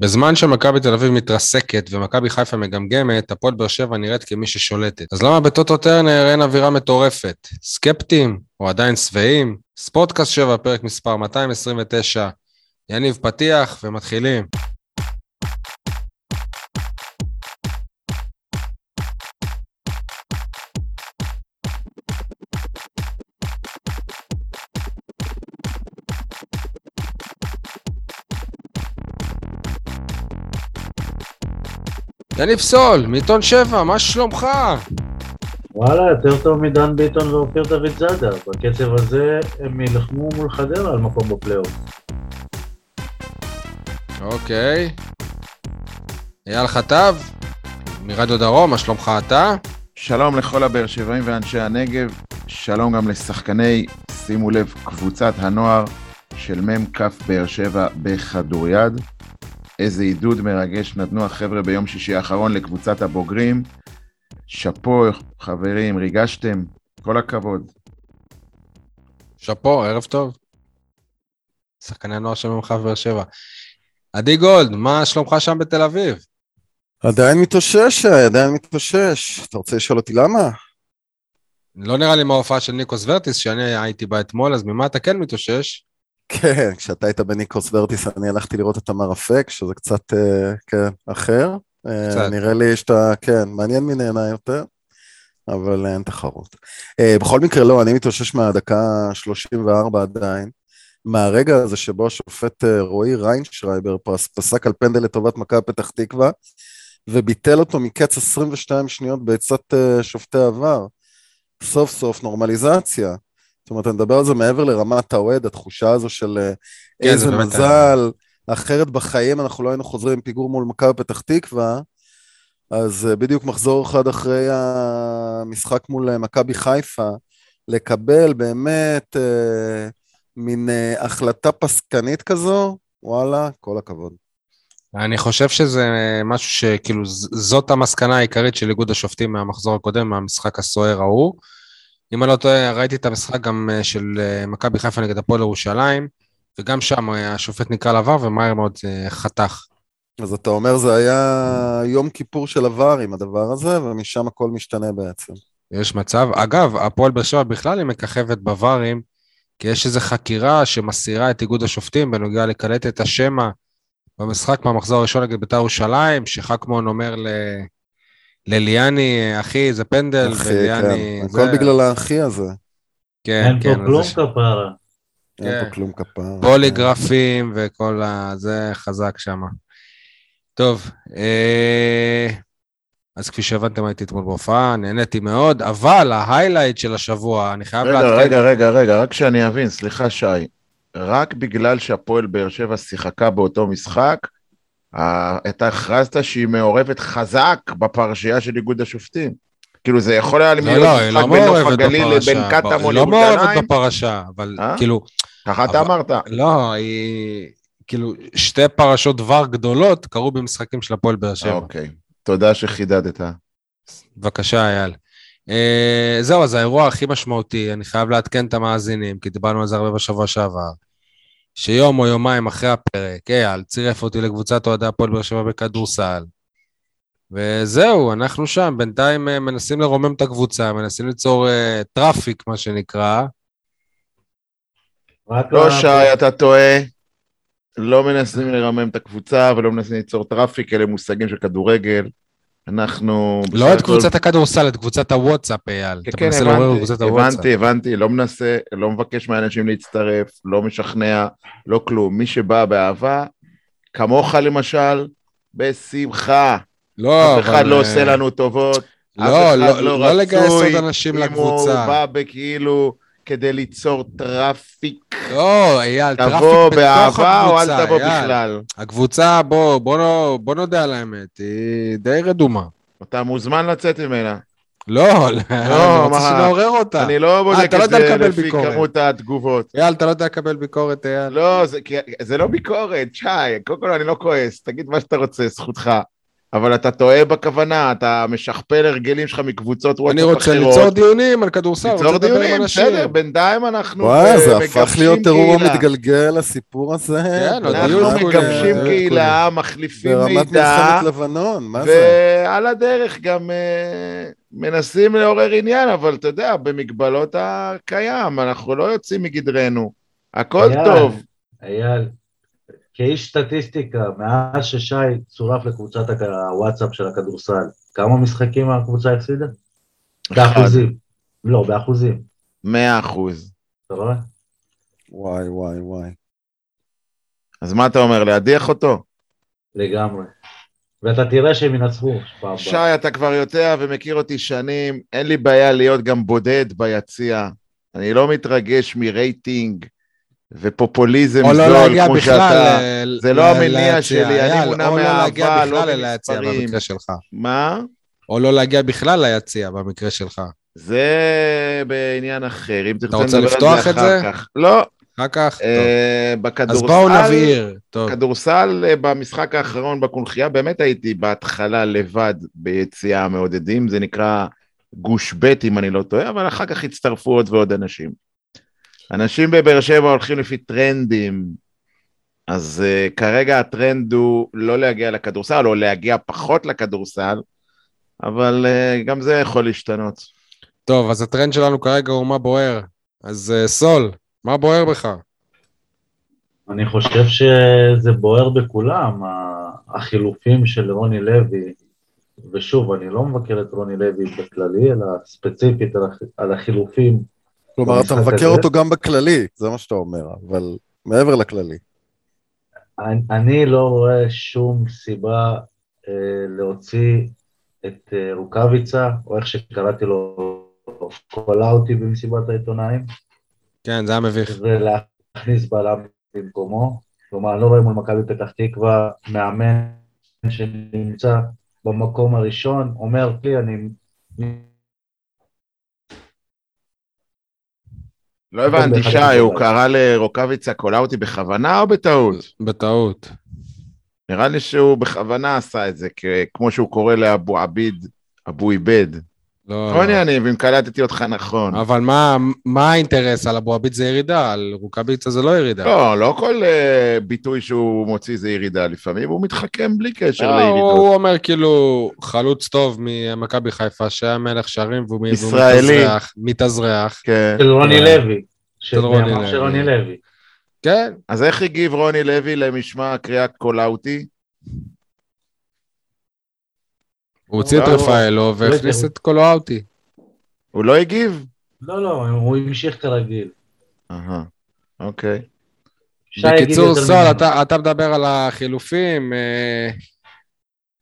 בזמן שמכבי תל אביב מתרסקת ומכבי חיפה מגמגמת, הפועל באר שבע נראית כמי ששולטת. אז למה בטוטו טרנר אין אווירה מטורפת? סקפטים? או עדיין שבעים? ספורטקאסט 7, פרק מספר 229. יניב פתיח ומתחילים. יניב סול, מעיתון 7, מה שלומך? וואלה, יותר טוב מדן ביטון ואופיר דוד זאדה. בקצב הזה הם יילחמו מול חדרה על מקום בפלייאוף. אוקיי. אייל חטב, מרדיו דרום, מה שלומך אתה? שלום לכל הבאר שבעים ואנשי הנגב, שלום גם לשחקני, שימו לב, קבוצת הנוער של מ"כ באר שבע בכדוריד. איזה עידוד מרגש נתנו החבר'ה ביום שישי האחרון לקבוצת הבוגרים. שאפו, חברים, ריגשתם, כל הכבוד. שאפו, ערב טוב. שחקני הנוער של ממך בבאר שבע. עדי גולד, מה שלומך שם בתל אביב? עדיין מתאושש, עדיין מתאושש. אתה רוצה לשאול אותי למה? לא נראה לי מההופעה של ניקוס ורטיס, שאני הייתי בה אתמול, אז ממה אתה כן מתאושש? כן, כשאתה היית בניקוס ורטיס אני הלכתי לראות את המר אפק, שזה קצת, אה, כן, אחר. אה, קצת. נראה לי שאתה, כן, מעניין מי נהנה יותר, אבל אין תחרות. אה, בכל מקרה, לא, אני מתאושש מהדקה 34 עדיין. מהרגע הזה שבו השופט אה, רועי ריינשרייבר פס- פסק על פנדל לטובת מכבי פתח תקווה, וביטל אותו מקץ 22 שניות בעצת אה, שופטי עבר. סוף סוף נורמליזציה. זאת אומרת, אני מדבר על זה מעבר לרמת האוהד, התחושה הזו של אה, כן, איזה מזל, אחרת בחיים אנחנו לא היינו חוזרים עם פיגור מול מכבי פתח תקווה, אז אה, בדיוק מחזור אחד אחרי המשחק מול אה, מכבי חיפה, לקבל באמת אה, מין אה, החלטה פסקנית כזו, וואלה, כל הכבוד. אני חושב שזה משהו שכאילו, זאת המסקנה העיקרית של איגוד השופטים מהמחזור הקודם, מהמשחק הסוער ההוא. אם אני לא טועה, ראיתי את המשחק גם אה, של אה, מכבי חיפה נגד הפועל ירושלים, וגם שם אה, השופט נקרא לעבר ומהר מאוד חתך. אז אתה אומר זה היה יום כיפור של עבר עם הדבר הזה, ומשם הכל משתנה בעצם. יש מצב. אגב, הפועל באר שבע בכלל היא מככבת בווארים, כי יש איזו חקירה שמסירה את איגוד השופטים בנוגע לקלטת השמע במשחק מהמחזור הראשון נגד בית"ר ירושלים, שחכמון אומר ל... לליאני, אחי, זה פנדל, אחי, וליאני... כן, זה- הכל בגלל האחי הזה. כן, אין כן. פה אז כלום יש כפרה. אין כן. פה כלום כפרה. פוליגרפים וכל ה... זה חזק שם. טוב, אה... אז כפי שהבנתם הייתי אתמול בהופעה, נהניתי מאוד, אבל ההיילייט של השבוע, אני חייב רגע, לעדכן... רגע, רגע, רגע, רק שאני אבין, סליחה שי, רק בגלל שהפועל באר שבע שיחקה באותו משחק, אתה הכרזת שהיא מעורבת חזק בפרשייה של איגוד השופטים. כאילו זה יכול היה לא, להיות לא, משחק לא נוף הגליל. לבין קטמון היא לא מעורבת לירושלים, בפרשה, אבל אה? כאילו, ככה אתה אמרת. לא, היא... כאילו, שתי פרשות דבר גדולות קרו במשחקים של הפועל באר שבע. אוקיי, תודה שחידדת. בבקשה, אייל. אה, זהו, אז האירוע הכי משמעותי, אני חייב לעדכן את המאזינים, כי דיברנו על זה הרבה בשבוע שעבר, שיום או יומיים אחרי הפרק, אייל צירף אותי לקבוצת אוהדי הפועל באר שבע בכדורסל. וזהו, אנחנו שם, בינתיים אה, מנסים לרומם את הקבוצה, מנסים ליצור אה, traffic, מה שנקרא. לא ה- שי, אתה טועה. לא מנסים לרומם את הקבוצה ולא מנסים ליצור traffic, אלה מושגים של כדורגל. אנחנו... לא את קבוצת הכדורסל, את קבוצת הוואטסאפ, אייל. כן, כן, הבנתי. הבנתי, הבנתי, לא מנסה, לא מבקש מהאנשים להצטרף, לא משכנע, לא כלום. מי שבא באהבה, כמוך למשל, בשמחה. לא, אף אחד אבל, לא אה, עושה לנו טובות, לא, לא, לא לא לגייס עוד אנשים אם לקבוצה. הוא בא בכאילו כדי ליצור traffic. לא, אייל, traffic תבוא בתוך באהבה או הקבוצה, אל תבוא אייל. בכלל. הקבוצה, בוא, בוא, לא, בוא נודה על האמת, היא די רדומה. אתה מוזמן לצאת ממנה. לא, אני רוצה? שנעורר אותה. אני לא בודק אתה לא את זה לפי. כמות התגובות. אייל, אתה לא יודע לקבל ביקורת, אייל? לא, זה לא ביקורת, שי, קודם כל אני לא כועס, תגיד מה שאתה רוצה, זכותך. אבל אתה טועה בכוונה, אתה משכפל הרגלים שלך מקבוצות וואטסאפ אני אחרות. רוצה ליצור דיונים על כדורסל, רוצה ליצור לדבר דיונים, עם אנשים. בסדר, בינתיים אנחנו וואי, אה, זה הפך להיות קהילה. מתגלגל, הסיפור הזה. כן, עוד אנחנו דיון כולי, מגבשים קהילה, מחליפים ברמת מידע, מלחמת לבנון, מה זה? ועל הדרך גם אה, מנסים לעורר עניין, אבל אתה יודע, במגבלות הקיים, אנחנו לא יוצאים מגדרנו. הכל אייל, טוב. אייל, כאיש סטטיסטיקה, מאז ששי צורף לקבוצת הוואטסאפ של הכדורסל, כמה משחקים הקבוצה הפסידה? באחוזים. לא, באחוזים. מאה אחוז. אתה רואה? וואי, וואי, וואי. אז מה אתה אומר, להדיח אותו? לגמרי. ואתה תראה שהם ינצחו פעם שי. אתה כבר יודע ומכיר אותי שנים, אין לי בעיה להיות גם בודד ביציע. אני לא מתרגש מרייטינג ופופוליזם לא זול להגיע כמו בכלל שאתה. ל- זה לא המניע. שלי, אני מונע לא מאהבה, לא שלך. מה? או לא להגיע בכלל ליציע במקרה שלך. זה בעניין אחר, אם תרצה רוצה נדבר על לפתוח את אחר זה? כך. לא, אחר כך? טוב. אה, אז בכדורסל, בואו נבהיר. טוב. כדורסל אה, במשחק האחרון בקונכייה, באמת הייתי בהתחלה לבד ביציאה המעודדים, זה נקרא גוש ב' אם אני לא טועה, אבל אחר כך הצטרפו עוד ועוד אנשים. אנשים בבאר שבע הולכים לפי טרנדים, אז uh, כרגע הטרנד הוא לא להגיע לכדורסל, או להגיע פחות לכדורסל, אבל uh, גם זה יכול להשתנות. טוב, אז הטרנד שלנו כרגע הוא מה בוער. אז אה, סול, מה בוער בך? אני חושב שזה בוער בכולם, החילופים של רוני לוי, ושוב, אני לא מבקר את רוני לוי בכללי, אלא ספציפית על החילופים. כלומר, אתה מבקר. אותו גם בכללי, זה מה שאתה אומר, אבל מעבר לכללי. אני, אני לא רואה שום סיבה אה, להוציא את אה, רוקאביצה, או איך שקראתי לו, קולאוטי במסיבת העיתונאים, כן, זה היה מביך. ולהכניס בלם במקומו. כלומר, אני לא רואה מול מכבי פתח תקווה מאמן שנמצא במקום הראשון, אומר לי, אני... לא הבנתי, שי. הוא קרא לרוקאביצה קולאוטי בכוונה או בטעות? בטעות. נראה לי שהוא בכוונה עשה את זה, כמו שהוא קורא לאבו עביד, אבו עיבד. לא, לא. עניינים, אם קלטתי אותך נכון. אבל מה, מה האינטרס על אבו עביד זה ירידה, על רוקאביצה זה לא ירידה. לא, לא כל אה, ביטוי שהוא מוציא זה ירידה, לפעמים הוא מתחכם בלי קשר לא, הוא, לירידות. הוא אומר כאילו חלוץ טוב ממכבי חיפה שהיה מלך שערים והוא ישראלי. מתאזרח, מתאזרח. כן. של רוני אה, לוי. של רוני בימיו לוי. של רוני לוי. כן, אז איך הגיב רוני לוי למשמע קריאת קולאוטי? הוא הוציא את לא, רפאלו והכניס את קולואוטי. הוא לא הגיב? לא, לא, הוא המשיך כרגיל. אהה, אוקיי. בקיצור, סול. אתה, אתה מדבר על החילופים. אה,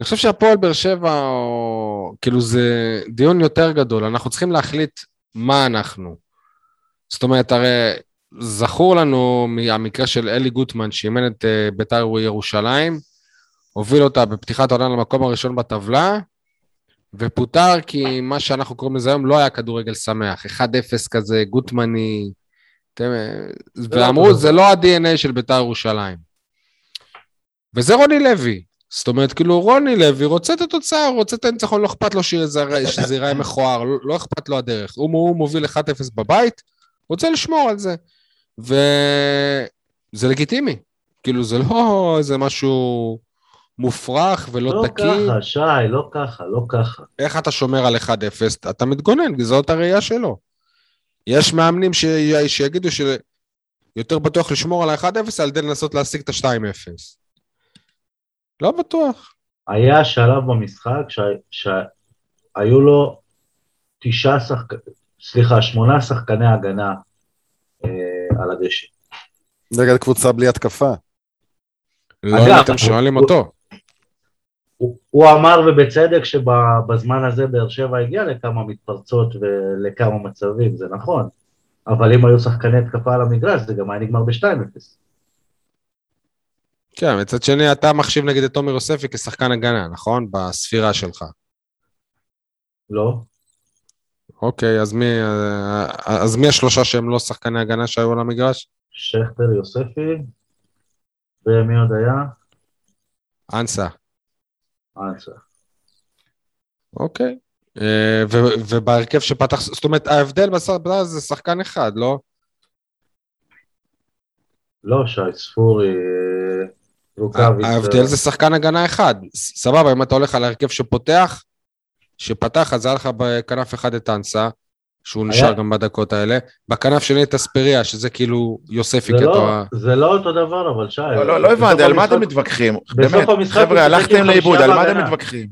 אני חושב שהפועל באר שבע, או, כאילו זה דיון יותר גדול, אנחנו צריכים להחליט מה אנחנו. זאת אומרת, הרי זכור לנו מהמקרה של אלי גוטמן, שאימן את אה, בית"ר ירושלים, הוביל אותה בפתיחת העונה למקום הראשון בטבלה, ופוטר כי מה שאנחנו קוראים לזה היום לא היה כדורגל שמח, 1-0 כזה, גוטמני, ואמרו, אותו זה לא ה-DNA של בית"ר ירושלים. וזה רוני לוי. זאת אומרת, כאילו, רוני לוי רוצה את התוצאה, רוצה את הניצחון, לא אכפת לו שזה ייראה מכוער, לא, לא אכפת לו הדרך. הוא, הוא מוביל 1-0 בבית, רוצה לשמור על זה. וזה לגיטימי. כאילו, זה לא איזה משהו מופרך ולא לא תקין. ככה, שי, לא ככה, לא ככה. איך אתה שומר על 1-0? אתה מתגונן, כי זאת הראייה שלו. יש מאמנים ש... שיגידו שיותר בטוח לשמור על ה-1-0 על ידי לנסות להשיג את ה-2-0. לא בטוח. היה שלב במשחק שה- שהיו לו תשעה שחקנים, סליחה, שמונה שחקני הגנה אה, על הדשא. נגד קבוצה בלי התקפה. לא אגב, אתם שואלים אותו. הוא, אמר ובצדק שבזמן הזה באר שבע הגיע לכמה מתפרצות ולכמה מצבים, זה נכון. אבל אם היו שחקני התקפה על המגרש, זה גם היה נגמר ב-2-0. כן, מצד שני, אתה מחשיב נגיד את תומר יוספי כשחקן הגנה, נכון? בספירה שלך. לא? אוקיי, אז מי, אז מי השלושה שהם לא שחקני הגנה שהיו על המגרש? שכטר יוספי, ומי עוד היה? אנסה. אנסה. אוקיי. אה, ובהרכב שפתח, זאת אומרת, ההבדל בסרטן זה שחקן אחד, לא? לא, שי ספורי, אה, רוקאביץ. ההבדל זה שחקן הגנה אחד. סבבה, אם אתה הולך על ההרכב שפותח, שפתח, אז היה לך בכנף אחד את אנסה, שהוא היה- נשאר גם בדקות האלה. בכנף שני את אספריה, שזה כאילו יוסיפי זה לא- כתואר. זה לא אותו דבר, אבל שי. לא, לא, לא הבנתי, על מה אתם מתווכחים? באמת, חבר'ה, הלכתם לאיבוד, על מה אתם. מתווכחים?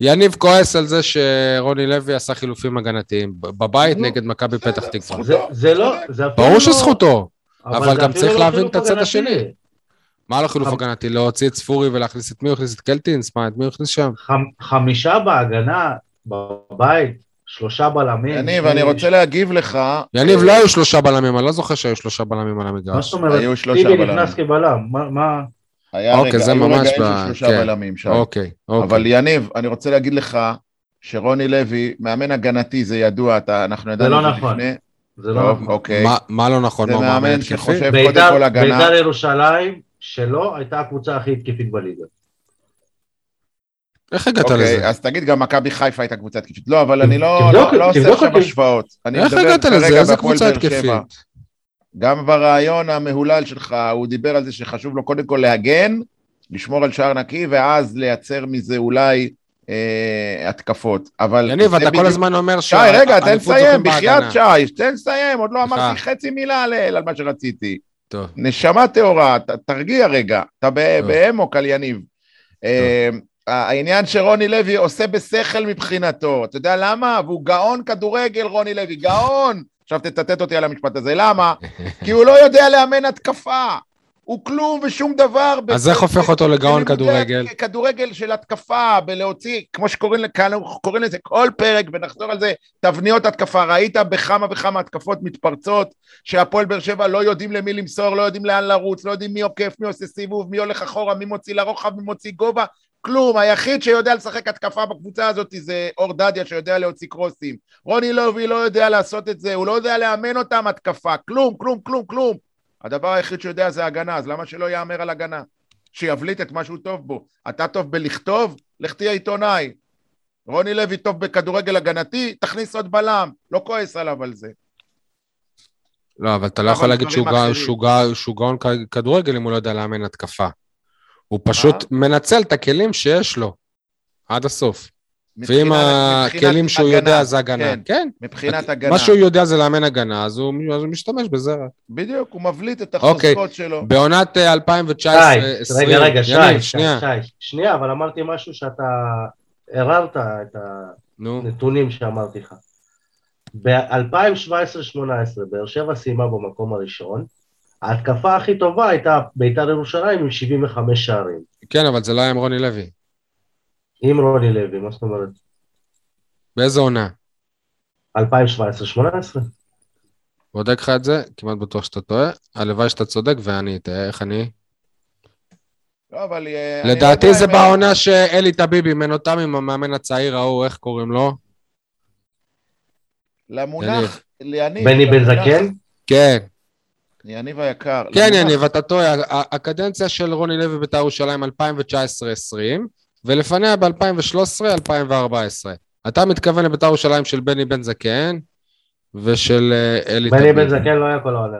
יניב כועס על זה שרוני לוי עשה חילופים הגנתיים בבית נו, נגד מכבי פתח תקווה. זה- זה לא, זה אפילו ברור לא- שזכותו. אבל גם צריך לא להבין את הצד הגנתי. השני. מה לא חילוף חמ- הגנתי? להוציא את ספורי ולהכניס את מי הוא הכניס? את קלטינס? מה, את מי הוא הכניס שם? חמ- חמישה בהגנה, בבית, שלושה בלמים. יניב, אני רוצה להגיב לך. יניב, לא היו שלושה בלמים, אני לא זוכר שהיו שלושה בלמים על מה המגרש. זאת אומרת? היו שלושה טיבי בלמים. נכנס כבלם, מה- מה... היה אוקיי, רגע, זה היו ממש רגעים של ב- שלושה כן. בלמים, שי. אוקיי, אוקיי. אבל יניב, אני רוצה להגיד לך שרוני לוי, מאמן הגנתי, זה ידוע, אתה- אנחנו ידענו לא את זה נכון. לפני. זה לא נכון. אוקיי. מה- מה לא נכון? זה מה, מאמן? שחושב קודם בית"ר כל הגנה. בית"ר ירושלים, שלו הייתה הקבוצה הכי התקפית בליגה. איך הגעת אוקיי, לזה? אז תגיד גם מכבי חיפה הייתה קבוצה התקפית. לא, אבל אני לא תבדוק- לא- לא עושה עכשיו. השוואות. איך הגעת לזה? איזה קבוצה. התקפית? גם ברעיון המהולל שלך, הוא דיבר על זה שחשוב לו קודם כל להגן, לשמור על שער נקי, ואז לייצר מזה אולי אה, התקפות. אבל... יניב, אתה כל הזמן אומר שי, רגע, תן לסיים, בחייאת. שי, תן לסיים, עוד לא. אמרתי חצי מילה על על מה שרציתי. טוב. נשמה טהורה, תרגיע רגע, אתה. באמוק על יניב. העניין שרוני לוי עושה בשכל מבחינתו, אתה יודע למה? והוא גאון כדורגל, רוני לוי, גאון! עכשיו תצטט אותי על המשפט הזה, למה? כי הוא לא יודע לאמן התקפה. הוא כלום ושום דבר. אז איך הופך אותו לגאון כדורגל? כדורגל של התקפה, בלהוציא, כמו שקוראים לזה כל פרק, ונחזור על זה, תבניות התקפה. ראית בכמה וכמה התקפות מתפרצות, שהפועל באר שבע לא יודעים למי למסור, לא יודעים לאן לרוץ, לא יודעים מי עוקף, מי עושה סיבוב, מי הולך אחורה, מי מוציא לרוחב, מי מוציא גובה, כלום. היחיד שיודע לשחק התקפה בקבוצה הזאת זה אור דדיה, שיודע להוציא קרוסים. רוני לוי לא יודע לעשות את זה, הוא לא יודע לאמן אותם התקפה, כלום, כלום, כלום, כלום. הדבר היחיד שיודע זה הגנה, אז למה שלא יאמר על הגנה? שיבליט את מה שהוא טוב בו. אתה טוב בלכתוב? לך תהיה עיתונאי. רוני לוי טוב בכדורגל הגנתי, תכניס עוד בלם. לא כועס עליו על זה. לא, אבל אתה לא יכול להגיד שהוא גאון כדורגל אם הוא לא יודע לאמן התקפה. הוא פשוט מנצל את הכלים שיש לו, עד הסוף. ואם מבחינת- מבחינת הכלים שהוא הגנה, יודע זה הגנה, כן, כן. מבחינת הגנה. מה שהוא יודע זה לאמן הגנה, אז הוא אז הוא משתמש בזה רק. בדיוק, הוא מבליט את אוקיי. החוזקות שלו. בעונת אה, 2019-2020, שי, רגע, רגע, שי, יניב, שי, שנייה, שי, שנייה, אבל אמרתי משהו שאתה ערערת את נו, הנתונים שאמרתי לך. ב-2017-2018 באר שבע סיימה במקום הראשון, ההתקפה הכי טובה הייתה בית"ר ירושלים עם 75 שערים. כן, אבל זה לא היה עם רוני לוי. עם רוני לוי, מה זאת אומרת? באיזה עונה? 2017-2018. בודק לך את זה? כמעט בטוח שאתה טועה. הלוואי שאתה צודק ואני אטעה, איך אני? לא, אבל... אה, לדעתי זה בעונה שאלי טביב אימן אותם עם המאמן הצעיר ההוא, איך קוראים לו? למונח... ליניב. בני בן זקן? כן, יניב היקר. כן יניב, אתה טועה. הקדנציה של רוני לוי בית"ר ירושלים 2019-2020, ולפניה ב-2013-2014. אתה מתכוון לבית"ר ירושלים של בני בן זקן ושל אה, אלי בני טביב. בן זקן לא היה כל העונה.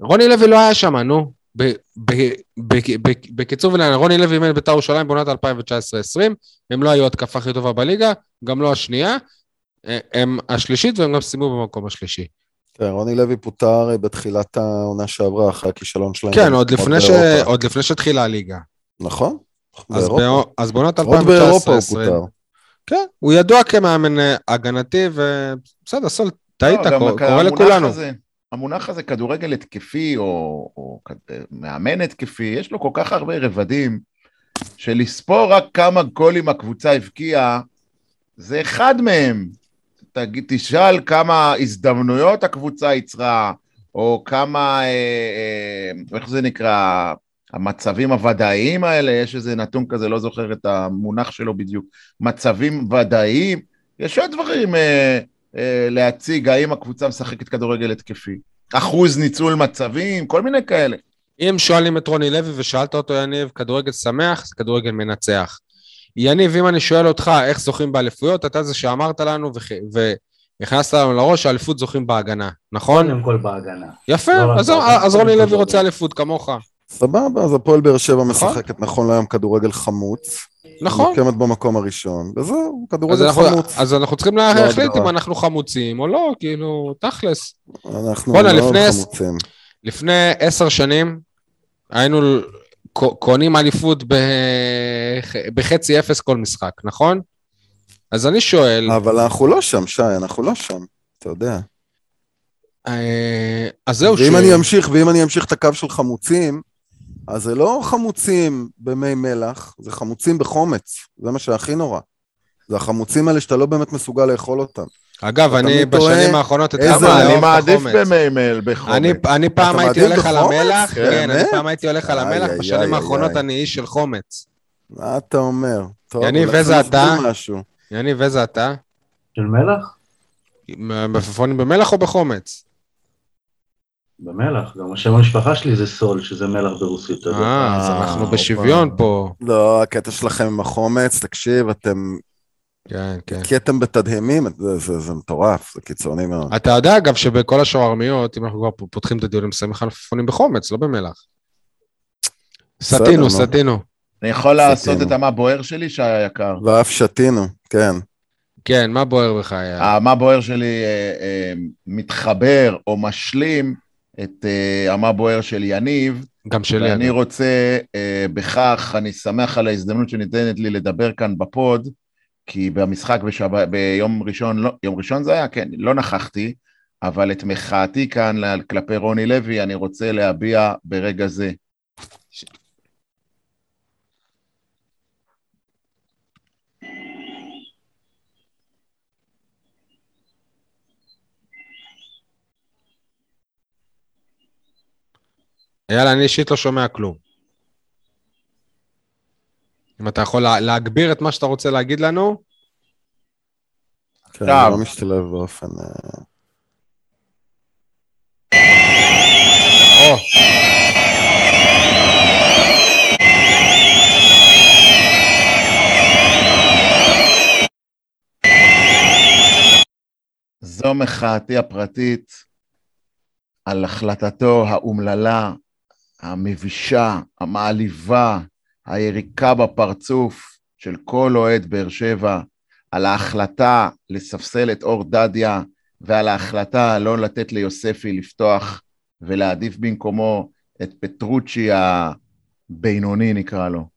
רוני לוי לא היה שם, נו. ב- ב- ב- ב- בקיצור ולעניין, רוני לוי אימן בית"ר ירושלים בעונת 2019-2020, הם לא היו התקפה הכי טובה בליגה, גם לא השנייה, אה, הם השלישית והם גם סיימו במקום השלישי. כן, רוני לוי פוטר אה, בתחילת העונה שעברה, אחרי הכישלון שלהם. כן, עוד לפני ש-. עוד לפני שהתחילה הליגה. נכון. אז. באו- אז בעונת עוד באירופה הוא 2019-2020, פוטר. כן, הוא ידוע כמאמן אה, הגנתי, ובסדר, סול, טעית, לא, קורה המונח לכולנו. הזה- המונח הזה כדורגל התקפי, או, או כד- מאמן התקפי, יש לו כל כך הרבה רבדים, שלספור רק כמה גולים הקבוצה הבקיעה, זה אחד מהם. תגיד, תשאל כמה הזדמנויות הקבוצה יצרה, או כמה, אה, אה, איך זה נקרא, המצבים הוודאיים האלה, יש איזה נתון כזה, לא זוכר את המונח שלו בדיוק, מצבים ודאיים, יש עוד דברים אה, אה, להציג, האם הקבוצה משחקת כדורגל התקפי. אחוז ניצול מצבים, כל מיני כאלה. אם שואלים את רוני לוי ושאלת אותו, יניב, כדורגל שמח, זה כדורגל מנצח. יניב, אם אני שואל אותך איך זוכים באליפויות, אתה זה שאמרת לנו וכ- והכנסת לנו לראש שהאליפות זוכים בהגנה, נכון? קודם כל בהגנה. יפה, לא אז- אז רוני לוי רוצה. אליפות כמוך. סבבה, אז הפועל באר שבע נכון. משחקת נכון להיום כדורגל חמוץ. נכון. מוקמת במקום הראשון, וזהו, אז כדורגל אנחנו, חמוץ. אז אנחנו צריכים זו להחליט. אם אנחנו חמוצים או לא, כאילו, תכלס. אנחנו מאוד לפני- חמוצים. לפני עשר שנים היינו קונים אליפות בח- בחצי אפס כל משחק, נכון? אז אני שואל, אבל אנחנו לא שם, שי, אנחנו לא שם, אתה יודע. אה, אז זהו, ואם ש- אני אמשיך, ואם אני אמשיך את הקו של חמוצים, אז זה לא חמוצים במי מלח, זה חמוצים בחומץ, זה מה שהכי נורא. זה החמוצים האלה שאתה לא באמת מסוגל לאכול אותם. אגב, אני בשנים האחרונות איזה התחלתי אני מעדיף. במימל בחומץ. אני, אני פעם אתה הייתי הולך על? המלח, כן? אני פעם הייתי הולך על המלח, בשנים האחרונות. אני איש של חומץ. מה אתה אומר? יניב, איזה זה אתה? יניב, איזה אתה? של מלח? מלפפונים במלח או בחומץ? במלח, גם השם המשפחה שלי זה סול, שזה מלח ברוסית. אה, אז אה, אנחנו הופה. בשוויון פה. לא, הקטע שלכם עם החומץ, תקשיב, אתם כן, כן. קטע בתדהמים, זה- זה זה מטורף, זה קיצוני מאוד. אתה יודע, אגב, שבכל השווארמיות, אם אנחנו כבר פותחים את הדיונים, שמים לך מלפפונים בחומץ, לא במלח. סטינו, נו. סטינו. אני יכול לעשות סטינו. את המה בוער שלי, שי היקר. ואף שתינו, כן. כן, מה בוער בך היה? המה בוער שלי אה, אה, מתחבר או משלים את אה, המה בוער של יניב, גם שלי. ואני אגב. רוצה אה, בכך, אני שמח על ההזדמנות שניתנת לי לדבר כאן בפוד, כי במשחק בשב... ביום ראשון, לא, יום ראשון זה היה? כן, לא נכחתי, אבל את מחאתי כאן כלפי רוני לוי אני רוצה להביע ברגע זה. יאללה, אני אישית לא שומע כלום. אם אתה יכול לה- להגביר את מה שאתה רוצה להגיד לנו, כן. זה לא משתלב באופן... אה, או, זו מחאתי הפרטית על החלטתו האומללה, המבישה, המעליבה, היריקה בפרצוף של כל אוהד באר שבע, על ההחלטה לספסל את אור דדיה ועל ההחלטה לא לתת ליוספי לפתוח ולהעדיף במקומו את פטרוצ'י הבינוני נקרא לו.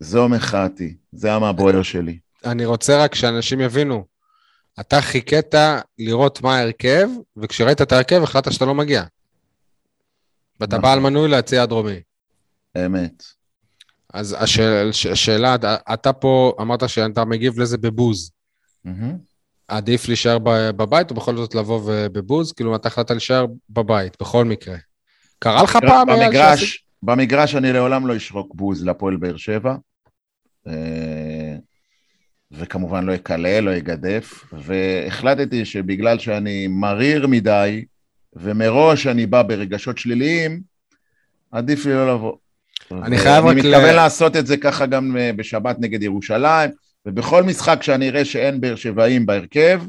זו מחאתי, זה המבוער שלי. אני רוצה רק שאנשים יבינו. אתה חיכית לראות מה ההרכב, וכשראית את ההרכב החלטת שאתה לא מגיע. ואתה נכון. בעל מנוי להציע הדרומי. אמת. אז השאל- השאלה, אתה פה אמרת שאתה מגיב לזה בבוז. מהמם. עדיף להישאר בבית, או בכל זאת לבוא בבוז? כאילו, אתה החלטת להישאר בבית, בכל מקרה. קרה לך פעם? שעשית- במגרש, במגרש אני לעולם לא אשרוק בוז לפועל באר שבע. אה, וכמובן לא אקלל, לא אגדף, והחלטתי שבגלל שאני מריר מדי, ומראש אני בא ברגשות שליליים, עדיף לי לא לבוא. אני חייב רק אני מתכוון לעשות את זה ככה גם אה, בשבת נגד ירושלים, ובכל משחק שאני אראה שאין באר שבעים בהרכב,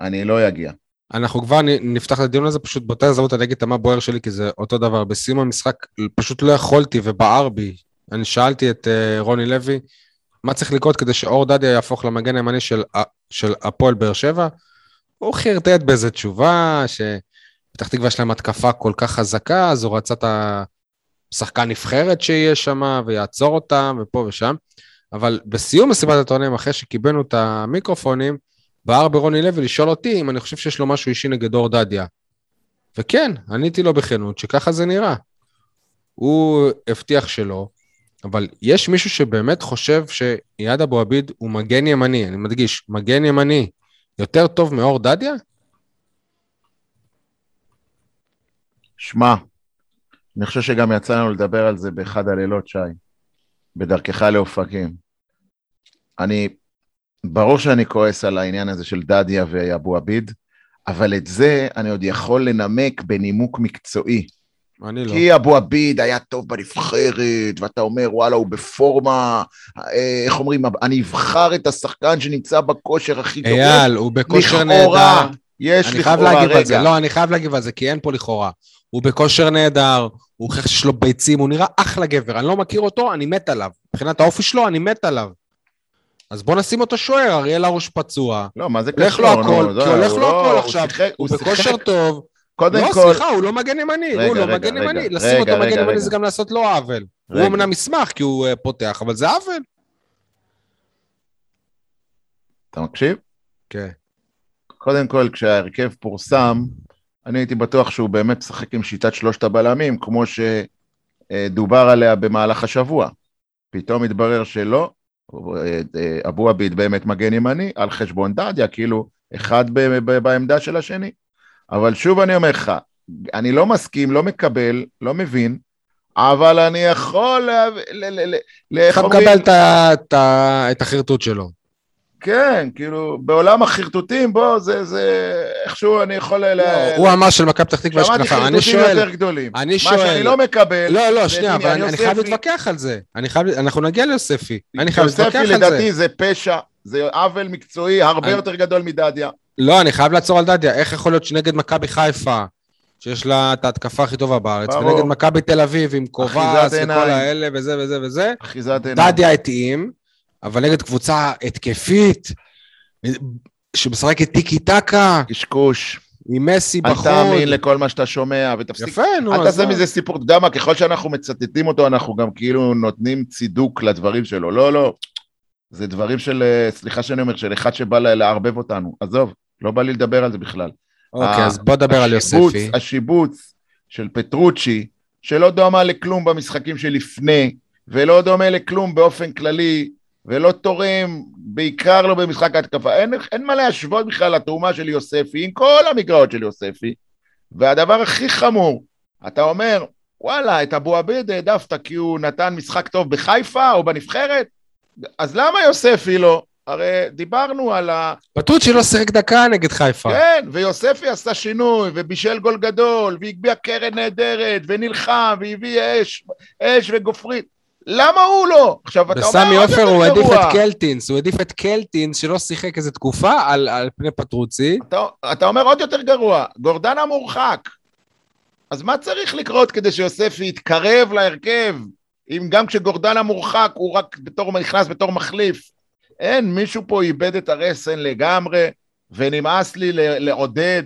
אני לא אגיע. אנחנו כבר נפתח את הדיון הזה, פשוט באותה הזדמנות אני אגיד את מה בוער שלי, כי זה אותו דבר. בסיום המשחק פשוט לא יכולתי ובער בי. אני שאלתי את uh, רוני לוי, מה צריך לקרות כדי שאור דדיה יהפוך למגן הימני של, ה- של הפועל באר שבע? הוא חרטט באיזה תשובה, שפתח תקווה יש להם התקפה כל כך חזקה, אז הוא רצה את השחקן נבחרת שיהיה שם ויעצור אותם ופה ושם. אבל בסיום מסיבת העיתונאים, אחרי שקיבלנו את המיקרופונים, בער ברוני לוי לשאול אותי אם אני חושב שיש לו משהו אישי נגד אור דדיה. וכן, עניתי לו בכנות שככה זה נראה. הוא הבטיח שלא, אבל יש מישהו שבאמת חושב שאיאד אבו עביד הוא מגן ימני, אני מדגיש, מגן ימני, יותר טוב מאור דדיה? שמע, אני חושב שגם יצא לנו לדבר על זה באחד הלילות, שי, בדרכך לאופקים. אני, ברור שאני כועס על העניין הזה של דדיה ואבו עביד, אבל את זה אני עוד יכול לנמק בנימוק מקצועי. אני לא. כי אבו עביד היה טוב בנבחרת, ואתה אומר, וואלה, הוא בפורמה, איך אומרים, אני אבחר את השחקן שנמצא בכושר הכי טוב. אייל, הוא בכושר לכאורה, נהדר. יש אני חייב לכאורה, להגיב על זה, רגע. לא, אני חייב להגיב על זה, כי אין פה לכאורה. הוא בכושר נהדר, הוא הוכיח שיש לו ביצים, הוא נראה אחלה גבר, אני לא מכיר אותו, אני מת עליו. מבחינת האופי שלו, אני מת עליו. אז בוא נשים אותו שוער, אריאל הרוש פצוע. לא, מה זה הולך קשור? לו הכל, כי לא, הולך לו לא- הכל עכשיו. הוא בכושר טוב. קודם לא, כל, סליחה, הוא לא מגן ימני. הוא לא מגן ימני. לשים אותו מגן ימני. זה גם לעשות לו עוול. הוא. אמנם ישמח כי הוא אה, פותח, אבל זה עוול. אתה מקשיב? כן. קודם כל, כשההרכב פורסם, אני הייתי בטוח שהוא באמת משחק עם שיטת שלושת הבלמים, כמו שדובר עליה במהלך השבוע. פתאום התברר שלא, אבו עביד באמת מגן ימני, על חשבון דדיה, כאילו, אחד בעמדה של השני. אבל שוב אני אומר לך, אני לא מסכים, לא מקבל, לא מבין, אבל אני יכול... איך אתה? מקבל את החרטוט שלו. כן, כאילו, בעולם החרטוטים, בוא, זה, זה, איכשהו אני יכול... ל- לא, הוא אמר של מכבי פתח תקווה יש שמעתי כנפיים. אני חרטוטים יותר שואל, גדולים. אני מה שואל- שאני לא מקבל... לא, לא, שנייה, אבל אני אני חייב יוספי. להתווכח על זה. אני חייב, אנחנו נגיע ליוספי. אני חייב להתווכח יוספי על זה. לדעתי זה פשע, זה עוול מקצועי הרבה אני- יותר גדול מדדיה. לא, אני חייב לעצור על דדיה. איך יכול להיות שנגד מכבי חיפה, שיש לה את ההתקפה הכי טובה בארץ. ונגד מכבי תל אביב עם אחיזת וכל. האלה וזה וזה וזה. דדיה התאים, אבל נגד קבוצה התקפית, שמשחקת טיקי טקה, קשקוש. עם מסי אל בחוד. תאמין לכל מה שאתה שומע, ותפסיק... יפה, נו, אל תעשה? מזה סיפור, אתה יודע מה, ככל שאנחנו מצטטים אותו, אנחנו גם כאילו נותנים צידוק לדברים שלו. לא, לא. זה דברים של, אה, סליחה שאני אומר, של אחד שבא לערבב אותנו. עזוב, לא בא לי לדבר על זה בכלל. אוקיי, אז בוא נדבר על יוספי. השיבוץ של פטרוצ'י, שלא דומה לכלום במשחקים שלפני, ולא דומה לכלום באופן כללי, ולא תורם, בעיקר לא במשחק ההתקפה. אין, אין מה להשוות בכלל לתרומה של יוספי, עם כל המגרעות של יוספי. והדבר הכי חמור, אתה אומר, וואלה, את אבו עביד העדפת כי הוא נתן משחק טוב בחיפה או בנבחרת? אז למה יוספי לא? הרי דיברנו על ה... פטוצ'י לא שיחק דקה נגד חיפה. כן, ויוספי עשה שינוי, ובישל גול גדול, והגביה קרן נהדרת, ונלחם, והביא אש, אש וגופרית. למה הוא לא? עכשיו, אתה אומר, עוד עופר הוא העדיף. את קלטינס, הוא העדיף את קלטינס שלא שיחק איזה תקופה על, על פני פטרוצי. אתה, אתה אומר עוד יותר גרוע, גורדנה מורחק. אז מה צריך לקרות כדי שיוספי יתקרב להרכב, אם גם כשגורדנה מורחק הוא רק בתור, נכנס בתור מחליף? אין, מישהו פה איבד את הרסן לגמרי, ונמאס לי ל- לעודד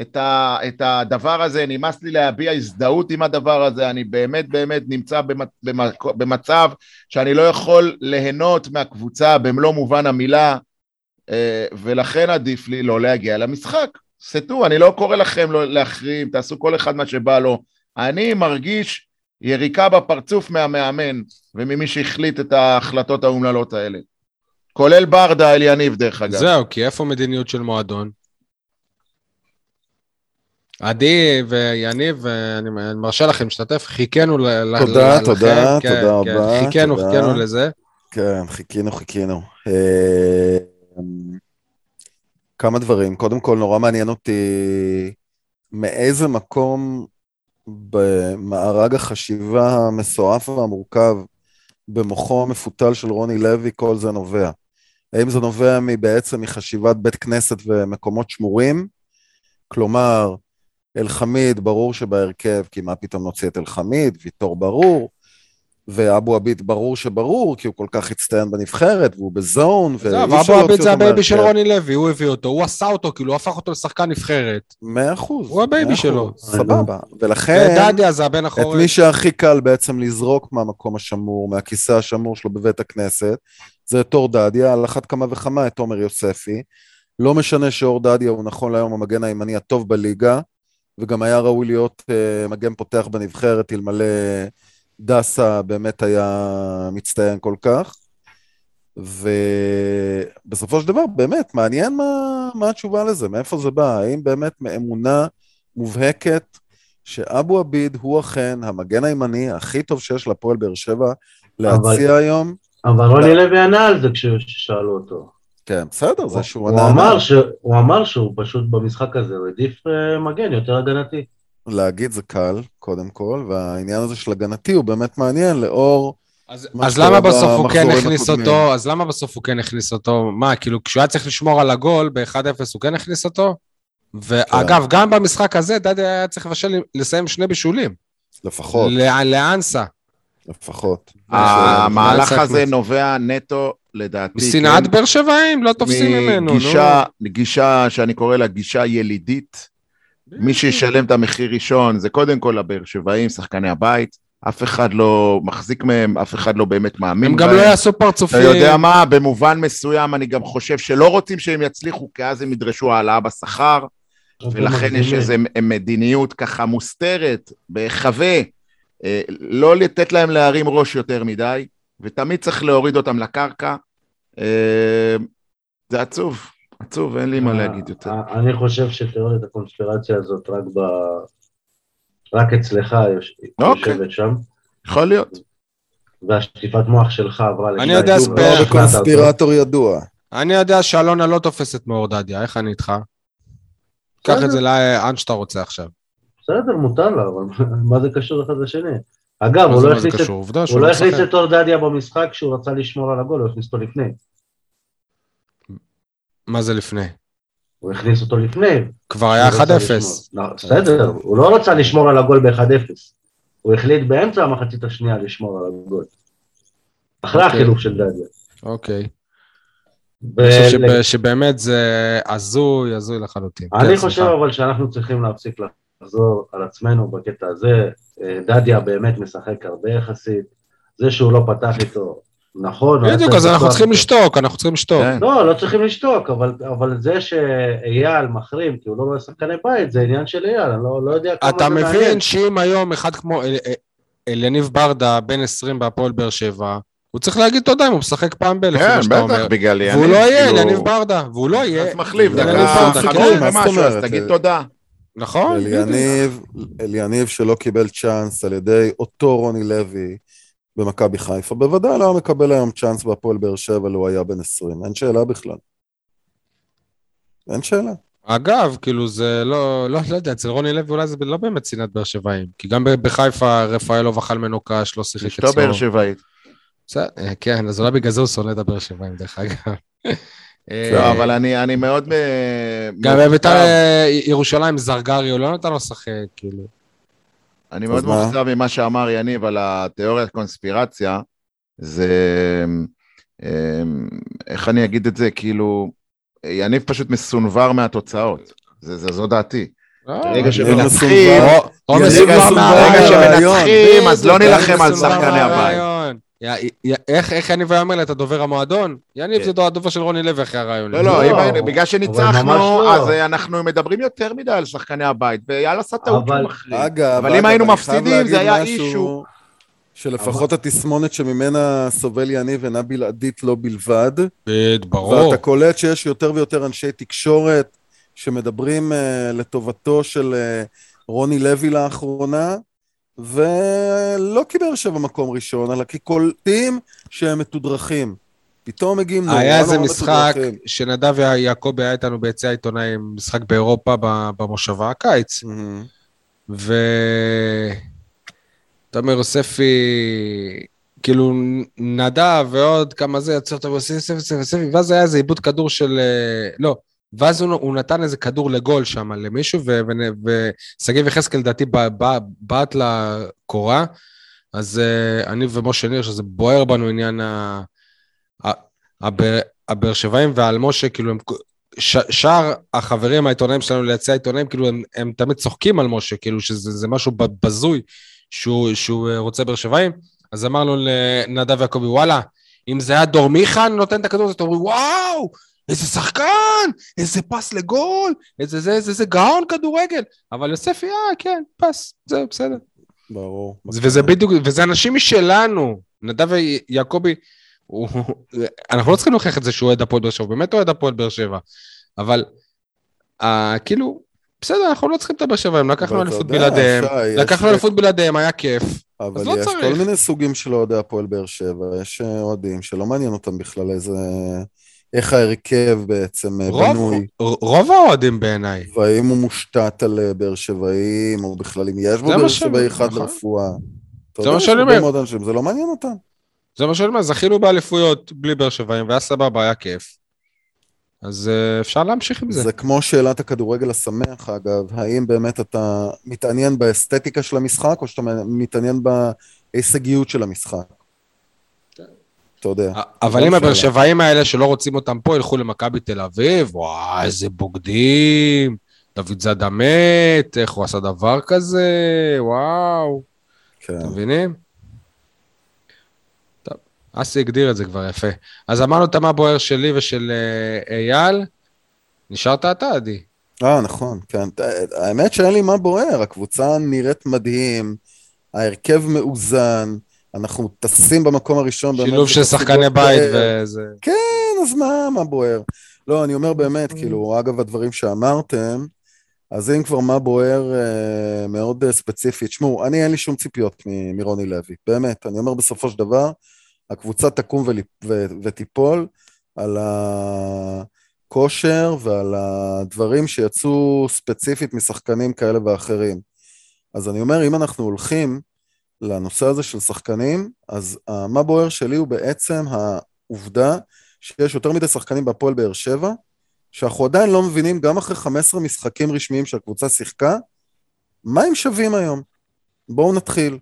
את, ה, את הדבר הזה, נמאס לי להביע הזדהות עם הדבר הזה, אני באמת באמת נמצא במצב שאני לא יכול ליהנות מהקבוצה במלוא מובן המילה, אה, ולכן עדיף לי לא להגיע למשחק. סטו, אני לא קורא לכם לא להחרים, תעשו כל אחד מה שבא לו. אני מרגיש יריקה בפרצוף מהמאמן וממי שהחליט את ההחלטות האומללות האלה. כולל ברדה אל יניב, דרך אגב. זהו, כי איפה מדיניות של מועדון? עדי ויניב, אני מרשה לכם להשתתף, חיכינו ל- ל- תודה, לכם. תודה, כן, תודה כן, רבה, חיכינו, תודה. חיכינו לזה. כן, חיכינו, חיכינו. אה, כמה דברים. קודם כל, נורא מעניין אותי מאיזה מקום במארג החשיבה המסועף והמורכב במוחו המפותל של רוני לוי כל זה נובע. האם זה נובע בעצם מחשיבת בית כנסת ומקומות שמורים? כלומר, אלחמיד, ברור שבהרכב, כי מה פתאום נוציא את אלחמיד, ויטור ברור, ואבו עביד ברור שברור, כי הוא כל כך הצטיין בנבחרת, והוא ב zone, ואי אפשר עביד להוציא זה אותו ה baby של מהרכב. רוני לוי, הוא הביא אותו, הוא עשה אותו, כאילו, הוא הפך אותו לשחקן נבחרת. מאה אחוז. הוא ה baby שלו. סבבה. ולכן, ודדיה זה הבן החורג. מי שהכי קל בעצם לזרוק מהמקום השמור, מהכיסא השמור שלו בבית הכנסת, זה את אור דדיה, על אחת כמה וכמה את עומר יוספי. לא משנה שאור דדיה הוא נכון להיום המגן הימני הטוב בליגה, וגם היה ראוי להיות אה, מגן פותח בנבחרת, אלמלא דסה באמת היה מצטיין כל כך. ובסופו של דבר, באמת, מעניין מה, מה התשובה לזה, מאיפה זה בא, האם באמת מאמונה מובהקת שאבו עביד הוא אכן המגן הימני הכי טוב שיש להפועל באר שבע להציע אבל- היום? אבל רוני לוי ענה על זה כששאלו אותו. כן, בסדר, זה שהוא הוא. אמר ש- הוא אמר שהוא פשוט במשחק הזה, הוא העדיף אה, מגן יותר הגנתי. להגיד זה קל, קודם כל, והעניין הזה של הגנתי הוא באמת מעניין, לאור... אז, מה אז למה בסוף הוא כן הכניס הקודמים. אותו? אז למה בסוף הוא כן הכניס אותו? מה, כאילו, כשהוא היה צריך לשמור על הגול ב-1-0, הוא כן הכניס אותו? ואגב, גם במשחק הזה, דדי היה צריך לבשל, לסיים שני בישולים. לפחות, ל- לאנסה. לפחות. המהלך מה הזה זה- נובע נטו, לדעתי, משנאת באר שבעים? לא תופסים ממנו, נו. מגישה, גישה שאני קורא לה גישה ילידית. מי שישלם את המחיר ראשון זה קודם כל הבאר שבעים, שחקני הבית. אף אחד לא מחזיק מהם, אף אחד לא באמת מאמין הם גם בהם. לא יעשו פרצופים. אתה יודע מה, במובן מסוים אני גם חושב שלא רוצים שהם יצליחו, כי אז הם ידרשו העלאה בשכר, ולכן יש איזו מדיניות ככה מוסתרת, בהיחווה, אה, לא לתת להם להרים ראש יותר מדי, ותמיד צריך להוריד אותם לקרקע. אה, זה עצוב, עצוב, אין לי מה להגיד יותר. אה, אני חושב שתיאוריית הקונספירציה הזאת רק ב... רק אצלך יוש- אוקיי. יושבת שם, יכול להיות. והשטיפת מוח שלך עברה אני יודע ספייר. בקונספירטור ידוע. אני יודע שאלונה לא תופסת מאור דדיה, איך אני איתך? קח את זה לאן שאתה רוצה עכשיו. בסדר, מותר לה, אבל מה זה קשור אחד לשני? אגב, מה הוא לא זה הכניס את-? עובדה הוא לא לא הכניס. את אור דדיה במשחק כשהוא רצה לשמור על הגול, הוא הכניס אותו לפני. מה זה לפני? הוא הכניס אותו לפני. כבר היה הוא רצה 1-0. לשמור. לא, בסדר, הוא לא רצה לשמור על הגול ב-1-0. הוא החליט באמצע המחצית השנייה לשמור על הגול. אחרי אוקיי. החילוף של דדיה. אוקיי. אני חושב שב- שבאמת זה הזוי, הזוי לחלוטין. אני כן, חושב. אבל שאנחנו צריכים להפסיק לחזור על עצמנו בקטע הזה. אה, דדיה באמת משחק הרבה יחסית. זה שהוא לא פתח איתו, נכון. בדיוק, אז אנחנו צריכים. לשתוק, אנחנו צריכים לשתוק. כן. לא, לא צריכים לשתוק, אבל, אבל זה שאייל מחרים, כי הוא לא רואה שחקני בית, זה עניין של אייל, אני לא, לא יודע כמה אתה זה מעניין. מבין שאם היום אחד כמו אל- אל- אליניב ברדה, בן 20 בהפועל באר שבע, הוא צריך להגיד תודה אם הוא משחק פעם ב... לפי כן, מה שאתה אומר. בטח, בגלל יניב. והוא לא יהיה כאילו, אליניב ברדה, והוא לא יהיה. אז מחליף, דקה כן. ומשהו, אז אומרת? תגיד תודה. נכון? אליניב, אליניב שלא קיבל צ'אנס על ידי אותו רוני לוי במכבי חיפה, בוודאי לא היה מקבל היום צ'אנס בהפועל באר שבע לו היה בן 20, אין שאלה בכלל. אין שאלה. אגב, כאילו זה לא, לא, לא יודע, אצל רוני לוי אולי זה לא באמת שנאת באר שבעים. כי גם בחיפה רפאלוב אכל ממנו קש, לא שיחק אשתו באר שבעית. כן, אז אולי בגלל זה הוא שונא את הבאר שבעים, דרך אגב. אה, לא, אבל אני אני מאוד... אה, גם. בביתר אה, ירושלים זרגרי, הוא לא נתן לו לשחק, כאילו. אני מאוד? מאוכזב ממה שאמר יניב על התיאוריית קונספירציה. זה... אה, איך אני אגיד את זה? כאילו, יניב פשוט מסונבר מהתוצאות. זה- זה- זו דעתי. ברגע יניב שמנצחים. ברגע מהרעיון. שמנצחים, אז לא נילחם על שחקני הבית. איך איך יניב היה אומר לה, אתה דובר המועדון? יניב כן. זה הדובר של רוני לוי אחרי הרעיון. לא. לא, לא, בגלל שניצחנו, לא. אז אה, אנחנו מדברים יותר מדי על שחקני הבית, ואייל עשה טעות אבל- שהוא. אגב, אבל אם היינו מפסידים, זה היה אישו. שלפחות התסמונת שממנה סובל יניב אינה בלעדית לא בלבד. בד, ברור. ואתה קולט שיש יותר ויותר אנשי תקשורת שמדברים uh, לטובתו של uh, רוני לוי לאחרונה, ולא כי באר שבע מקום ראשון, אלא כי קולטים שהם מתודרכים. פתאום מגיעים נורא היה איזה משחק. שנדב יעקבי היה איתנו ביציע העיתונאים, משחק באירופה במושבה הקיץ. מהמם. ו... תומר יוספי, כאילו נדב ועוד כמה זה, יצא אותו יוספי, יוספי, יוספי, יוספי, ואז היה איזה עיבוד כדור של... אה, לא, ואז הוא, הוא נתן איזה כדור לגול שם למישהו, ושגיב יחזקאל לדעתי בעט לקורה, אז uh, אני ומשה ניר, שזה בוער בנו עניין הבאר- שבעים והאלמושה, כאילו הם... ש- שאר החברים העיתונאים שלנו ליציע העיתונאים, כאילו הם, הם תמיד צוחקים על משה, כאילו שזה זה משהו בזוי שהוא, שהוא אה, רוצה באר שבעים. אז אמרנו לנדב יעקבי, וואלה, אם זה היה דור מיכן נותן את הכדור הזה, אתה אומר, וואו, איזה שחקן, איזה פס לגול, איזה זה, איזה זה גאון כדורגל. אבל יוספי, אה, כן, פס, זהו, בסדר. ברור. וזה בדיוק, וזה אנשים משלנו. נדב יעקבי, הוא, אנחנו לא צריכים להוכיח את זה שהוא אוהד הפועל באר שבע, הוא באמת אוהד הפועל באר שבע. אבל, אה, כאילו, בסדר, אנחנו לא צריכים את הבאר שבע, הם לקחנו אליפות בלעדיהם, לקחנו אליפות בלעדיהם, היה כיף. אבל אז לא יש צריך. כל מיני סוגים של אוהדי הפועל באר שבע, יש אה, אוהדים שלא מעניין אותם בכלל איזה איך ההרכב בעצם אה, רוב, בנוי, רוב האוהדים בעיניי. והאם הוא מושתת על אה, באר שבעים, או בכלל אם יש בו באר שבעי אחד נכון. לרפואה. זה מה שאני אומר. זה לא מעניין אותם. זה מה שאני אומר, זכינו באליפויות בלי באר שבעים, והיה סבבה, היה כיף. אז אה, אפשר להמשיך עם זה. זה כמו שאלת הכדורגל השמח, אגב, האם באמת אתה מתעניין באסתטיקה של המשחק, או שאתה מתעניין בהישגיות של המשחק? אתה יודע. אבל לא אם הבאר שאלה. שבעים האלה שלא רוצים אותם פה, ילכו למכבי תל אביב, וואי, איזה בוגדים, דוד זאדה מת, איך הוא עשה דבר כזה, וואו, כן. אתם מבינים? טוב, אסי הגדיר את זה כבר יפה. אז אמרנו את מה בוער שלי ושל אה, אייל, נשארת אתה, עדי. אה, נכון, כן. האמת שאין לי מה בוער, הקבוצה נראית מדהים, ההרכב מאוזן, אנחנו טסים במקום הראשון. באמת שילוב של שחקני בית פאר. וזה. כן, אז מה, מה בוער? לא, אני אומר באמת, כאילו, אגב הדברים שאמרתם, אז אם כבר מה בוער אה, מאוד אה, ספציפי, תשמעו, אני אין לי שום ציפיות מ- מרוני לוי, באמת, אני אומר בסופו של דבר, הקבוצה תקום ול, ו, ותיפול על הכושר ועל הדברים שיצאו ספציפית משחקנים כאלה ואחרים. אז אני אומר, אם אנחנו הולכים לנושא הזה של שחקנים, אז אה, מה בוער שלי הוא בעצם העובדה שיש יותר מדי שחקנים בהפועל באר שבע, שאנחנו עדיין לא מבינים, גם אחרי 15 משחקים רשמיים שהקבוצה שיחקה, מה הם שווים היום? בואו נתחיל.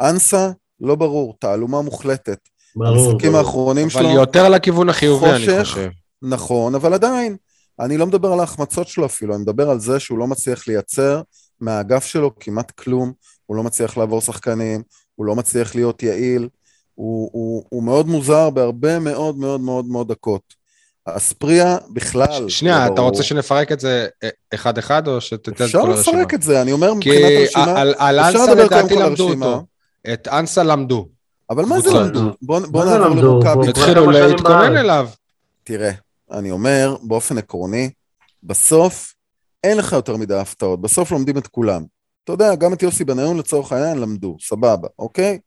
אנסה, לא ברור, תעלומה מוחלטת. ברור. המשחקים ברור. האחרונים אבל שלו, יותר לכיוון החיובי, אני חושך. חושב. נכון, אבל עדיין, אני לא מדבר על ההחמצות שלו אפילו, אני מדבר על זה שהוא לא מצליח לייצר מהאגף שלו כמעט כלום, הוא לא מצליח לעבור שחקנים, הוא לא מצליח להיות יעיל, הוא, הוא, הוא מאוד מוזר בהרבה מאוד מאוד מאוד מאוד דקות. אספריה בכלל. שנייה, לא אתה ברור. רוצה שנפרק את זה אחד-אחד, או שתתן את אפשר כל הרשימה? לפרק את זה, אני אומר כי מבחינת הרשימה, על על אפשר אנסה לדבר קודם לדעתי כל על הרשימה. אותו. את אנסה למדו. אבל מה זה. למדו? בוא, נעבור? למכבי. התחילו להתכונן. אליו. תראה, אני אומר באופן עקרוני, בסוף אין לך יותר מדי הפתעות, בסוף לומדים את כולם. אתה יודע, גם את יוסי בניון לצורך העניין למדו, סבבה, אוקיי?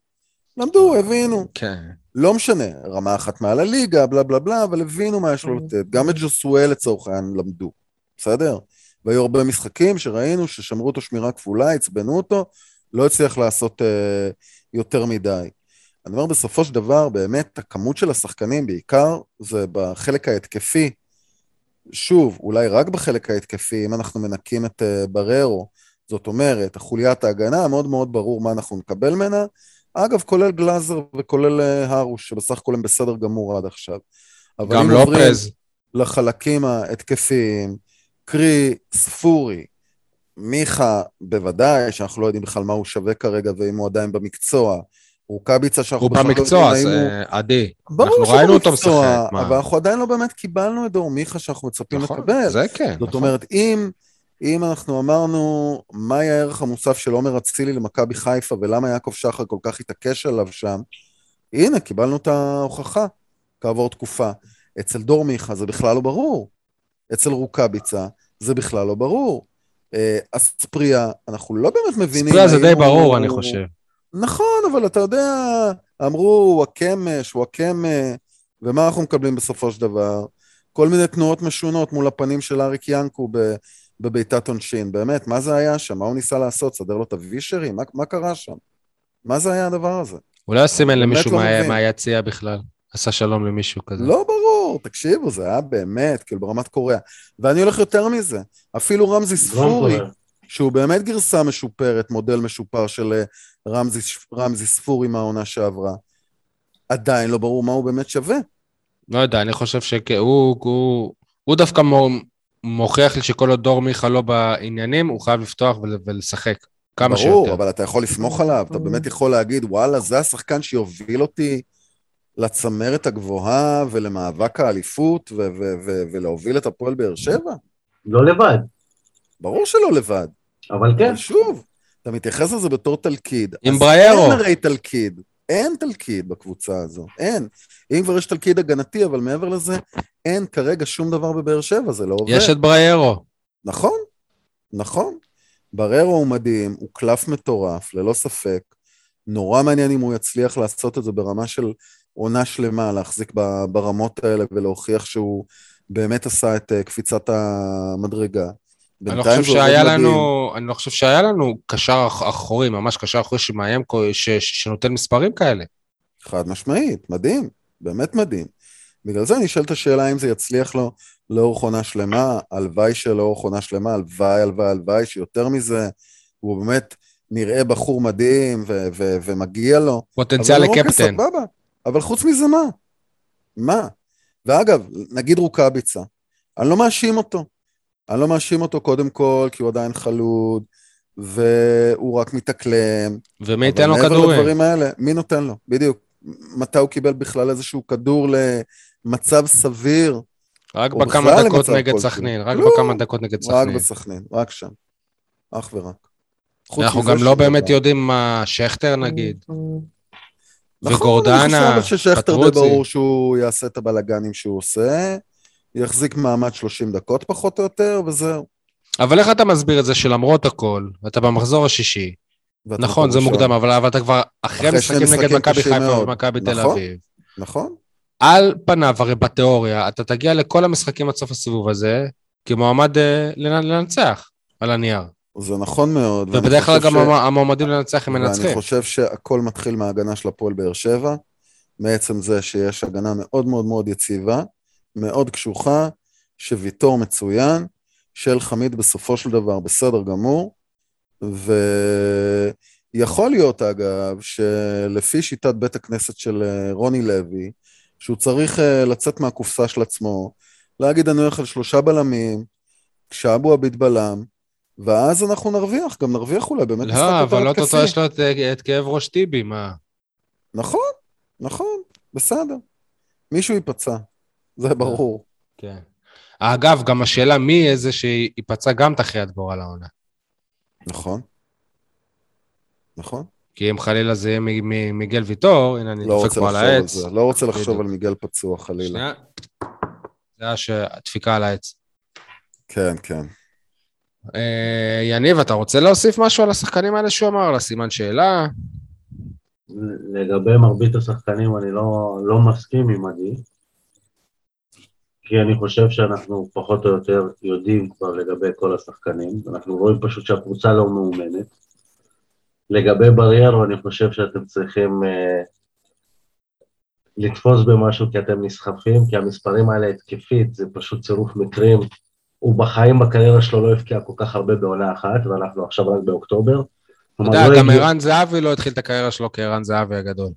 למדו, הבינו. כן. לא משנה, רמה אחת מעל הליגה, בלה בלה בלה, אבל הבינו מה יש לו לתת. גם את ג'וסואל לצורך העניין למדו, בסדר? והיו הרבה משחקים שראינו ששמרו אותו שמירה כפולה, עצבנו אותו, לא הצליח לעשות אה, יותר מדי. אני אומר, בסופו של דבר, באמת, הכמות של השחקנים, בעיקר זה בחלק ההתקפי. שוב, אולי רק בחלק ההתקפי, אם אנחנו מנקים את אה, בררו, זאת אומרת, החוליית ההגנה, מאוד מאוד ברור מה אנחנו נקבל ממנה. אגב, כולל גלאזר וכולל אה, הרוש, שבסך הכל הם בסדר גמור עד עכשיו. אבל גם לופז. לחלקים ההתקפיים, קרי ספורי, מיכה, בוודאי, שאנחנו לא יודעים בכלל מה הוא שווה כרגע ואם הוא עדיין במקצוע. רוקאביצה שאנחנו הוא בכלל לא במקצוע, יודעים האם הוא... אה, עדי. ברור אנחנו ראינו אותו במקצוע, משחק, מה? אבל אנחנו עדיין לא באמת קיבלנו את דור מיכה שאנחנו מצפים נכון, לקבל. זה כן. זאת נכון. אומרת, אם, אם אנחנו אמרנו מהי הערך המוסף של עומר אצילי למכבי חיפה ולמה יעקב שחר כל כך התעקש עליו שם, הנה, קיבלנו את ההוכחה כעבור תקופה. אצל דור מיכה זה בכלל לא ברור. אצל רוקאביצה זה בכלל לא ברור. אה, אספריה, אנחנו לא באמת מבינים... ספריה זה די הוא- ברור, אני חושב. נכון, אבל אתה יודע, אמרו וואקמש, וואקמה, ומה אנחנו מקבלים בסופו של דבר? כל מיני תנועות משונות מול הפנים של אריק ינקו ב- בבעיטת עונשין. באמת, מה זה היה שם? מה הוא ניסה לעשות? סדר לו את הווישרים? מה, מה קרה שם? מה זה היה הדבר הזה? אולי סימן באמת למישהו לא מה- מבין. מהיציע בכלל. עשה שלום למישהו כזה. לא ברור, תקשיבו, זה היה באמת, כאילו ברמת קוריאה. ואני הולך יותר מזה, אפילו רמזי ספורי, שהוא באמת גרסה משופרת, מודל משופר של אה, רמזי, רמזי ספורי מהעונה שעברה, עדיין לא ברור מה הוא באמת שווה. לא יודע, אני חושב שהוא הוא, הוא דווקא מוכיח לי שכל עוד דור מיכה לא בעניינים, הוא חייב לפתוח ול, ולשחק כמה ברור, שיותר. אבל אתה יכול לסמוך עליו, אתה באמת יכול להגיד, וואלה, זה השחקן שיוביל אותי לצמרת הגבוהה ולמאבק האליפות ו- ו- ו- ולהוביל את הפועל באר שבע? לא לבד, ברור שלא לבד. אבל כן. אבל שוב, אתה מתייחס לזה בתור תלכיד. עם אז בריירו. אין הרי תלכיד. אין תלכיד בקבוצה הזו, אין. אם כבר יש תלכיד הגנתי, אבל מעבר לזה, אין כרגע שום דבר בבאר שבע, זה לא עובד. יש את בריירו. נכון, נכון. בררו הוא מדהים, הוא קלף מטורף, ללא ספק. נורא מעניין אם הוא יצליח לעשות את זה ברמה של עונה שלמה להחזיק ברמות האלה ולהוכיח שהוא באמת עשה את אה, קפיצת המדרגה. אני לא חושב שהיה. לנו, אני לא חושב שהיה לנו קשר אח- אחורי, ממש קשר אחורי שמאיים, ש- ש- שנותן מספרים כאלה. חד משמעית, מדהים, באמת מדהים. בגלל זה אני שואל את השאלה אם זה יצליח לו לאורך עונה שלמה, הלוואי שלאורך עונה שלמה, הלוואי, הלוואי, הלוואי, שיותר מזה, הוא באמת נראה בחור מדהים ו- ו- ומגיע לו. פוטנציאל אבל אוקיי, לקפטן. סבבה, אבל חוץ מזה מה? מה? ואגב, נגיד רוקאביצה, אני לא מאשים אותו. אני לא מאשים אותו קודם כל, כי הוא עדיין חלוד, והוא רק מתאקלם. ומי ייתן לו אבל מעבר כדורים? לדברים האלה, מי נותן לו? בדיוק. מתי הוא קיבל בכלל איזשהו כדור למצב סביר? רק או בכמה דקות נגד. סכנין, רק לא, בכמה דקות נגד רק סכנין. בסכנין, רק שם. אך ורק. אנחנו גם לא באמת דבר. יודעים מה שכטר נגיד, נכון, אני וגורדנה, חושב ששכטר די פטרוצי. ברור שהוא יעשה את הבלאגנים שהוא עושה, יחזיק מעמד 30 דקות פחות או יותר, וזהו. אבל איך אתה מסביר את זה שלמרות הכל, אתה במחזור השישי, נכון, זה. מוקדם, אבל אבל אתה כבר אחרי משחקים נגד מכבי חיפה. ומכבי תל נכון. אביב. נכון? על פניו, הרי בתיאוריה, אתה תגיע לכל המשחקים עד סוף הסיבוב הזה, כמועמד אה, לנ- לנצח על הנייר. זה נכון מאוד. ואני ובדרך כלל גם ש- המ- המועמדים לנצח הם ואני מנצחים. חושב שהכל מתחיל מההגנה של הפועל באר שבע, מעצם זה שיש הגנה מאוד מאוד מאוד יציבה, מאוד קשוחה, שוויתור מצוין, של חמיד בסופו של דבר בסדר גמור, ויכול להיות אגב, שלפי שיטת בית הכנסת של אה, רוני לוי, שהוא צריך אה, לצאת מהקופסה של עצמו, להגיד אני הולך על שלושה בלמים, כשאבו עביד בלם, ואז אנחנו נרוויח, גם נרוויח אולי באמת משחק לא, יותר אבל התקפי. אוטוטו יש לו את- את כאב ראש טיבי, מה? נכון, נכון, בסדר. מישהו ייפצע, זה ברור. כן. אגב, גם השאלה מי יהיה זה שייפצע גם תחת גורל העונה. נכון. נכון. כי אם חלילה זה יהיה מ- מ- מיגל ויטור, הנה אני לא דופק רוצה פה על על העץ. לא רוצה לחשוב. על מיגל פצוע חלילה. שנייה. זה הדפיקה על העץ. כן, כן. אה, יניב, אתה רוצה להוסיף משהו על השחקנים האלה שהוא אמר? על הסימן שאלה? לגבי מרבית השחקנים אני לא, לא מסכים עם עדי, כי אני חושב שאנחנו פחות או יותר יודעים כבר לגבי כל השחקנים, אנחנו רואים פשוט שהקבוצה לא מאומנת. לגבי בריירו אני חושב שאתם צריכים אה, לתפוס במשהו כי אתם נסחפים, כי המספרים האלה התקפית זה פשוט צירוף מקרים. הוא בחיים בקריירה שלו לא הבקיע כל כך הרבה בעונה אחת, ואנחנו עכשיו רק באוקטובר. אתה יודע, לא גם ערן זהבי לא התחיל את הקריירה שלו כערן זהבי הגדול.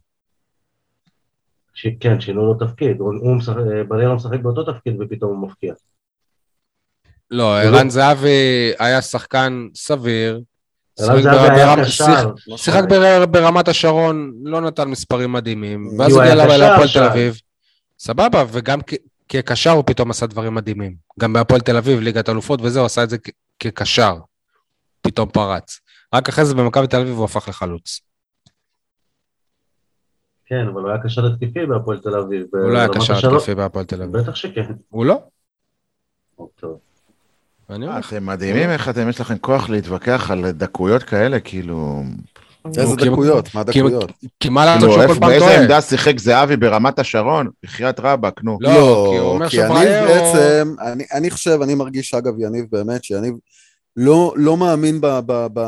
ש... כן, שינו לו תפקיד, הוא, משחק, בריירה משחק באותו תפקיד ופתאום הוא מפקיע. לא, זה לא- ערן זהבי היה שחקן סביר. ערן שיחק בר- ברמת השרון, לא נתן מספרים מדהימים, ואז הגיע להפועל. תל אביב. סבבה, וגם כקשר הוא פתאום עשה דברים מדהימים. גם בהפועל תל אביב, ליגת אלופות וזה, הוא עשה את זה כקשר. פתאום פרץ. רק אחרי זה במכבי תל אביב הוא הפך לחלוץ. כן, אבל הוא היה קשר התקפי בהפועל תל אביב. הוא לא היה קשר. התקפי בהפועל תל אביב. בטח שכן. הוא לא? טוב. אני אומר לך. אתם מדהימים איך אתם, יש לכם כוח להתווכח על דקויות כאלה, כאילו... איזה כי- דקויות? מה כי- דקויות? כי מה לעשות כאילו, שהוא כל פעם באיזה טועה? עמדה שיחק זהבי ברמת השרון? בחייאת רבאק, נו. לא, כי הוא אומר כי יניב שבריירו... בעצם, אני, אני חושב, אני מרגיש, אגב, יניב באמת, שיניב לא, לא מאמין ב, ב, ב,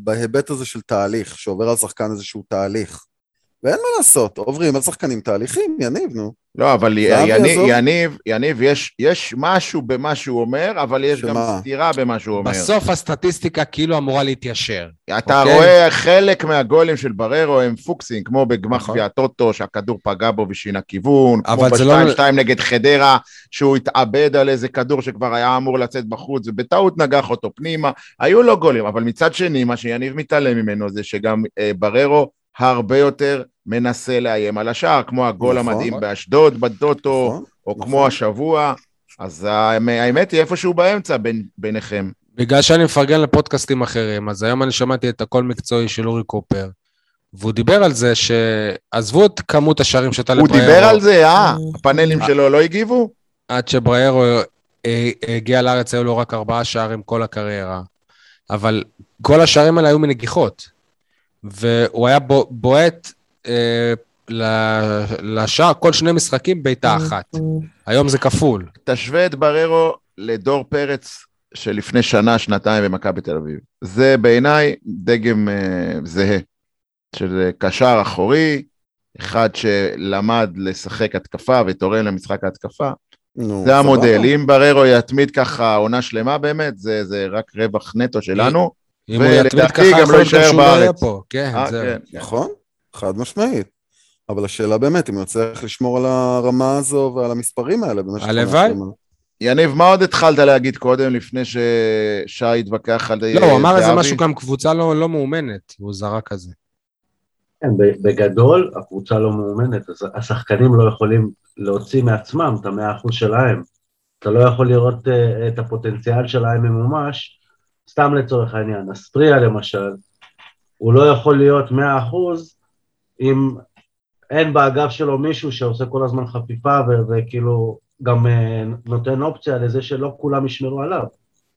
בהיבט הזה של תהליך, שעובר על שחקן איזשהו תהליך. ואין מה לעשות, עוברים על שחקנים תהליכים, יניב, נו. לא, אבל יניב. יניב, יניב, יש, יש משהו במה שהוא אומר, אבל יש גם שמה? סתירה במה שהוא אומר. בסוף הסטטיסטיקה כאילו אמורה להתיישר. אתה אוקיי. רואה חלק מהגולים של בררו הם פוקסים, כמו בגמר נכון. גביע הטוטו, שהכדור פגע בו ושינה כיוון, כמו אבל זה לא- ב-2-2 נגד חדרה, שהוא התאבד על איזה כדור שכבר היה אמור לצאת בחוץ, ובטעות נגח אותו פנימה. היו לו גולים, אבל מצד שני, מה שיניב מתעלם ממנו זה שגם אה, בררו הרבה יותר מנסה לאיים על השער, כמו הגול נכון. המדהים באשדוד, בטוטו, נכון? או נכון. כמו השבוע. אז האמת היא איפשהו באמצע בין, ביניכם. בגלל שאני מפרגן לפודקאסטים אחרים, אז היום אני שמעתי את הקול מקצועי של אורי קופר, והוא דיבר על זה שעזבו את כמות השערים הוא לבריירו. דיבר על זה, אה? הפאנלים שלו לא הגיבו? עד שבריירו אה, הגיע לארץ, היו לו רק ארבעה שערים כל הקריירה. אבל כל השערים האלה היו מנגיחות. והוא היה בו- בועט אה, ל- לשער כל שני משחקים בעיטה אחת. היום זה כפול. תשווה את בררו לדור פרץ שלפני שנה, שנתיים במכבי תל אביב. זה בעיניי דגם אה, זהה, של קשר אחורי, אחד שלמד לשחק התקפה ותורם למשחק ההתקפה. נו, זה. המודל. אם בררו יתמיד ככה עונה שלמה באמת, זה, זה רק רווח נטו שלנו. אם הוא יתמיד ככה, גם יכול לא להיות גם יישאר שהוא לא יהיה בארץ. פה. כן, אה, זהו. כן. נכון, חד משמעית. אבל השאלה באמת, אם הוא יצליח לשמור על הרמה הזו ועל המספרים האלה במשך... הלוואי. יניב, מה עוד התחלת להגיד קודם, לפני ששי התווכח על לא, הוא אמר איזה? משהו גם קבוצה לא לא מאומנת, הוא זרק כזה. כן, ב- בגדול, הקבוצה לא מאומנת, אז השחקנים לא יכולים להוציא מעצמם את המאה אחוז שלהם. אתה לא יכול לראות אה, את הפוטנציאל שלהם ממומש, סתם לצורך העניין, אספריה למשל, הוא לא יכול להיות מאה אחוז אם אין באגף שלו מישהו שעושה כל הזמן חפיפה ו- וכאילו גם אה, נותן אופציה לזה שלא כולם ישמרו עליו.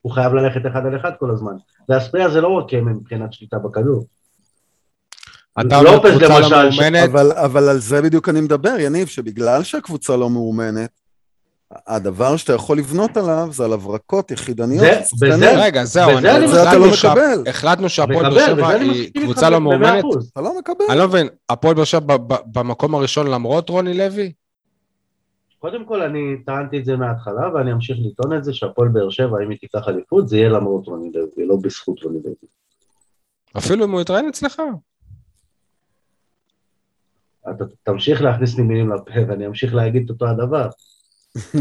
הוא חייב ללכת אחד על אחד כל הזמן. ואספריה זה לא רק מבחינת שליטה בכדור. אתה קבוצה לא למשל, ש- מאומנת, אבל, אבל על זה בדיוק אני מדבר, יניב, שבגלל שהקבוצה לא מאומנת, הדבר שאתה יכול לבנות עליו זה על הברקות יחידניות. זה-. בזה- רגע, זהו, בזה אני- זה אתה לא מקבל. החלטנו שהפועל באר שבע היא קבוצה לא מאומנת. אתה לא מקבל. אני לא מבין, הפועל באר שבע במקום הראשון למרות רוני לוי? קודם כל, אני טענתי את זה מההתחלה, ואני אמשיך לטעון את זה, שהפועל באר שבע, אם היא תיקח אליפות, זה יהיה למרות רוני לוי, לא בזכות רוני לוי. אפילו אם הוא יתראיין אצלך. אתה תמשיך להכניס לי מילים לפה, ואני אמשיך להגיד את אותו הדבר.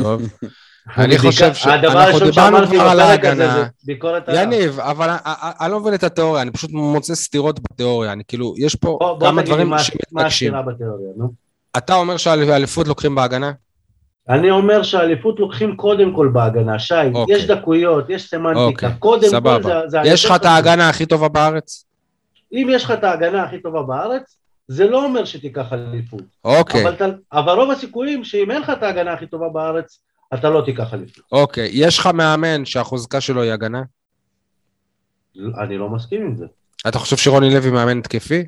טוב. אני חושב ש... הדבר הראשון שאמרתי בפרק הזה. זה ביקורת עליו. יניב, אבל אני- לא מבין את התיאוריה, אני פשוט מוצא סתירות בתיאוריה, אני כאילו, יש פה כמה דברים מה- מה שמתנגשים. הסתירה בתיאוריה, נו. אתה אומר שהאליפות לוקחים בהגנה? אני אומר שהאליפות לוקחים קודם כל בהגנה, שי, אוקיי. יש דקויות, יש סמנטיקה, אוקיי, קודם כל סבבה. זה... זה יש לך את. ההגנה הכי טובה בארץ? אם יש לך את ההגנה הכי טובה בארץ, זה לא אומר שתיקח אליפות. אוקיי, אבל, אבל רוב הסיכויים שאם אין לך את ההגנה הכי טובה בארץ, אתה לא תיקח אליפות. אוקיי. יש לך מאמן שהחוזקה שלו היא הגנה? אני לא מסכים עם זה. אתה חושב שרוני לוי מאמן התקפי?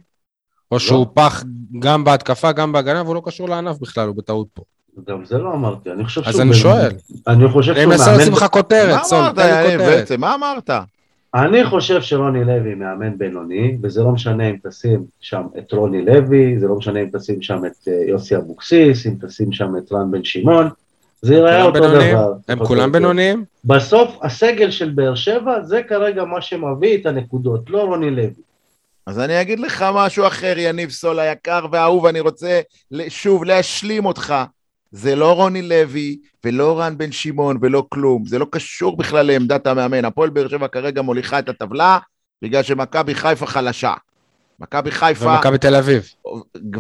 או שהוא פח גם בהתקפה, גם בהגנה, והוא לא קשור לענף בכלל, הוא בטעות פה. גם זה לא אמרתי, אני חושב אז שהוא... אני בן- שואל. אני חושב אני שהוא מנסה מאמן... לשים לך כותרת, סול, תן לי כותרת. מה אמרת? אני חושב שרוני לוי מאמן בינוני, וזה לא משנה אם תשים שם את רוני לוי, זה לא משנה אם תשים שם את אה, יוסי אבוקסיס, אם תשים שם את רן בן שמעון, זה ייראה כולם אותו בינוניים? דבר. הם כולם יותר. בינוניים? בסוף הסגל של באר שבע זה כרגע מה שמביא את הנקודות, לא רוני לוי. אז אני אגיד לך משהו אחר, יניב סול היקר והאהוב, אני רוצה שוב להשלים אותך. זה לא רוני לוי ולא רן בן שמעון ולא כלום, זה לא קשור בכלל לעמדת המאמן. הפועל באר שבע כרגע מוליכה את הטבלה בגלל שמכבי חיפה חלשה. מכבי חיפה ומכבי תל אביב.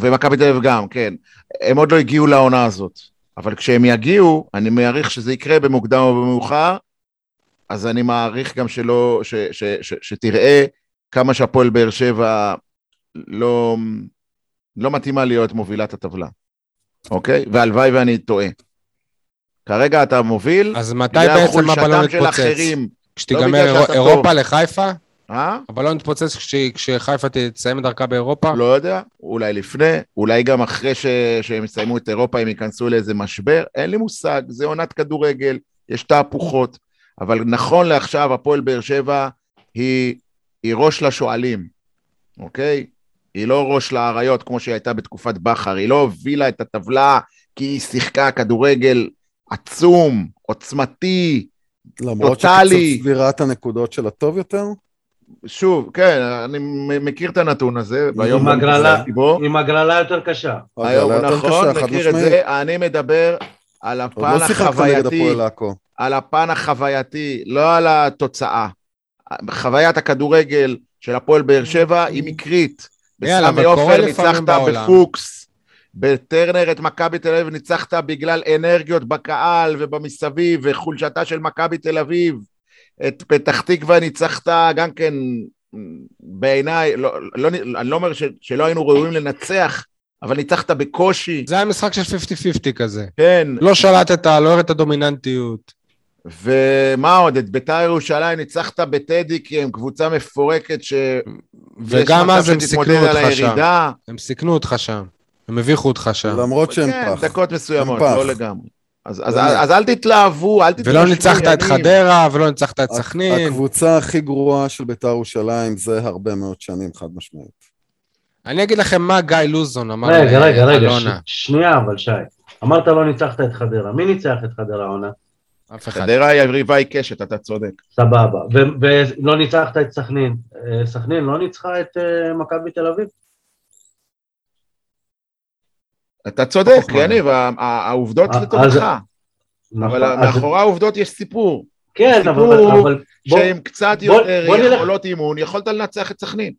ומכבי תל אביב גם, כן. הם עוד לא הגיעו לעונה הזאת. אבל כשהם יגיעו, אני מעריך שזה יקרה במוקדם או במאוחר, אז אני מעריך גם שלא, ש, ש, ש, שתראה כמה שהפועל באר שבע לא, לא מתאימה להיות מובילת הטבלה, אוקיי? והלוואי ואני טועה. כרגע אתה מוביל, אז מתי בעצם הבלון יתפוצץ? אחרים, כשתיגמר שאתה אירופה טוב. לחיפה? אה? הבלון יתפוצץ כש- כשחיפה תסיים את דרכה באירופה? לא יודע, אולי לפני, אולי גם אחרי ש... שהם יסיימו את אירופה הם ייכנסו לאיזה משבר, אין לי מושג, זה עונת כדורגל, יש תהפוכות, אבל נכון לעכשיו הפועל באר שבע היא, היא ראש לשועלים, אוקיי? היא לא ראש לאריות כמו שהיא הייתה בתקופת בכר, היא לא הובילה את הטבלה כי היא שיחקה כדורגל עצום, עוצמתי, למרות טוטאלי. שקצת צבירת הנקודות של הטוב יותר? שוב, כן, אני מכיר את הנתון הזה, והיום עם גם הגרלה. התעסקתי בו. עם הגרלה יותר קשה. היום, יותר נכון, קשה, מכיר את. זה, אני מדבר על הפן לא החווייתי. על הפן החווייתי, לא על התוצאה. חוויית הכדורגל של הפועל באר שבע היא מקרית. בסמי עופר ניצחת. בפוקס, בטרנר את מכבי תל אביב ניצחת בגלל אנרגיות בקהל ובמסביב וחולשתה של מכבי תל אביב. את פתח תקווה ניצחת גם כן, בעיניי, לא, לא, אני לא אומר ש, שלא היינו ראויים לנצח, אבל ניצחת בקושי, זה היה משחק של 50-50 כזה. כן. לא שלטת, לא הראית דומיננטיות. ומה עוד, את ביתר ירושלים ניצחת בטדי כי הם קבוצה מפורקת ש... וגם אז הם סיכנו על אותך שם. הירידה. הם סיכנו אותך שם. הם הביכו אותך שם. למרות שהם כן, פח. דקות מסוימות. לא לגמרי. אז, אז, באמת. אז אל תתלהבו, אל תתלהבו. ולא ניצחת את חדרה, ולא ניצחת את סכנין. הקבוצה הכי גרועה של בית"ר ירושלים זה הרבה מאוד שנים, חד משמעית. אני אגיד לכם מה גיא לוזון אמר רגע, רגע, רגע, שנייה אבל שי. אמרת לא ניצחת את חדרה, מי ניצח את חדרה העונה? אף אחד. חדרה היא יריבה עיקשת, אתה צודק. סבבה. ו- ולא ניצחת את סכנין. אה, סכנין לא ניצחה את אה, מכבי תל אביב? אתה צודק. יניב, ה- ה- העובדות אה, לטובתך. אבל נכון, מאחורי העובדות יש סיפור. כן, אבל, בוא, שעם קצת יותר יכולות אימון, יכולת לנצח את סכנין.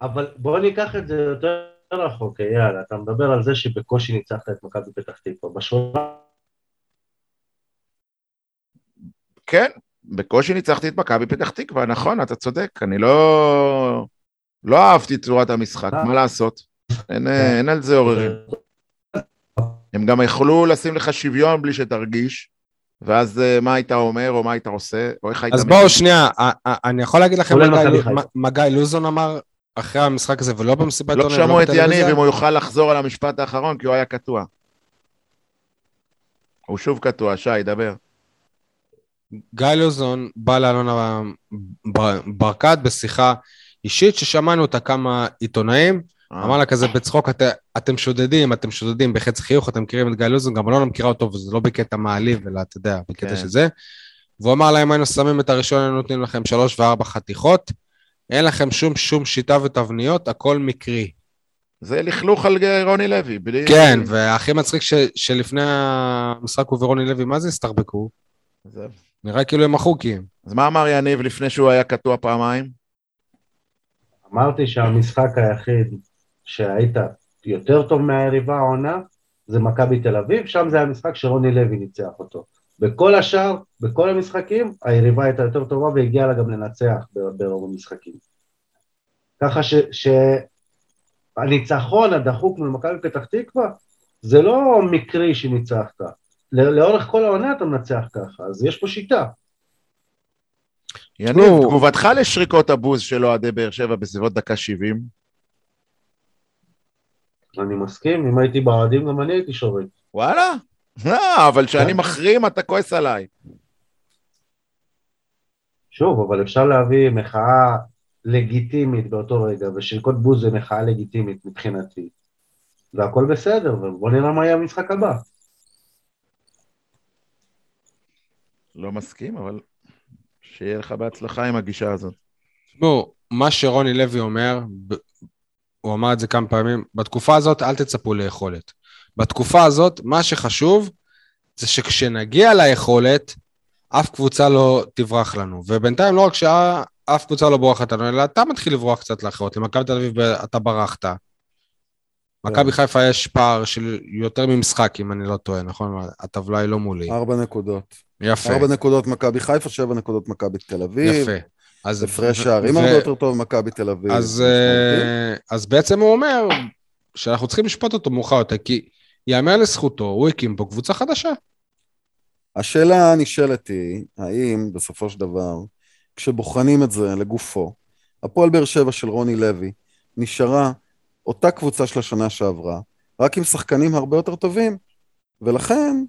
אבל בוא ניקח את זה יותר רחוק, יאללה, אתה מדבר על זה שבקושי ניצחת את מכבי פתח תקווה. בשורה... כן, בקושי ניצחתי את מכבי פתח תקווה, נכון, אתה צודק, אני לא... לא אהבתי את צורת המשחק, מה לעשות? אין, אה, אין על זה עוררין. הם גם יכלו לשים לך שוויון בלי שתרגיש, ואז אה, מה היית אומר, או מה היית עושה, או איך היית... אז. בואו שנייה, א- א- אני יכול להגיד לכם מה גיא- לוזון אמר אחרי המשחק הזה, ולא במסיבת לא עיתונאים, שמעו את? יניב אם הוא יוכל לחזור על המשפט האחרון, כי הוא היה קטוע. הוא שוב קטוע, שי, דבר. גיא לוזון בא לאלונה בר- ברקת בשיחה אישית ששמענו אותה כמה עיתונאים, אה. אמר לה כזה בצחוק, "את- אתם שודדים, אתם שודדים בחץ חיוך, אתם מכירים את גיא לוזון, גם אלונה מכירה אותו, וזה לא בקטע מעליב, אלא אתה יודע, בקטע כן. של זה. והוא אמר להם, היינו שמים את הראשון, היינו נותנים לכם שלוש וארבע חתיכות, אין לכם שום שום שיטה ותבניות, הכל מקרי. זה לכלוך על רוני לוי, בלי... כן, והכי מצחיק ש, שלפני המשחק הוא ורוני לוי, מה זה הסתרבקו? זה- נראה כאילו הם החוקים. אז מה אמר יניב לפני שהוא היה קטוע פעמיים? אמרתי שהמשחק היחיד שהיית יותר טוב מהיריבה העונה זה מכבי תל אביב, שם זה היה משחק שרוני לוי ניצח אותו. בכל השאר, בכל המשחקים, היריבה הייתה יותר טובה והגיעה לה גם לנצח ברוב המשחקים. ככה ש, שהניצחון הדחוק מול מכבי פתח תקווה זה לא מקרי שניצחת. לא- לאורך כל העונה אתה מנצח ככה, אז יש פה שיטה. יניב, נו. תגובתך לשריקות הבוז של אוהדי באר שבע בסביבות דקה 70? אני מסכים, אם הייתי באוהדים גם אני הייתי שורד. וואלה? אה, אבל כשאני כן. מחרים אתה כועס עליי. שוב, אבל אפשר להביא מחאה לגיטימית באותו רגע, ושריקות בוז זה מחאה לגיטימית מבחינתי. והכל בסדר, ובוא נראה מה יהיה המשחק הבא. לא מסכים, אבל שיהיה לך בהצלחה עם הגישה הזאת. תשמעו, מה שרוני לוי אומר, הוא אמר את זה כמה פעמים, בתקופה הזאת אל תצפו ליכולת. בתקופה הזאת, מה שחשוב זה שכשנגיע ליכולת, אף קבוצה לא תברח לנו. ובינתיים לא רק שאף קבוצה לא בורחת לנו, אלא אתה מתחיל לברוח קצת לאחרות. למכבי תל אביב אתה ברחת. מכבי חיפה יש פער של יותר ממשחק, אם אני לא טועה, נכון? הטבלה היא לא מולי. ארבע נקודות. יפה, ארבע נקודות מכבי חיפה, שבע נקודות מכבי תל אביב. יפה. אז הפרש שערים הרבה יותר טוב ממכבי תל אביב. אז. אה, אז בעצם הוא אומר שאנחנו צריכים לשפוט אותו מאוחר יותר, כי ייאמר לזכותו, הוא הקים פה קבוצה חדשה. השאלה הנשאלת היא, האם בסופו של דבר, כשבוחנים את זה לגופו, הפועל באר שבע של רוני לוי נשארה אותה קבוצה של השנה שעברה, רק עם שחקנים הרבה יותר טובים, ולכן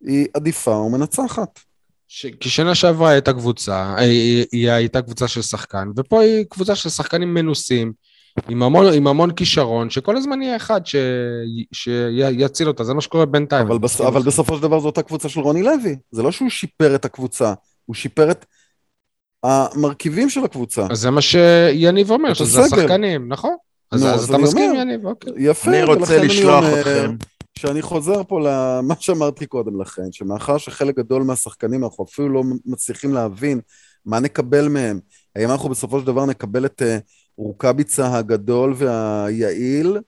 היא עדיפה ומנצחת. ש... כי שנה שעברה הייתה קבוצה, היא, היא הייתה קבוצה של שחקן, ופה היא קבוצה של שחקנים מנוסים, עם המון, עם המון כישרון, שכל הזמן יהיה אחד ש... שיציל אותה, זה מה שקורה בינתיים. אבל, בס... אבל בסופו של דבר זו אותה קבוצה של רוני לוי. זה לא שהוא שיפר את הקבוצה, הוא שיפר את המרכיבים של הקבוצה. אז זה מה שיניב אומר, שזה הסגל. השחקנים, נכון? אז, נו, אז אז אתה אני מסכים, אומר. יניב, אוקיי. יפה, אני רוצה לשלוח אומר, אתכם. שאני חוזר פה למה שאמרתי קודם לכן, שמאחר שחלק גדול מהשחקנים אנחנו אפילו לא מצליחים להבין מה נקבל מהם, האם אנחנו בסופו של דבר נקבל את uh, רוקאביצה הגדול והיעיל,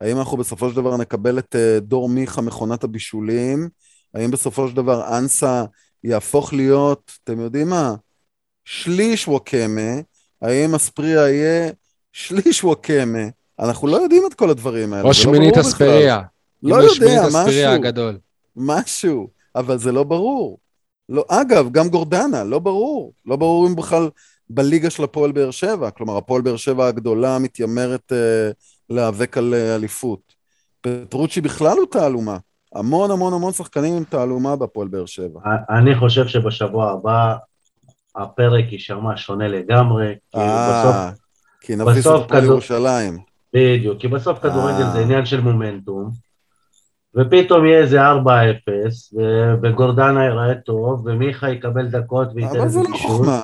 האם אנחנו בסופו של דבר נקבל את uh, דור מיכה מכונת הבישולים, האם בסופו של דבר אנסה יהפוך להיות, אתם יודעים מה, שליש וואקמה, האם אספריה יהיה שליש וואקמה, אנחנו לא יודעים את כל הדברים האלה. או לא שמינית בכלל. אספריה. לא יודע, שמינית אספריה משהו, הגדול. משהו, אבל זה לא ברור. לא, אגב, גם גורדנה, לא ברור. לא ברור אם בכלל בליגה של הפועל באר שבע. כלומר, הפועל באר שבע הגדולה מתיימרת אה, להיאבק על אה, אליפות. פטרוצ'י בכלל הוא תעלומה. המון המון המון שחקנים עם תעלומה בהפועל באר שבע. אני חושב שבשבוע הבא הפרק יישמע שונה לגמרי, כי בסוף, אה, כי נביס הפועל כדור- ירושלים. בדיוק, כי בסוף כדורגל אה. זה עניין של מומנטום, ופתאום יהיה איזה 4-0, ו- וגורדנה ייראה טוב, ומיכה יקבל דקות וייתן אבל זה איזה לא. חוכמה.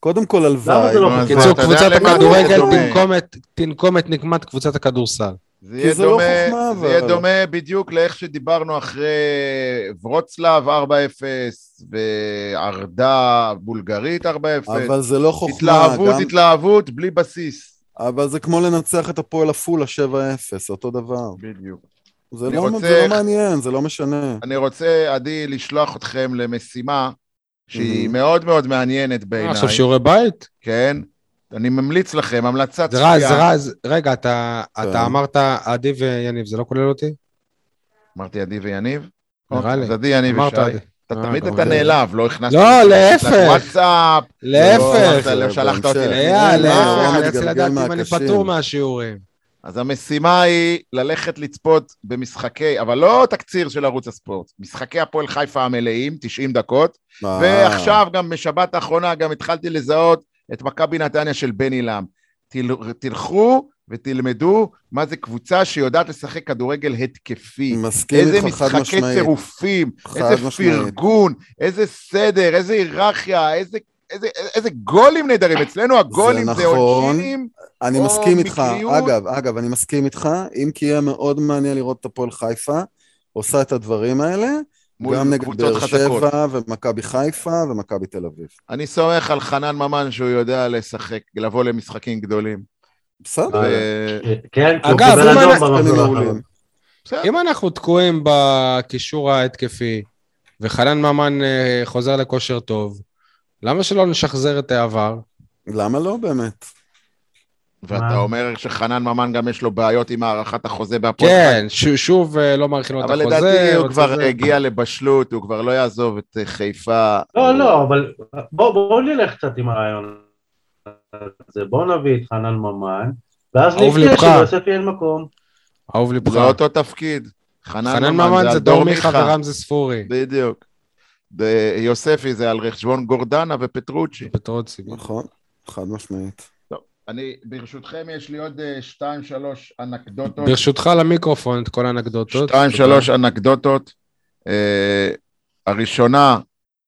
קודם כל הלוואי. למה זה לא בקיצור, קבוצת הכדורגל? תנקום את- נקמת קבוצת הכדורסל. זה יהיה זה לא דומה, חוכמה, זה יהיה. דומה בדיוק לאיך שדיברנו אחרי ורוצלב 4-0 וארדה בולגרית 4-0. אבל זה לא חוכמה. התלהבות, גם- התלהבות, בלי בסיס. אבל זה כמו לנצח את הפועל עפולה 7-0, אותו דבר. בדיוק. זה אני לא, רוצה- זה לא מעניין, זה לא משנה. אני רוצה, עדי, לשלוח אתכם למשימה שהיא Mhm. מאוד מאוד מעניינת אה, בעיניי, עכשיו שיעורי בית? כן? אני ממליץ לכם, המלצת זה רז, צפייה. רז, רגע, אתה כן. אתה אמרת עדי ויניב, זה לא כולל אותי? אמרתי עדי ויניב? נראה לי. אז עדי, יניב ושי. אתה אה, תמיד אתה. נעלב, לא הכנסת... לא, אותי להפך. לוואטסאפ, להפך. לא שלחת אותי אה, להפך, הוא אני מתגלגל לדעת אם אני. פטור מהשיעורים. אז המשימה היא ללכת לצפות במשחקי, אבל לא תקציר של ערוץ הספורט, משחקי הפועל חיפה המלאים, 90 דקות, ועכשיו גם בשבת האחרונה גם התחלתי לזהות את מכבי נתניה של בני לם. תל- תלכו ותלמדו מה זה קבוצה שיודעת לשחק כדורגל התקפי. מסכים איזה איתך חד משחקי משמעית. צירופים, חד איזה משמעית. פרגון, איזה סדר, איזה היררכיה, איזה, איזה, איזה גולים נהדרים. אצלנו הגולים זה, נכון. עונשינים. אני או מסכים איתך, מקריות. אגב, אגב, אני מסכים איתך, אם כי יהיה מאוד מעניין לראות את הפועל חיפה עושה את הדברים האלה, גם נגד באר. שבע ומכבי חיפה ומכבי תל אביב. אני סומך על חנן ממן שהוא יודע לשחק, לבוא למשחקים גדולים. בסדר. ו- כן, כי הוא אגב, קיבל אם אדום אנחנו- במחזור שחקנים האחרון. אם אנחנו תקועים בקישור ההתקפי, וחנן ממן אה, חוזר לכושר טוב, למה שלא נשחזר את העבר? למה לא באמת? ואתה? אומר שחנן ממן גם יש לו בעיות עם הארכת החוזה בהפועל כן, ש- שוב אה, לא מאריכים לו את אבל החוזה. לדעתי הוא כבר זה. הגיע לבשלות, הוא כבר לא יעזוב את אה, חיפה. לא, לא, אבל בואו בוא נלך קצת עם הרעיון הזה. בואו נביא את חנן ממן, ואז ליבך. שליוסף יהיה מקום. אהוב לבך. זה אותו תפקיד. חנן ממן זה זה דור מיכה ורמזי ספורי. בדיוק. יוספי זה על חשבון גורדנה ופטרוצ'י. פטרוצי. נכון, חד משמעית. אני, ברשותכם, יש לי עוד אה, שתיים, שלוש אנקדוטות. ברשותך למיקרופון את כל האנקדוטות. שתיים. שלוש אנקדוטות. אה, הראשונה,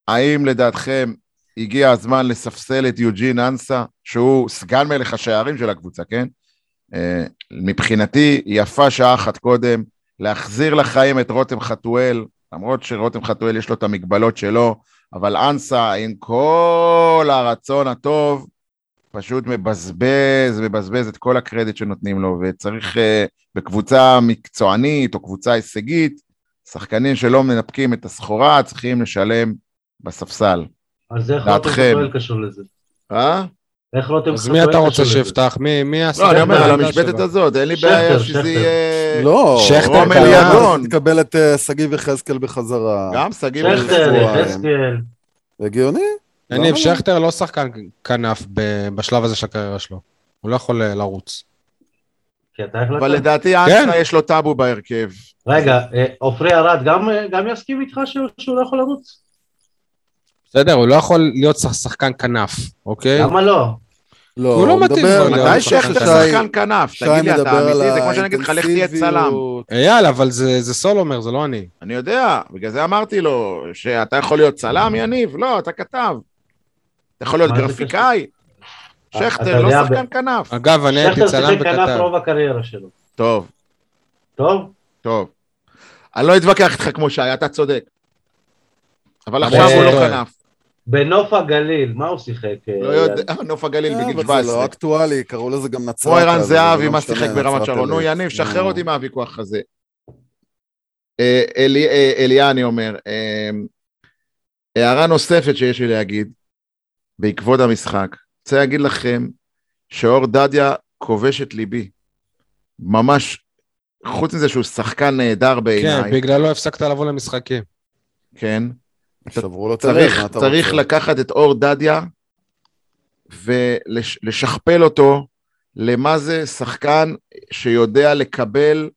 האם לדעתכם הגיע הזמן לספסל את יוג'ין אנסה, שהוא סגן מלך השערים של הקבוצה, כן? אה, מבחינתי, יפה שעה אחת קודם, להחזיר לחיים את רותם חתואל, למרות שרותם חתואל יש לו את המגבלות שלו, אבל אנסה, עם כל הרצון הטוב, פשוט מבזבז, מבזבז את כל הקרדיט שנותנים לו, וצריך אה, בקבוצה מקצוענית או קבוצה הישגית, שחקנים שלא מנפקים את הסחורה צריכים לשלם בספסל. אז איך רותם. חתואל קשור לזה? אה? איך רותם אז חתואל מי אתה רוצה? שיפתח? מי מי יעשה? לא, אני אומר, על המשבצת שלו? הזאת, אין לי בעיה. שזה יהיה... לא, שכטר רומל. יגון. תקבל את אה, שגיב יחזקאל בחזרה. גם שגיב. יחזקאל. הגיוני? יניב, לא? שכטר לא שחקן כנף ב- בשלב הזה של הקריירה שלו. הוא לא יכול אה, לרוץ. אבל לדעתי כן. אנסה יש לו טאבו בהרכב. רגע, אה, עופרי ארד גם, גם יסכים איתך שהוא, לא יכול לרוץ? בסדר, הוא לא יכול להיות שח- שחקן כנף, אוקיי? למה לא? לא, הוא לא מתאים מתי שחקן שכטר כנף. שחקן כנף? תגיד לי, אתה אמיתי? זה כמו שאני אגיד לך, לך תהיה צלם. אייל, אבל זה זה סולומר, זה לא אני. אני יודע, בגלל זה אמרתי לו, שאתה יכול להיות צלם, יניב? לא, אתה כתב. אתה יכול להיות גרפיקאי? שכטר לא שחקן כנף. אגב, אני הייתי שכטר צלם שיחק כנף וכתב. רוב הקריירה שלו. טוב, טוב? טוב. אני לא אתווכח איתך כמו שי, אתה צודק. אבל עכשיו הוא לא שהוא- כנף. בנוף הגליל, מה הוא שיחק? אה, לא יודע, נוף הגליל אה, בגיל אבל זה 17. לא אקטואלי, קראו לזה גם נצרת. כמו ערן זהבי, לא מה שיחק ברמת שרון. נו. יניב, שחרר. אותי מהוויכוח הזה. אה, אלי- אה, אליה, אני אומר, הערה נוספת שיש לי להגיד, בעקבות המשחק, רוצה להגיד לכם שאור דדיה כובש את ליבי. ממש, חוץ מזה שהוא שחקן נהדר כן, בעיניי, בגללו הפסקת לבוא למשחקים. כן, שברו לו את הלב, צריך, מה אתה צריך רוצה? לקחת את אור דדיה ולשכפל אותו למה זה שחקן שיודע לקבל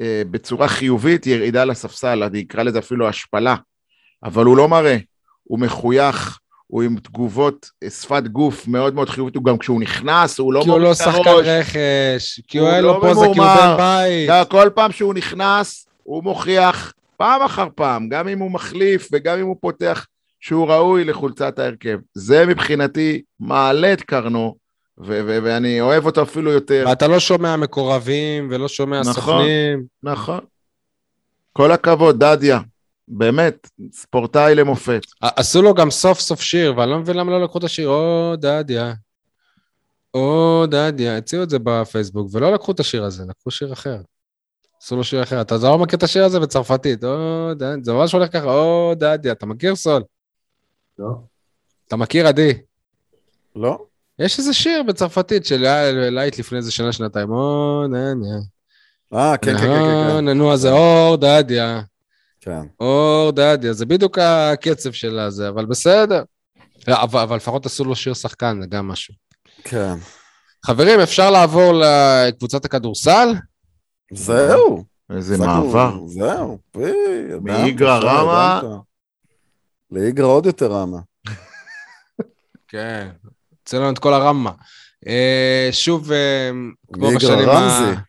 אה, בצורה חיובית ירידה לספסל, אני אקרא לזה אפילו השפלה, אבל הוא לא מראה, הוא מחוייך, הוא עם תגובות, אה, שפת גוף מאוד מאוד חיובית, הוא גם כשהוא נכנס, הוא לא כי הוא לא מוריד את שחקן הראש, רכש, כי הוא אין לא לו פוזה, כי הוא. בן בית. כל פעם שהוא נכנס, הוא מוכיח פעם אחר פעם, גם אם הוא מחליף וגם אם הוא פותח, שהוא ראוי לחולצת ההרכב. זה מבחינתי מעלה את קרנו, ו- ו- ואני אוהב אותו אפילו יותר. ואתה לא שומע מקורבים ולא שומע נכון. סוכנים. נכון. כל הכבוד, דדיה. באמת, ספורטאי למופת. עשו לו גם סוף סוף שיר, ואני לא מבין למה לא לקחו את השיר, או דדיה. או דדיה, הציעו את זה בפייסבוק, ולא לקחו את השיר הזה, לקחו שיר אחר. עשו לו שיר אחר. אתה לא מכיר את השיר הזה בצרפתית, או דדיה, זה ממש הולך ככה, או דדיה, אתה מכיר סול? לא? אתה מכיר עדי? לא? יש איזה שיר בצרפתית של להיט לפני איזה שנה, שנתיים, או דדיה. אה, כן, כן, כן, כן, כן. נו, אז זה אור דדיה. כן. אור דדיה, זה בדיוק הקצב של הזה, אבל בסדר. אבל, אבל לפחות עשו לו שיר שחקן, זה גם משהו. כן. חברים, אפשר לעבור לקבוצת הכדורסל? זהו. איזה מעבר. זהו. פי, מאיגרא. ידעת. לאיגרא עוד יותר רמה. כן, יוצא לנו את כל הרמה. אה, שוב, אה, כמו בשנים ה... רמזי.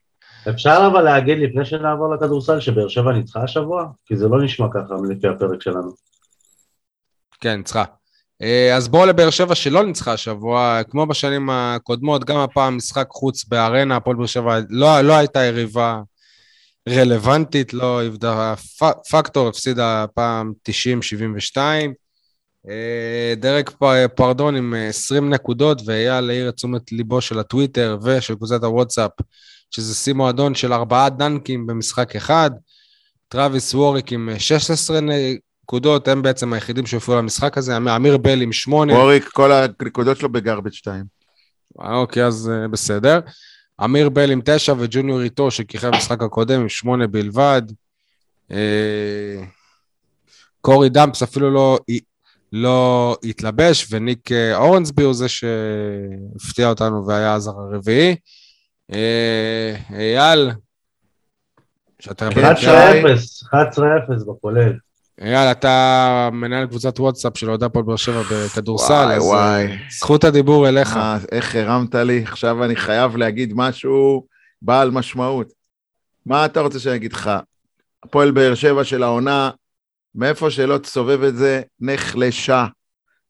אפשר אבל להגיד לפני שנעבור לכדורסל שבאר שבע ניצחה השבוע? כי זה לא נשמע ככה לפי הפרק שלנו. כן, ניצחה. אה, אז בואו לבאר שבע שלא ניצחה השבוע, כמו בשנים הקודמות, גם הפעם משחק חוץ בארנה, הפועל באר שבע לא, לא הייתה יריבה רלוונטית, לא פ- פקטור, הפסידה הפעם 90-72. אה, דרק פ- פרדון עם אה, 20 נקודות, ואייל העיר את תשומת ליבו של הטוויטר ושל קבוצת הוואטסאפ, שזה שיא מועדון של ארבעה דנקים במשחק אחד. טראביס ווריק עם אה, 16 נקודות, הם בעצם היחידים שהופיעו למשחק הזה, אמ- אמיר בל עם 8. ווריק, כל הנקודות שלו ב garbage time. אה, אוקיי, אז אה, בסדר. אמיר בל עם 9 וג'וניור איתו, שכיכב במשחק הקודם עם 8 בלבד. אה, קורי דאמפס אפילו לא, לא התלבש, וניק אורנסבי הוא זה שהפתיע אותנו והיה הזר הרביעי. אייל, שאתה... 11-0, כן, 11-0 בכולל. אייל, אתה מנהל קבוצת וואטסאפ של אוהדי הפועל באר שבע בכדורסל, וואי, אז וואי. אה, זכות הדיבור אליך. אה, איך הרמת לי, עכשיו אני חייב להגיד משהו בעל משמעות. מה אתה רוצה שאני אגיד לך? הפועל באר שבע של העונה, מאיפה שלא תסובב את זה, נחלשה.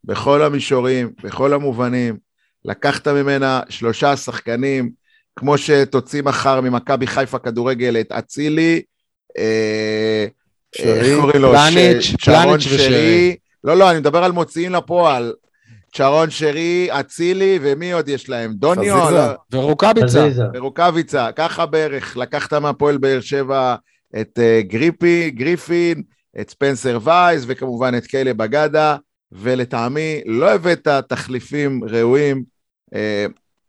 בכל המישורים, בכל המובנים. לקחת ממנה שלושה שחקנים, כמו שתוציא מחר ממכבי חיפה כדורגל את אצילי, אה, איך קוראים לו? פלניץ', פלניץ' ושרי. שרי. לא, לא, אני מדבר על מוציאים לפועל. צ'רון שרי, אצילי, ומי עוד יש להם? דוניו? לא, ורוקאביצה. ורוקאביצה, ככה בערך. לקחת מהפועל באר שבע את uh, גריפי, גריפין, את ספנסר וייס, וכמובן את קיילה בגדה, ולטעמי לא הבאת תחליפים ראויים. Uh,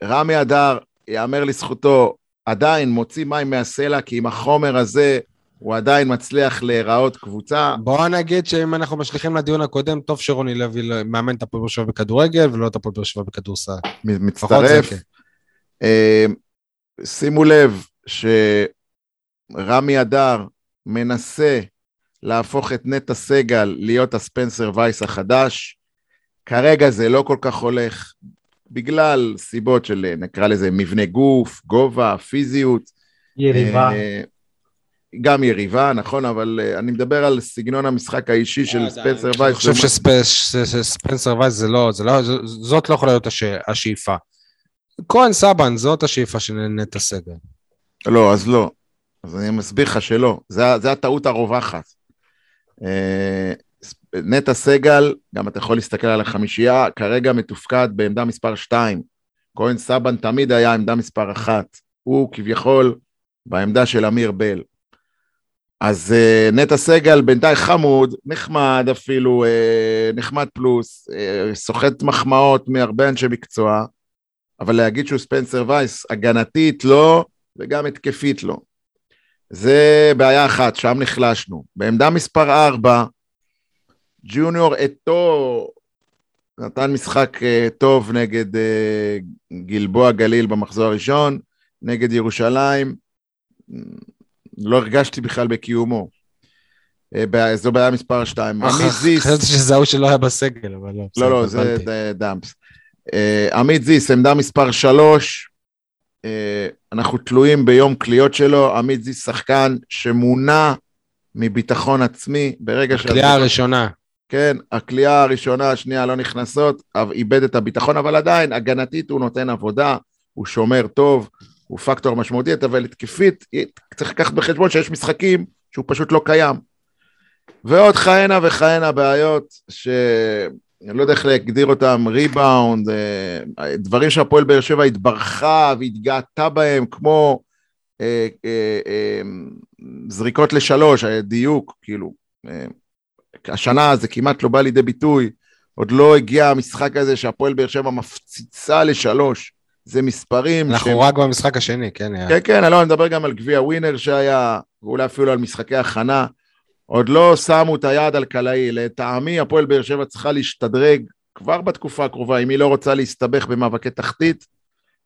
רמי אדר, יאמר לזכותו, עדיין מוציא מים מהסלע, כי עם החומר הזה הוא עדיין מצליח להיראות קבוצה. בוא נגיד שאם אנחנו משליכים לדיון הקודם, טוב שרוני לוי לא- מאמן את הפועל באר שבע בכדורגל ולא את הפועל באר שבע בכדורסל. מצטרף. כן. אה, שימו לב שרמי אדר מנסה להפוך את נטע סגל להיות הספנסר וייס החדש. כרגע זה לא כל כך הולך, בגלל סיבות של נקרא לזה מבנה גוף, גובה, פיזיות. יריבה. גם יריבה, נכון, אבל אה, אני מדבר על סגנון המשחק האישי של אה, ספנסר אני וייס. חושב שספ- ש- שספנסר וייס זה לא, לא, זאת לא יכולה להיות הש- השאיפה. כהן סבן, זאת השאיפה של נטע סגל. לא, אז לא. אז אני מסביר לך שלא. זה, זה הטעות הרווחת. אה, נטע סגל, גם אתה יכול להסתכל על החמישייה, כרגע מתופקד בעמדה מספר 2. כהן סבן תמיד היה עמדה מספר 1. הוא כביכול בעמדה של אמיר בל. אז uh, נטע סגל בינתיים חמוד, נחמד אפילו, uh, נחמד פלוס, uh, סוחט מחמאות מהרבה אנשי מקצוע, אבל להגיד שהוא ספנסר וייס, הגנתית לא, וגם התקפית לא. זה בעיה אחת, שם נחלשנו. בעמדה מספר 4, ג'וניור אתו נתן משחק uh, טוב נגד uh, גלבוע גליל במחזור הראשון, נגד ירושלים, לא הרגשתי בכלל בקיומו. אה, זו בעיה מספר 2. עמית זיס, חשבתי שזה ההוא שלא היה בסגל, אבל לא. לא, לא, זה דאמפס. אה, עמית זיס, עמדה מספר 3, אנחנו תלויים ביום קליעות שלו, עמית זיס שחקן שמונע מביטחון עצמי, ברגע הקליעה הראשונה. כן, הקליעה הראשונה, השנייה לא נכנסות, איבד את הביטחון, אבל עדיין, הגנתית הוא נותן עבודה, הוא שומר טוב, הוא פקטור משמעותי, אבל התקפית, צריך לקחת בחשבון שיש משחקים שהוא פשוט לא קיים. ועוד כהנה וכהנה בעיות, שאני לא יודע איך להגדיר אותם, ריבאונד, אה, דברים שהפועל באר שבע התברכה והתגאתה בהם, כמו אה, אה, אה, זריקות לשלוש, היה דיוק, כאילו, אה, השנה זה כמעט לא בא לידי ביטוי, עוד לא הגיע המשחק הזה שהפועל באר שבע מפציצה לשלוש, זה מספרים אנחנו רק במשחק השני, כן? היה. כן, כן, לא, אני מדבר גם על גביע ווינר שהיה, ואולי אפילו על משחקי הכנה. עוד לא שמו את היד על קלעי. לטעמי, הפועל באר שבע צריכה להשתדרג כבר בתקופה הקרובה. אם היא לא רוצה להסתבך במאבקי תחתית,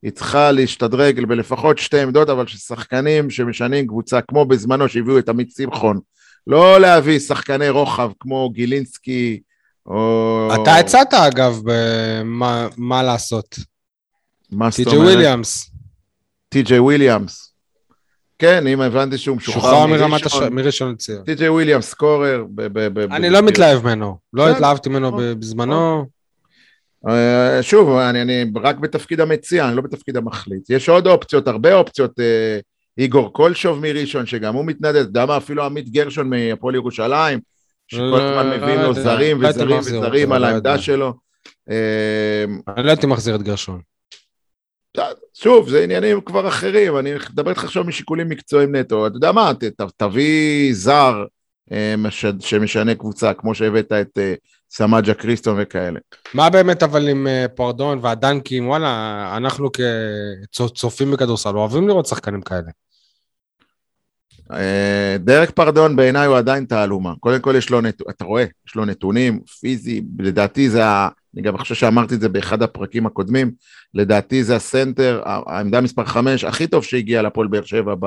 היא צריכה להשתדרג בלפחות שתי עמדות, אבל ששחקנים שמשנים קבוצה, כמו בזמנו שהביאו את עמית שמחון, לא להביא שחקני רוחב כמו גילינסקי, או... אתה הצעת, אגב, במה- מה לעשות. מה זאת אומרת? וויליאמס, טי.ג'יי וויליאמס. כן, אם הבנתי שהוא משוחרר שוחרר מרמת הש- מראשון. מראשון לציון. טי.ג'יי וויליאמס scorer. ב- ב- ב- אני ב- לא ב- מתלהב ממנו. לא בסדר. התלהבתי ממנו בזמנו. אה, שוב, אני, אני רק בתפקיד המציע, אני לא בתפקיד המחליט. יש עוד אופציות, הרבה אופציות. אה, איגור קולשוב מראשון, שגם הוא מתנדב, אתה יודע מה, אפילו עמית גרשון מהפועל ירושלים, שכל לא, הזמן לא מביאים לו זרים לא וזרים וזרים על העמדה. שלו. אה, אני לא הייתי מחזיר את גרשון. שוב, זה עניינים כבר אחרים, אני מדבר איתך עכשיו משיקולים מקצועיים נטו. אתה יודע מה, ת, תביא זר אה, מש, שמשנה קבוצה, כמו שהבאת את אה, סמג'ה קריסטון וכאלה. מה באמת אבל עם אה, פרדון והדנקים, וואלה, אנחנו כצופים בכדורסל אוהבים לראות שחקנים כאלה. דרק פרדון בעיניי הוא עדיין תעלומה. קודם כל יש לו נתונים, אתה רואה, יש לו נתונים, פיזי, לדעתי זה ה... אני גם חושב שאמרתי את זה באחד הפרקים הקודמים, לדעתי זה הסנטר, העמדה מספר 5, הכי טוב שהגיע לפועל באר שבע. ב...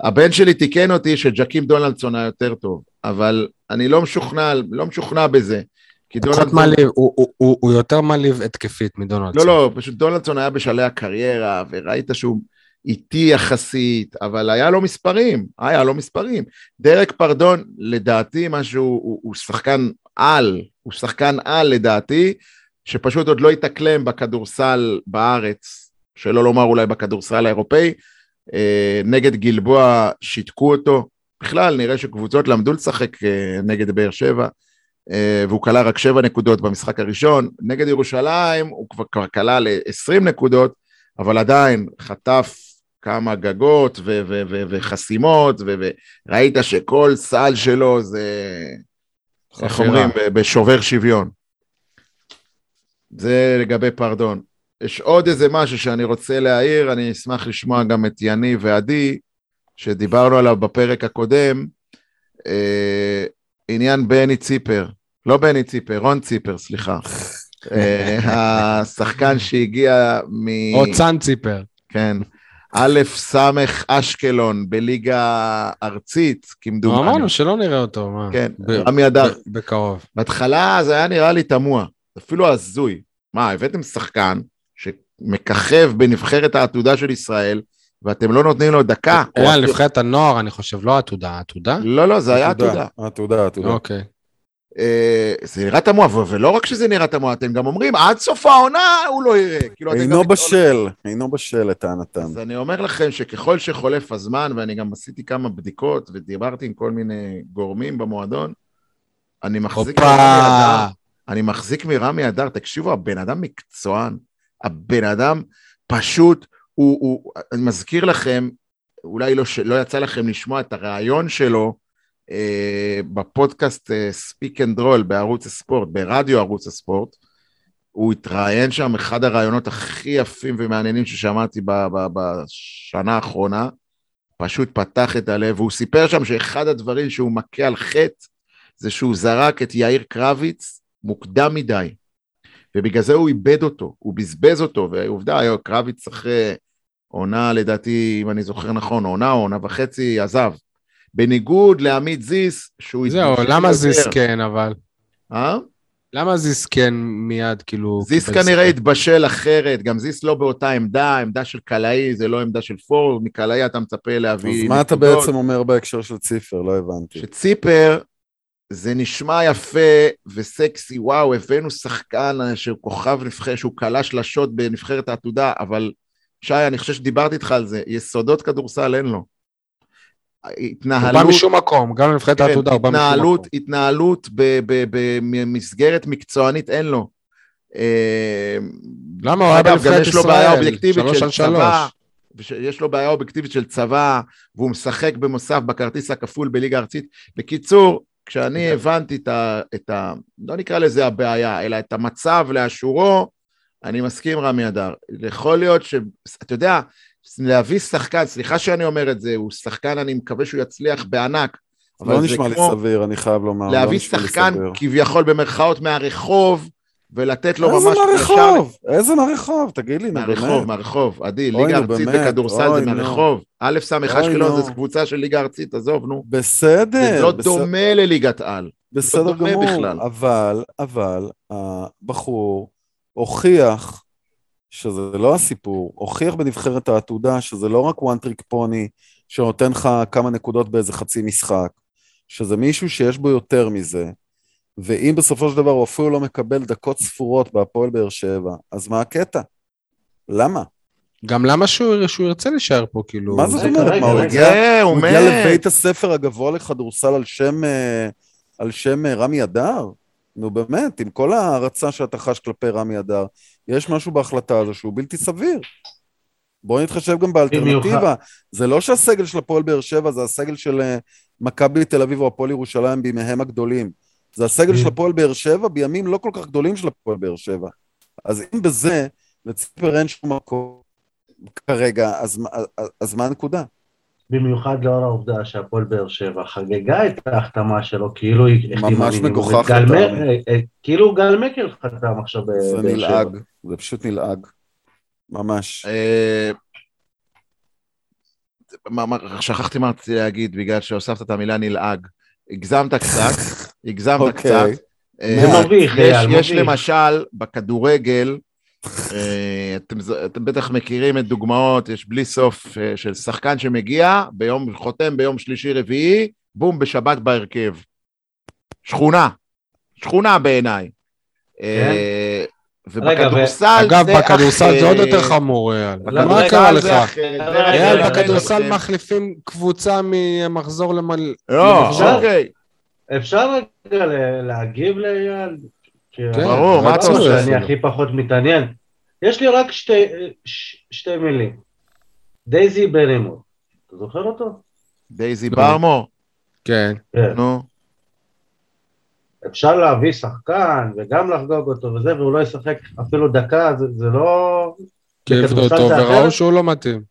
הבן שלי תיקן אותי שג'קים דונלדסון היה יותר טוב, אבל אני לא משוכנע, לא משוכנע בזה. כי דונלדסון... מעליב, הוא- הוא- הוא הוא יותר מעליב התקפית מדונלדסון. לא, לא, פשוט דונלדסון היה בשלהי הקריירה, וראית שהוא איטי יחסית, אבל היה לו מספרים, היה לו מספרים. דרק פרדון, לדעתי, משהו, הוא, הוא שחקן על, הוא שחקן על לדעתי, שפשוט עוד לא התאקלם בכדורסל בארץ, שלא לומר אולי בכדורסל האירופאי. אה, נגד גלבוע שיתקו אותו. בכלל, נראה שקבוצות למדו לשחק אה, נגד באר שבע. אה, והוא כלה רק שבע נקודות במשחק הראשון. נגד ירושלים הוא כבר, כלה ל-20 נקודות, אבל עדיין חטף כמה גגות וחסימות, וראית שכל סל שלו זה, איך חפירה. אומרים, ב- בשובר שוויון. זה לגבי פרדון. יש עוד איזה משהו שאני רוצה להעיר, אני אשמח לשמוע גם את יניב ועדי, שדיברנו עליו בפרק הקודם, אה, עניין בני ציפר, לא בני ציפר, רון ציפר, סליחה. אה, השחקן שהגיע מ... או צאן ציפר. כן. א' ס' אשקלון בליגה ארצית, כמדומני. אמרנו שלא נראה אותו, מה? כן, רמי אדר. בקרוב. בהתחלה זה היה נראה לי תמוה, אפילו הזוי. מה, הבאתם שחקן שמככב בנבחרת העתודה של ישראל, ואתם לא נותנים לו דקה? או היה נבחרת הנוער, אני חושב, לא עתודה, עתודה? לא, לא, זה היה עתודה. עתודה, עתודה. אוקיי. אה, זה נראה תמוה, ולא רק שזה נראה תמוה, אתם גם אומרים, עד סוף העונה הוא לא יראה. כאילו, אינו בשל, אינו בשל לטענתם. אז אני אומר לכם שככל שחולף הזמן, ואני גם עשיתי כמה בדיקות ודיברתי עם כל מיני גורמים במועדון, אני מחזיק מרמי! אדר, אני מחזיק מרמי אדר, תקשיבו, הבן אדם מקצוען, הבן אדם פשוט, הוא, הוא, אני מזכיר לכם, אולי לא, לא יצא לכם לשמוע את הריאיון שלו בפודקאסט אה, Speak and Roll בערוץ הספורט, ברדיו ערוץ הספורט, הוא התראיין שם, אחד הראיונות הכי יפים ומעניינים ששמעתי ב- ב- בשנה האחרונה, פשוט פתח את הלב, והוא סיפר שם שאחד הדברים שהוא מכה על חטא, זה שהוא זרק את יאיר קרביץ מוקדם מדי, ובגלל זה הוא איבד אותו, הוא בזבז אותו, ועובדה, קרביץ אחרי עונה לדעתי, אם אני זוכר נכון, עונה או עונה וחצי, עזב. בניגוד לעמית זיס, שהוא... זהו, למה יותר. זיס כן, אבל? אה? למה זיס כן מיד, כאילו... זיס כנראה שחק? התבשל אחרת, גם זיס לא באותה עמדה, עמדה של קלעי, זה לא עמדה של פור, מקלעי אתה מצפה להביא... אז מה אתה. בעצם אומר בהקשר של ציפר? לא הבנתי. שציפר, זה נשמע יפה וסקסי, וואו, הבאנו שחקן שהוא כוכב נבחרת, שהוא כלה שלשות בנבחרת העתודה, אבל שי, אני חושב שדיברתי איתך על זה, יסודות כדורסל אין לו. הוא התנהלות, בא משום מקום, גם לנבחרת כן, העתודה הוא בא משום מקום. התנהלות במסגרת מקצוענית אין לו. אה, למה? הוא היה בנבחרת יש לו בעיה ישראל, אובייקטיבית שלוש של על שלוש. יש לו בעיה אובייקטיבית של צבא, והוא משחק במוסף בכרטיס הכפול בליגה הארצית. בקיצור, כשאני הבנתי את ה, את ה... לא נקרא לזה הבעיה, אלא את המצב לאשורו, אני מסכים, רמי אדר. יכול להיות ש... אתה יודע, להביא שחקן, סליחה שאני אומר את זה, הוא שחקן, אני מקווה שהוא יצליח בענק, לא נשמע לי סביר, אני חייב לומר. לא להביא לי שחקן. כביכול במרכאות מהרחוב, ולתת לו איזה ממש... מהרחוב? איזה מהרחוב? תגיד לי, נו באמת. מהרחוב, מהרחוב, עדי, ליגה ארצית בכדורסל זה. מהרחוב. א' ס' אשקלון. זה קבוצה של ליגה ארצית, עזוב, נו. בסדר. זה לא בסדר. דומה לליגת על. בסדר דומה גמור. אבל, אבל, הבחור הוכיח שזה לא הסיפור, הוכיח בנבחרת העתודה שזה לא רק one trick pony שנותן לך כמה נקודות באיזה חצי משחק, שזה מישהו שיש בו יותר מזה, ואם בסופו של דבר הוא אפילו לא מקבל דקות ספורות בהפועל באר שבע, אז מה הקטע? למה? גם למה שהוא שהוא ירצה להישאר פה, כאילו... מה זאת אומרת? מה, הוא רגע. הגיע, הוא הגיע. לבית הספר הגבוה לכדורסל על שם, אה, על שם אה, רמי אדר? נו באמת, עם כל ההערצה שאתה חש כלפי רמי אדר, יש משהו בהחלטה הזו שהוא בלתי סביר. בואו נתחשב גם באלטרנטיבה. זה לא שהסגל של הפועל באר שבע זה הסגל של אה, מכבי תל אביב או הפועל ירושלים בימיהם הגדולים. זה הסגל. של הפועל באר שבע בימים לא כל כך גדולים של הפועל באר שבע. אז אם בזה לציפר אין שום מקום כרגע, אז, אז, אז מה הנקודה? במיוחד לאור העובדה שהפועל באר שבע חגגה את ההחתמה שלו, כאילו היא החתימה ממש. מגוחך אה, כאילו גל מקל חתם עכשיו זה בבאר שבע. נלעג, זה פשוט נלעג. ממש. אה, מה- מה- שכחתי מה רציתי להגיד, בגלל שהוספת את המילה נלעג. הגזמת קצת, הגזמת אוקיי. קצת. אה, זה מביך, יש-. למשל, בכדורגל, אתם ז- אתם בטח מכירים את דוגמאות, יש בלי סוף אה, של שחקן שמגיע, ביום, חותם ביום שלישי-רביעי, בום, בשבת בהרכב. שכונה. שכונה בעיניי. אה, ובכדורסל אגב, זה בכדורסל זה עוד. יותר חמור, אייל. מה קרה לך? אייל, בכדורסל. מחליפים קבוצה ממחזור למל... לא, אפשר? אוקיי. אפשר רגע להגיב לאייל? כי- כן, ברור, מה אתה זה רוצה? שאני הכי פחות מתעניין. יש לי רק שתי, מילים. דייזי ברימור. אתה זוכר אותו? דייזי לא. ברמור, כן. כן. נו. אפשר להביא שחקן וגם לחגוג אותו וזה, והוא לא ישחק אפילו דקה, זה, זה לא... כי העבירו בכדורסל אותו וראו? שהוא לא מתאים.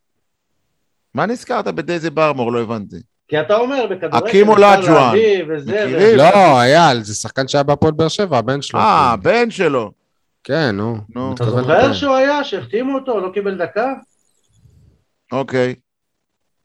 מה נזכרת בדייזי ברמור? לא הבנתי. כי אתה אומר, בכדורגל הקימו אפשר. להביא וזה, מכירים? לא, אייל, זה שחקן שהיה בהפועל באר שבע, הבן שלו. אה, הבן שלו. כן, נו. נו. אתה זוכר. שהוא היה, שהחתימו אותו, לא קיבל דקה? אוקיי.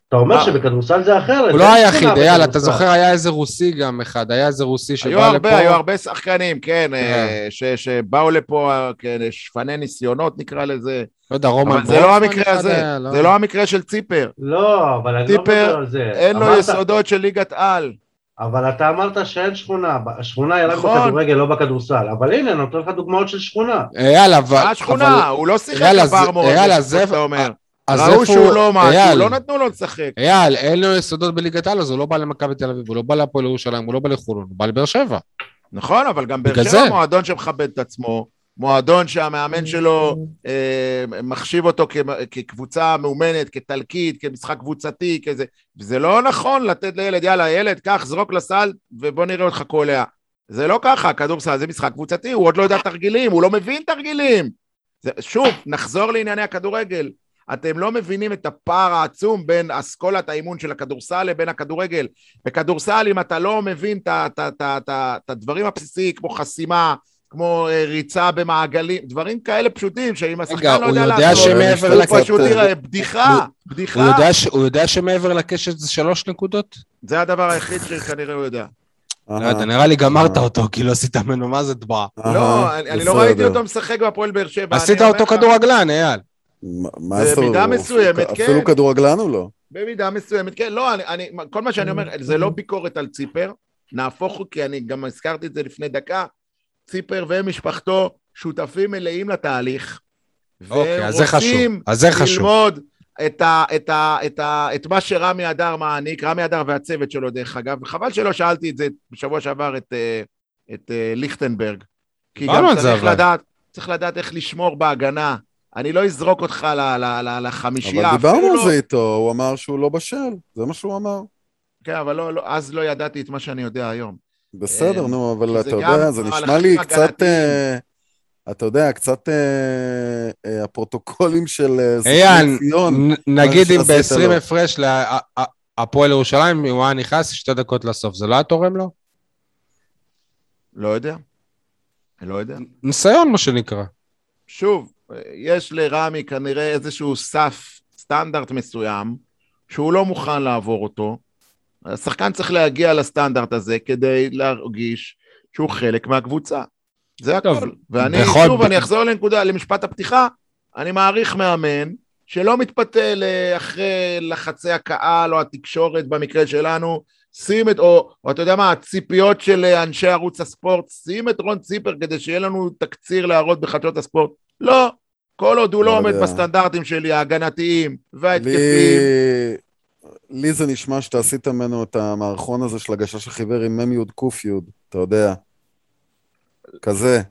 אתה אומר. שבכדורסל זה אחרת. הוא לא אין היחיד, אייל, אתה. זוכר, היה איזה רוסי גם אחד, היה איזה רוסי היו שבא לפה. הרבה, היו הרבה שחקנים, כן, אה, ש- שבאו לפה, אה, כן, שפני ניסיונות נקרא לזה. לא יודע, רומן אבל זה לא המקרה הזה, היה, לא? זה לא המקרה של ציפר. לא, אבל אני לא מדבר על זה. אין לו יסודות של ליגת על. אבל אתה אמרת שאין שכונה, השכונה היא רק נכון. בכדורגל, לא בכדורסל. אבל הנה, אני נותן לך דוגמאות של שכונה. אייל, אבל... מה השכונה? אבל- הוא לא שיחק בברמור אייל, אז איפה- שאתה אומר. אז ראו שהוא הוא- לא משהו, לא נתנו לו לשחק. אייל, אין לו יסודות בליגת העל, אז הוא לא בא למכבי תל אביב, הוא לא בא להפועל ירושלים, הוא לא בא לחולון, הוא בא לבאר שבע. נכון, אבל גם באר שבע. מועדון שמכבד את עצמו, מועדון שהמאמן שלו אה, מחשיב אותו כ- כקבוצה מאומנת, כתלקיט, כמשחק קבוצתי, כזה, וזה לא נכון לתת לילד, יאללה, ילד, קח, זרוק לסל, ובוא נראה אותך קולע. זה לא ככה, כדורסל זה משחק קבוצתי, הוא עוד לא יודע תרגילים, הוא לא מבין תרגילים. זה, שוב, נחזור לענייני הכדורגל. אתם לא מבינים את הפער העצום בין אסכולת האימון של הכדורסל לבין הכדורגל. בכדורסל, אם אתה לא מבין את הדברים הבסיסיים, כמו חסימה, כמו אה, ריצה במעגלים, דברים כאלה פשוטים, שאם השחקן לא יודע יודע לעשות, הוא פשוט אה, יראה בדיחה, בדיחה. הוא יודע ש- הוא יודע שמעבר לקשת זה שלוש נקודות? זה הדבר היחיד שכנראה הוא יודע. לא יודע, נרראה לי גמרת אותו, כאילו עשית ממנו מה זה טבעה. אהה, לא, אני לא. ראיתי אותו משחק בהפועל באר שבע. עשית אותו כדורגלן, אייל. מה- זה? במידה מסוימת, כן. אפילו כדורגלן הוא לא. במידה מסוימת, כן, לא, אני, אני, כל מה שאני אומר, זה לא ביקורת על ציפר, נהפוך הוא, כי אני גם הזכרתי את זה לפני דקה, ציפר ומשפחתו שותפים מלאים לתהליך. אוקיי, אז זה חשוב, אז זה חשוב. ללמוד את, ה, את, ה, את, ה, את מה שרמי אדר מעניק, רמי אדר והצוות שלו דרך אגב, וחבל שלא שאלתי את זה בשבוע שעבר את, אה, את אה, ליכטנברג. כי גם צריך. לדעת, צריך לדעת איך לשמור בהגנה. אני לא אזרוק אותך ל- ל- ל- לחמישייה. אבל דיברנו על לא- זה איתו, הוא אמר שהוא לא בשל, זה מה שהוא אמר. כן, אבל לא, לא, אז לא ידעתי את מה שאני יודע היום. בסדר, אה, נו, אבל אתה יודע, זה נשמע לי קצת. אה, אתה יודע, קצת אה, אה, הפרוטוקולים של אייל, נגיד אם שעשית ב-20 לו. הפרש להפועל ירושלים, הוא היה נכנס שתי דקות לסוף, זה לא היה תורם לו? לא יודע. לא יודע. ניסיון, מה שנקרא. שוב, יש לרמי כנראה איזשהו סף, סטנדרט מסוים, שהוא לא מוכן לעבור אותו. השחקן צריך להגיע לסטנדרט הזה כדי להרגיש שהוא חלק מהקבוצה. זה טוב, הכל. ואני, בכל- שוב, אני אחזור לנקודה, למשפט הפתיחה, אני מעריך מאמן שלא מתפתה ל- אחרי לחצי הקהל או התקשורת במקרה שלנו, שים את, או, או אתה יודע מה, הציפיות של אנשי ערוץ הספורט, שים את רון ציפר כדי שיהיה לנו תקציר להראות בחדשות הספורט. לא, כל עוד הוא לא לא עומד. בסטנדרטים שלי, ההגנתיים וההתקפיים. לי זה נשמע שאתה עשית ממנו את המערכון הזה של הגשש החיוור עם מ"י ק"י, אתה יודע. כזה.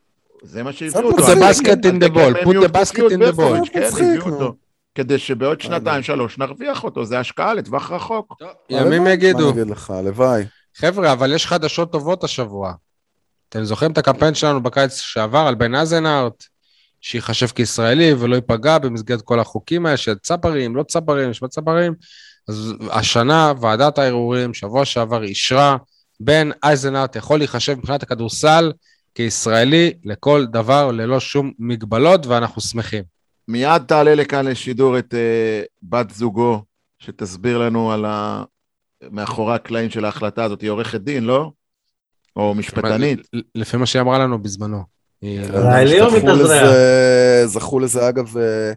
זה מה שהביאו זה אותו. basket in the תקן ball, put the basket in the ball. כן, הביאו. אותו. כדי שבעוד שנתיים, שלוש, נרוויח אותו, זה השקעה לטווח רחוק. ימים הלוואי, יגידו. מה אני אגיד לך, הלוואי. חבר'ה, אבל יש חדשות טובות השבוע. אתם זוכרים את הקמפיין שלנו בקיץ שעבר על בן אזנארט, שייחשב כישראלי ולא ייפגע במסגרת כל החוקים האלה של צברים, לא צברים, יש צברים? אז השנה ועדת הערעורים, שבוע שעבר, אישרה, בן אייזנארט יכול להיחשב מבחינת הכדורסל כישראלי לכל דבר, ללא שום מגבלות, ואנחנו שמחים. מיד תעלה לכאן לשידור את uh, בת זוגו, שתסביר לנו על ה... מאחורי הקלעים של ההחלטה הזאת. היא עורכת דין, לא? או משפטנית. לפי מה שהיא אמרה לנו בזמנו. ישראלי או זכו מתאזרח? לזה- זכו לזה, אגב, אה,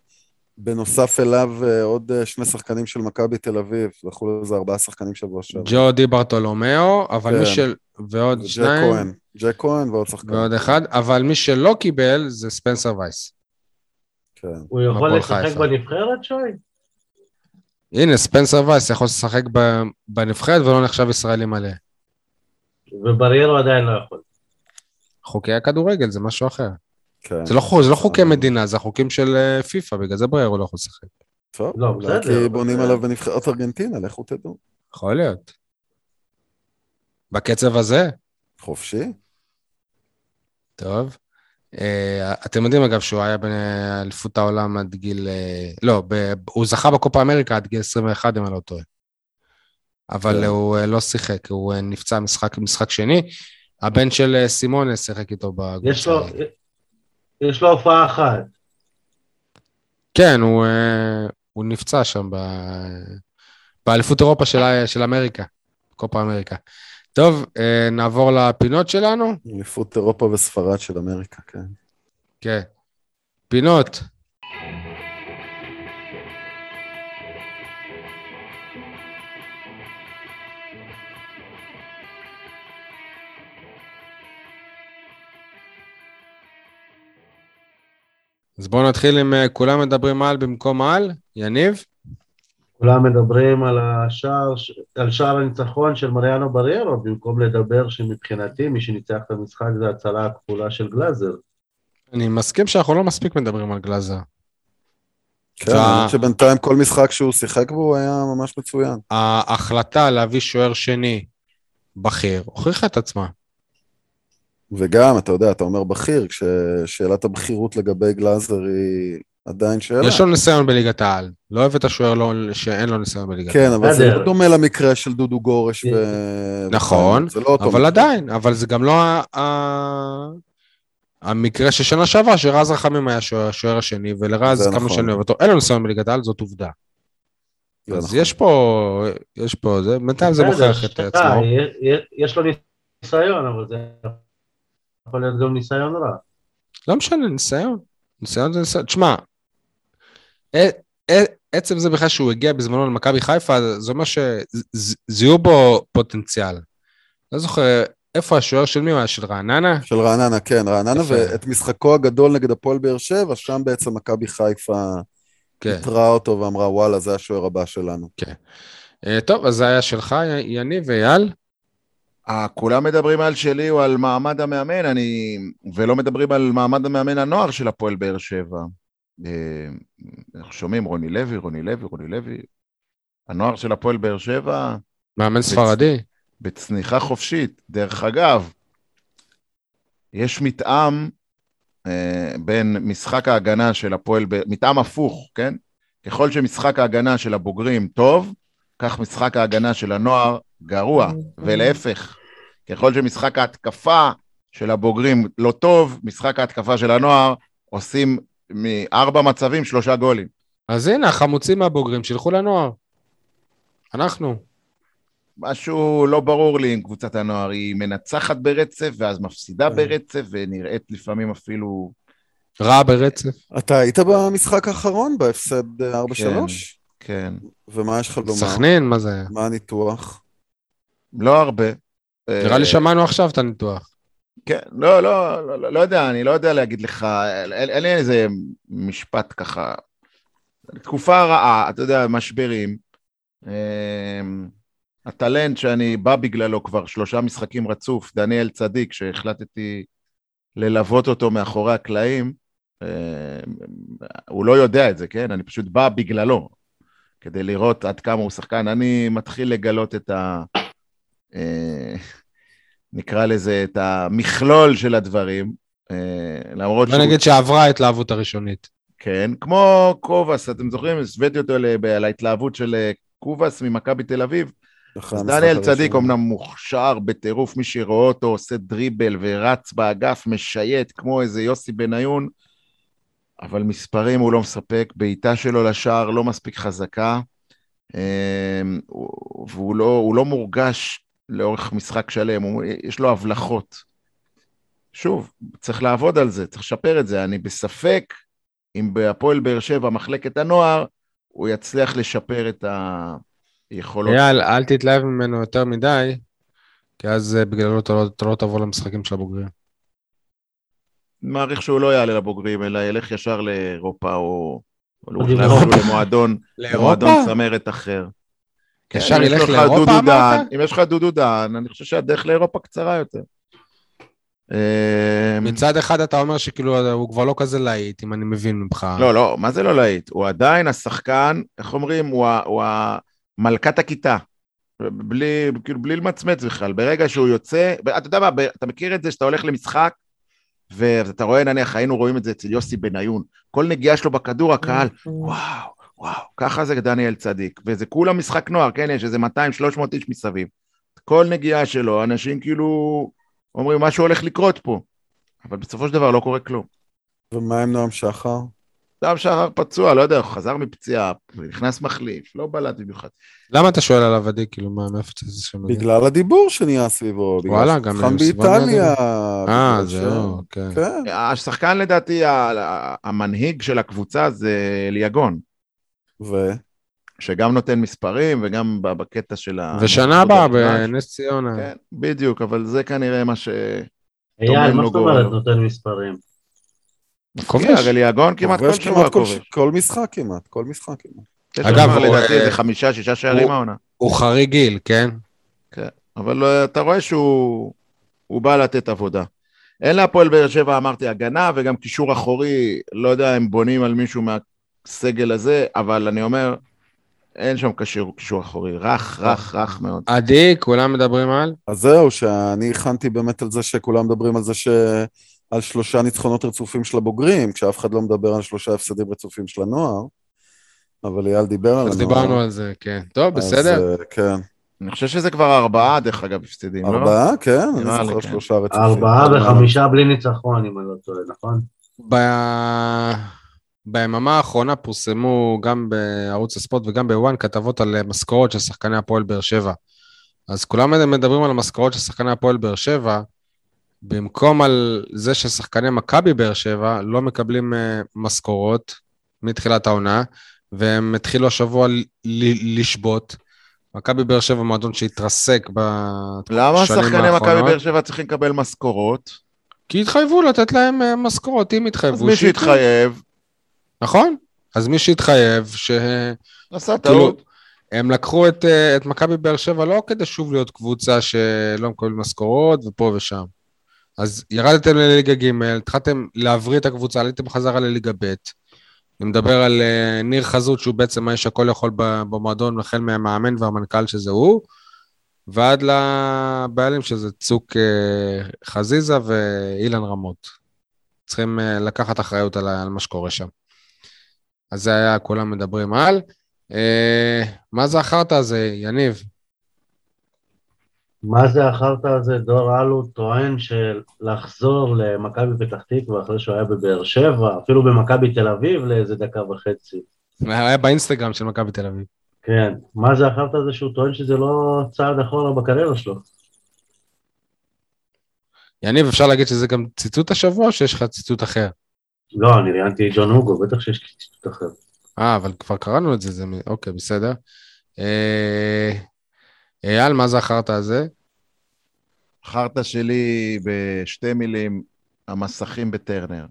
בנוסף אליו אה, עוד אה, שני שחקנים של מכבי תל אביב, זכו לזה ארבעה שחקנים שבוע שעבר. ג'ו די ברטולומיאו, אבל מי כן. של... ועוד ג'ק שניים, כהן, ג'ק כהן ועוד שחקן. ועוד אחד, אבל מי שלא קיבל זה ספנסר וייס. כן. הוא יכול לשחק. בנבחרת, שוי? הנה, ספנסר וייס יכול לשחק בנבחרת ולא נחשב ישראלי מלא. ובריירו עדיין לא יכול. חוקי הכדורגל זה משהו אחר. כן. זה לא, זה לא חוקי בסדר. מדינה, זה החוקים של אה, פיפא, בגלל זה הוא לא יכול לשחק. טוב, לא, אולי בסדר, כי בונים עליו בנבחרת ארגנטינה, לכו תדעו. יכול להיות. בקצב הזה, חופשי? טוב. אה, אתם יודעים אגב שהוא היה באליפות העולם עד גיל... אה, לא, ב, הוא זכה בקופה אמריקה עד גיל 21 אם אני לא טועה. אבל כן. הוא אה, לא שיחק, הוא אה, נפצע משחק, משחק שני. הבן של אה, סימון שיחק איתו בקבוצה. יש לו, הופעה אחת. כן, הוא, אה, הוא נפצע שם ב... באליפות אירופה של, של אמריקה, קופה אמריקה. טוב, אה, נעבור לפינות שלנו. אליפות אירופה וספרד של אמריקה, כן. כן. פינות. אז בואו נתחיל עם אה, כולם מדברים על במקום על. יניב? כולם מדברים על השער, על שער הניצחון של מריאנו בריירו, במקום לדבר שמבחינתי מי שניצח את המשחק זה ההצלה הכפולה של גלאזר. אני מסכים שאנחנו לא מספיק מדברים על גלאזר. כן, האמת שבינתיים כל משחק שהוא שיחק בו הוא היה ממש מצוין. ההחלטה להביא שוער שני בכיר הוכיחה את עצמה. וגם, אתה יודע, אתה אומר בכיר, כששאלת הבכירות לגבי גלאזר היא עדיין שאלה. יש לו ניסיון בליגת העל. לא אוהב את השוער לא, שאין לו ניסיון בליגת כן, העל. אבל זה. לא דומה למקרה של דודו גורש ו... נכון, זה לא אותו אבל מקרה. עדיין, אבל זה גם לא ה- ה- המקרה של שנה שעברה, שרז רחמים היה שוער- השוער השני, ולרז כמה נכון. שאני אוהב אותו, אין לו ניסיון בליגת העל, זאת עובדה. אז נכון. יש פה, יש פה, זה, בינתיים זה מוכיח את עצמו. יש לו ניסיון, אבל זה יכול להיות גם ניסיון רע. לא משנה, ניסיון. ניסיון זה ניסיון. תשמע, עצם זה בכלל שהוא הגיע בזמנו למכבי חיפה, זה אומר שזיהו בו פוטנציאל. לא זוכר, איפה השוער של מי הוא היה? של רעננה? של רעננה, כן, רעננה, יפה. ואת משחקו הגדול נגד הפועל באר שבע, שם בעצם מכבי חיפה כן. איתרה אותו ואמרה, וואלה, זה השוער הבא שלנו. אה, טוב, אז זה היה שלך, יניב ואייל? כולם מדברים על שלי או על מעמד המאמן, אני... ולא מדברים על מעמד המאמן הנוער של הפועל באר שבע. אה, אנחנו שומעים רוני לוי, רוני לוי, רוני לוי. הנוער של הפועל באר שבע מאמן ספרדי? בצניחה חופשית. דרך אגב, יש מתאם אה, בין משחק ההגנה של הפועל, ב- מתאם הפוך, כן? ככל שמשחק ההגנה של הבוגרים טוב, כך משחק ההגנה של הנוער גרוע, ולהפך. ככל שמשחק ההתקפה של הבוגרים לא טוב, משחק ההתקפה של הנוער עושים מארבע מצבים שלושה גולים. אז הנה, החמוצים מהבוגרים, שילכו לנוער. אנחנו. משהו לא ברור לי עם קבוצת הנוער, היא מנצחת ברצף ואז מפסידה כן. ברצף ונראית לפעמים אפילו... רע ברצף. אתה היית במשחק האחרון, בהפסד אה, 4-3? כן, ומה יש לך לומר? סכנין, מה זה? מה הניתוח? לא הרבה. נראה אה, לי שמענו עכשיו את הניתוח. כן, לא, לא, לא, לא, לא יודע, אני לא יודע להגיד לך, אין, לי איזה משפט ככה. תקופה רעה, אתה יודע, משברים. אמ, הטלנט שאני בא בגללו כבר שלושה משחקים רצוף, דניאל צדיק, שהחלטתי ללוות אותו מאחורי הקלעים, אמ, הוא לא יודע את זה, כן? אני פשוט בא בגללו, כדי לראות עד כמה הוא שחקן. אני מתחיל לגלות את ה... אה, נקרא לזה, את המכלול של הדברים, אה, למרות בוא נגיד שעברה ההתלהבות הראשונית. כן, כמו קובאס, אתם זוכרים? השוויתי אותו על ההתלהבות של אה, קובאס ממכבי תל אביב. אחרי אז דניאל. צדיק אמנם מוכשר בטירוף, מי שרואה אותו עושה דריבל ורץ באגף, משייט כמו איזה יוסי בניון, אבל מספרים הוא לא מספק, בעיטה שלו לשער לא מספיק חזקה, הוא- והוא לא, לא מורגש לאורך משחק שלם, יש לו הבלחות. שוב, צריך לעבוד על זה, צריך לשפר את זה. אני בספק אם בהפועל באר שבע, מחלקת הנוער, הוא יצליח לשפר את היכולות. אייל, אל תתלהב ממנו יותר מדי, כי אז בגללו אתה לא- אתה לא תבוא למשחקים של הבוגרים. מעריך שהוא לא יעלה לבוגרים, אלא ילך ישר לאירופה, או או למועדון, למועדון צמרת אחר. כן, ישר ילך לך לאירופה, אמרת? אם יש לך דודו דהן, אני חושב שהדרך לאירופה קצרה יותר. אה, מצד אחד אתה אומר שכאילו הוא כבר לא כזה להיט, אם אני מבין ממך. לא, לא, מה זה לא להיט? הוא עדיין השחקן, איך אומרים? הוא, ה- הוא ה- מלכת הכיתה. בלי, כאילו, בלי למצמץ בכלל. ברגע שהוא יוצא, אתה יודע מה, אתה מכיר את זה שאתה הולך למשחק, ואתה רואה, נניח, היינו רואים את זה אצל יוסי בניון, כל נגיעה שלו בכדור, הקהל, וואו, וואו, ככה זה דניאל צדיק. וזה כולה משחק נוער, כן, יש איזה 200-300 איש מסביב. כל נגיעה שלו, אנשים כאילו אומרים, משהו הולך לקרות פה. אבל בסופו של דבר לא קורה כלום. ומה עם נועם שחר? גם שחר פצוע, לא יודע, הוא חזר מפציעה, נכנס מחליף, לא בלט במיוחד. למה אתה שואל עליו, עדי? כאילו, מה, מאיפה אתה שם את זה? בגלל הדיבור שנהיה סביבו. וואלה, גם חם סביבו באיטליה. אה, זהו, כן. כן, השחקן לדעתי, המנהיג של הקבוצה זה ליגון, ו... שגם נותן מספרים וגם בקטע של ה... ושנה הבאה. בנס ציונה. כן, בדיוק, אבל זה כנראה מה ש... אייל, מה זאת אומרת. נותן מספרים? כובש. כן, הרי ליגון כמעט כל שבוע כובש. כל משחק כמעט, כל משחק כמעט. אגב, לדעתי איזה חמישה, שישה שערים העונה. הוא חריג גיל, כן? אבל אה, אתה רואה שהוא הוא בא לתת עבודה. אין להפועל באר שבע, אמרתי, הגנה וגם קישור אחורי, לא יודע אם בונים על מישהו מהסגל הזה, אבל אני אומר, אין שם קישור, קישור אחורי, רך, רך, רך מאוד. עדי, כולם מדברים על? אז זהו, שאני הכנתי באמת על זה שכולם מדברים על זה ש... על שלושה ניצחונות רצופים של הבוגרים, כשאף אחד לא מדבר על שלושה הפסדים רצופים של הנוער, אבל אייל דיבר על אז הנוער. דיברנו על זה, כן. טוב, אז, בסדר. אה, כן. אני חושב שזה כבר ארבעה, דרך אגב, הפסדים, לא? ארבעה, כן, אני זוכר כן. שלושה רצופים. ארבעה וחמישה בלי ניצחון, אם אני לא טועה, נכון? ביממה האחרונה פורסמו גם בערוץ הספורט וגם בוואן כתבות על אה, משכורות של שחקני הפועל באר שבע. אז כולם מדברים על המשכורות של שחקני הפועל באר שבע, במקום על זה ששחקני מכבי באר שבע לא מקבלים אה, משכורות מתחילת העונה, והם התחילו השבוע לשבות. מכבי באר שבע מועדון שהתרסק בשנים למה שחקני מכבי האחרונות. באר שבע צריכים לקבל משכורות? כי התחייבו לתת להם אה, משכורות, אם התחייבו. אז מי שייתנו. נכון. אז מי שהתחייב, שהם עשה כאילו, טעות. לקחו את, אה, את מכבי באר שבע לא כדי שוב להיות קבוצה שלא מקבלים משכורות ופה ושם. אז ירדתם לליגה ג', התחלתם להבריא את הקבוצה, עליתם חזרה לליגה ב'. אני מדבר על אה, ניר חזות, שהוא בעצם האיש הכל יכול במועדון, החל מהמאמן והמנכ"ל שזה הוא, ועד לבעלים שזה צוק אה, חזיזה ואילן רמות. צריכים אה, לקחת אחריות על, על מה שקורה שם. אז זה היה, כולם מדברים על. אה, מה זה החרטא הזה, יניב? מה זה החרטא הזה? דור אלו טוען שלחזור למכבי פתח תקווה אחרי שהוא היה בבאר שבע, אפילו במכבי תל אביב לאיזה דקה וחצי. היה באינסטגרם של מכבי תל אביב. כן, מה זה החרטא הזה שהוא טוען שזה לא צעד אחורה בקריירה שלו? יניב, אפשר להגיד שזה גם ציטוט השבוע, או שיש לך ציטוט אחר? לא, אני ראיינתי את ג'ון הוגו, בטח שיש ציטוט אחר. אה, אבל כבר קראנו את זה, זה... מ- אוקיי, בסדר. אה, אייל, מה זה החרטא הזה? חרטא שלי בשתי מילים, המסכים בטרנר.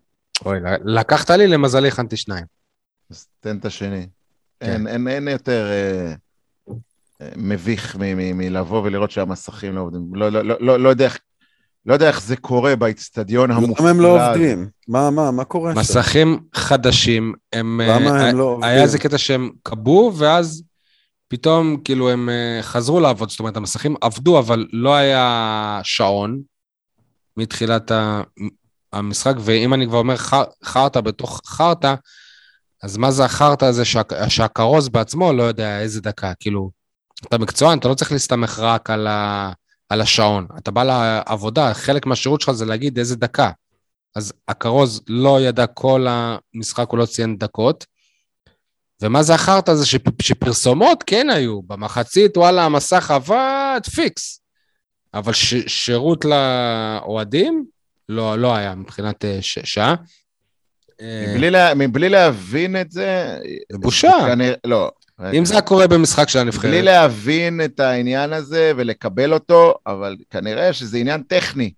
אוי, לקחת לי, למזלי הכנתי שניים. אז תן את השני. כן. אין, אין, אין יותר אה, אה, מביך מלבוא ולראות שהמסכים לא עובדים. לא, לא, לא, לא, לא, יודע איך, לא יודע איך זה קורה באצטדיון המופלא. למה הם לא. עובדים? מה, מה, מה קורה שם? מסכים חדשים, הם... אה, למה הם לא עובדים? היה איזה קטע שהם כבו, ואז פתאום כאילו הם אה, חזרו לעבוד, זאת אומרת, המסכים עבדו, אבל לא היה שעון מתחילת המשחק, ואם אני כבר אומר ח- חרטא בתוך חרטא, אז מה זה החרטא הזה שה- שהכרוז בעצמו לא יודע איזה דקה, כאילו, אתה מקצוען, אתה לא צריך להסתמך רק על, ה, על השעון. אתה בא לעבודה, חלק מהשירות שלך זה להגיד איזה דקה. אז הכרוז לא ידע כל המשחק, הוא לא ציין דקות. ומה זה החרטא הזה שפ- שפרסומות כן היו, במחצית וואלה המסך עבד פיקס, אבל ש, שירות לאוהדים לא, לא היה מבחינת אה, ש, שעה. מבלי, לה, מבלי להבין את זה... זה בושה. כנראה, לא. אם זה היה קורה במשחק של הנבחרת. בלי להבין את העניין הזה ולקבל אותו, אבל כנראה שזה עניין טכני.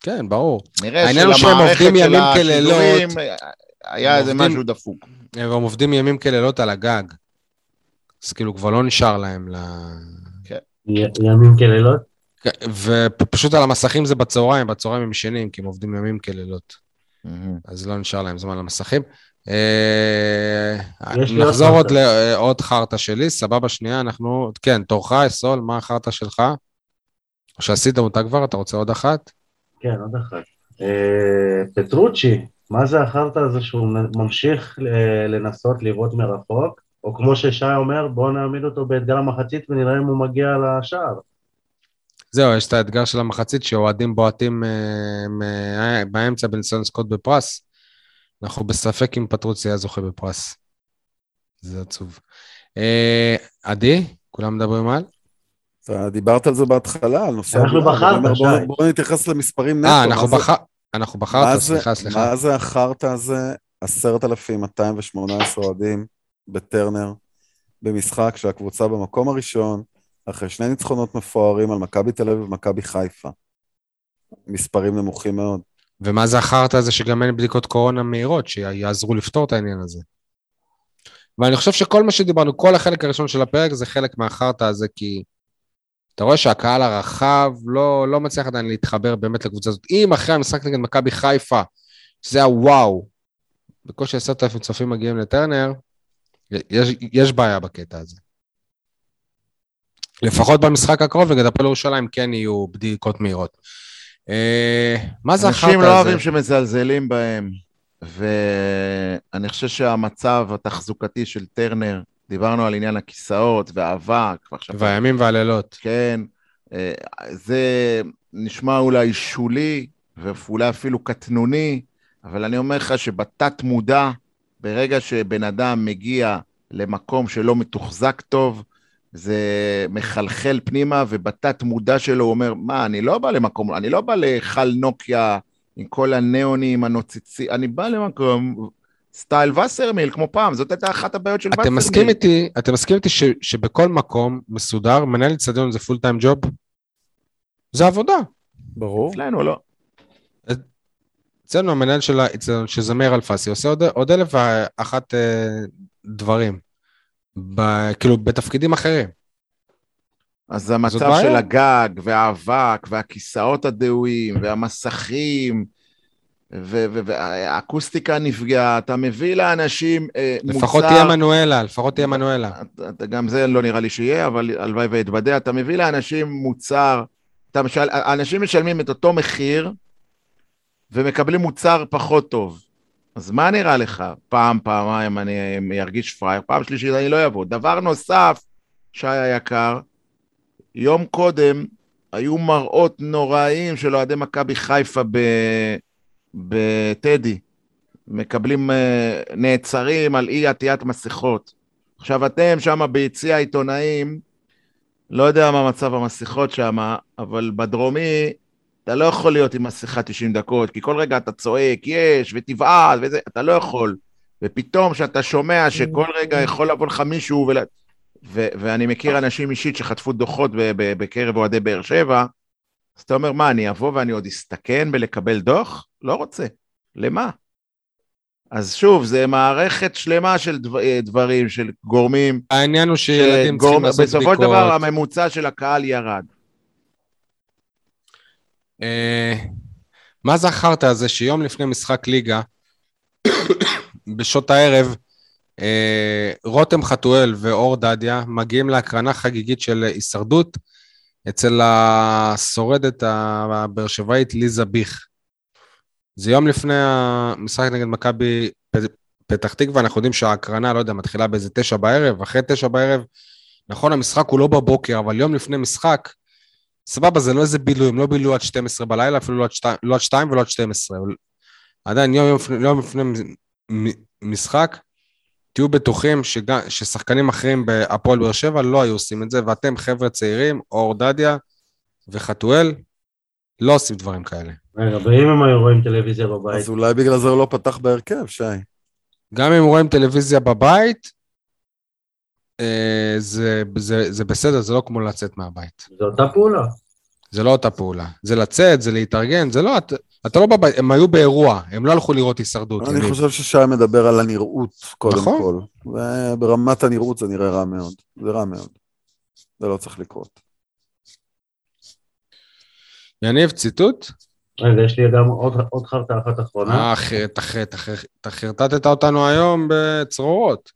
כן, ברור. נראה העניין הוא שהם שלמערכת עובדים של ימים השידורים כלילות. היה איזה עובדים- משהו דפוק. הם עובדים ימים כלילות על הגג. אז כאילו כבר לא נשאר להם ל... י- ימים כלילות? ופשוט על המסכים זה בצהריים, בצהריים הם ישנים, כי הם עובדים ימים כלילות. אז לא נשאר להם זמן למסכים. אה, נחזור עוד. לעוד חרטא שלי, סבבה, שנייה, אנחנו... כן, תורך, סול, מה החרטא שלך? או שעשית אותה כבר, אתה רוצה עוד אחת? כן, עוד אחת. אה, פטרוצ'י, מה זה החרטא הזה שהוא ממשיך אה, לנסות לבעוט מרחוק? או כמו ששי אומר, בואו נעמיד אותו באתגר המחצית ונראה אם הוא מגיע לשער. זהו, יש את האתגר של המחצית, שאוהדים בועטים באמצע בניסיון לזכות בפרס. אנחנו בספק אם פטרוצי היה זוכה בפרס. זה עצוב. אה, עדי, כולם מדברים על? אתה דיברת על זה בהתחלה, על נושא... אנחנו בוא- שי. בוא נתייחס למספרים נטו. אה, אנחנו זה- בח- אנחנו מה בחרטא, זה- סליחה, סליחה. מה זה החרטא הזה? 10,218 אוהדים בטרנר, במשחק שהקבוצה במקום הראשון, אחרי שני ניצחונות מפוארים על מכבי תל אביב ומכבי חיפה. מספרים נמוכים מאוד. ומה זה החרטא הזה שגם אין בדיקות קורונה מהירות, שיעזרו לפתור את העניין הזה. ואני חושב שכל מה שדיברנו, כל החלק הראשון של הפרק זה חלק מהחרטא הזה, כי אתה רואה שהקהל הרחב לא, לא מצליח עדיין להתחבר באמת לקבוצה הזאת. אם אחרי המשחק נגד מכבי חיפה, שזה היה וואו, בקושי עשרת אלפים צופים מגיעים לטרנר, יש, יש בעיה בקטע הזה. לפחות במשחק הקרוב נגד הפועל ירושלים כן יהיו בדיקות מהירות. אה, מה זה החרטא הזה? אנשים לא אוהבים שמזלזלים בהם, ואני חושב שהמצב התחזוקתי של טרנר דיברנו על עניין הכיסאות והאבק, ועכשיו... והימים והלילות. כן, אה, זה נשמע אולי שולי, ואולי אפילו קטנוני, אבל אני אומר לך שבתת מודע, ברגע שבן אדם מגיע למקום שלא מתוחזק טוב, זה מחלחל פנימה, ובתת מודע שלו הוא אומר, מה, אני לא בא למקום, אני לא בא להיכל נוקיה עם כל הניאונים הנוצצים, אני בא למקום style וסרמיל, כמו פעם, זאת הייתה אחת הבעיות של אתם וסרמיל. מסכים איתי, אתם מסכים איתי ש, שבכל מקום מסודר, מנהל אצטדיון זה full time job? זה עבודה. ברור. אצלנו לא. אצלנו המנהל של האצטדיון, שזה מאיר אלפסי, עושה עוד, עוד אלף ואחת אה, דברים. ב, כאילו, בתפקידים אחרים. אז המצב. של הגג, והאבק, והכיסאות הדהויים, והמסכים, והאקוסטיקה נפגעה, אתה מביא לאנשים אה, מוצר... לפחות תהיה מנואלה, לפחות תהיה מנואלה. גם זה לא נראה לי שיהיה, אבל הלוואי ואתבדה. אתה מביא לאנשים מוצר, אתה משל... אנשים משלמים את אותו מחיר ומקבלים מוצר פחות טוב. אז מה נראה לך? פעם, פעמיים אני ארגיש פראייר, פעם שלישית אני לא אבוא. דבר נוסף, שי היקר, יום קודם היו מראות נוראיים של אוהדי מכבי חיפה. בטדי. מקבלים, אה, נעצרים על אי עטיית מסכות. עכשיו אתם שם ביציע העיתונאים, לא יודע מה מצב המסכות שם, אבל בדרומי אתה לא יכול להיות עם מסכה 90 דקות, כי כל רגע אתה צועק, יש, ותבעט, וזה, אתה לא יכול. ופתאום כשאתה שומע שכל רגע יכול לבוא לך מישהו, ול... ו- ואני מכיר אנשים אישית שחטפו דוחות ב- ב- בקרב אוהדי באר שבע, אז אתה אומר, מה, אני אבוא ואני עוד אסתכן בלקבל דוח? לא רוצה. למה? אז שוב, זה מערכת שלמה של דבר, דברים, של גורמים, העניין הוא שילדים שגורם- צריכים לעשות בסופו בדיקות. של דבר הממוצע של הקהל ירד. אה, מה זה החרטא הזה שיום לפני משחק ליגה, בשעות הערב, אה, רותם חתואל ואור דדיה מגיעים להקרנה חגיגית של הישרדות אצל השורדת הבאר שבעית ליזה ביך. זה יום לפני המשחק נגד מכבי פתח תקווה, אנחנו יודעים שההקרנה, לא יודע, מתחילה באיזה תשע בערב, אחרי תשע בערב, נכון, המשחק הוא לא בבוקר, אבל יום לפני משחק, סבבה, זה לא איזה בילוי, הם לא בילו עד 12 בלילה, אפילו לא עד 2, לא עד 2 ולא עד 12. אבל עדיין, יום, יום, לפני- יום לפני משחק, תהיו בטוחים שגם, ששחקנים אחרים בהפועל באר שבע לא היו עושים את זה, ואתם חבר'ה צעירים, אור דדיה וחתואל, לא עושים דברים כאלה. רגע, ואם הם היו רואים טלוויזיה בבית? אז אולי בגלל זה הוא לא פתח בהרכב, שי. גם אם רואים טלוויזיה בבית, זה, זה, זה בסדר, זה לא כמו לצאת מהבית. זו אותה פעולה. זה לא אותה פעולה. זה לצאת, זה להתארגן, זה לא, אתה, אתה לא בבית, הם היו באירוע, הם לא הלכו לראות הישרדות. אני. חושב ששי מדבר על הנראות, קודם נכון. כל. וברמת הנראות זה נראה רע מאוד. זה רע מאוד. זה לא צריך לקרות. יניב, ציטוט? רגע, יש לי גם עוד, עוד חרטא אחת אחרונה. אה, אחי, אתה ח- אתה ח- אתה חרטטת אותנו היום בצרורות.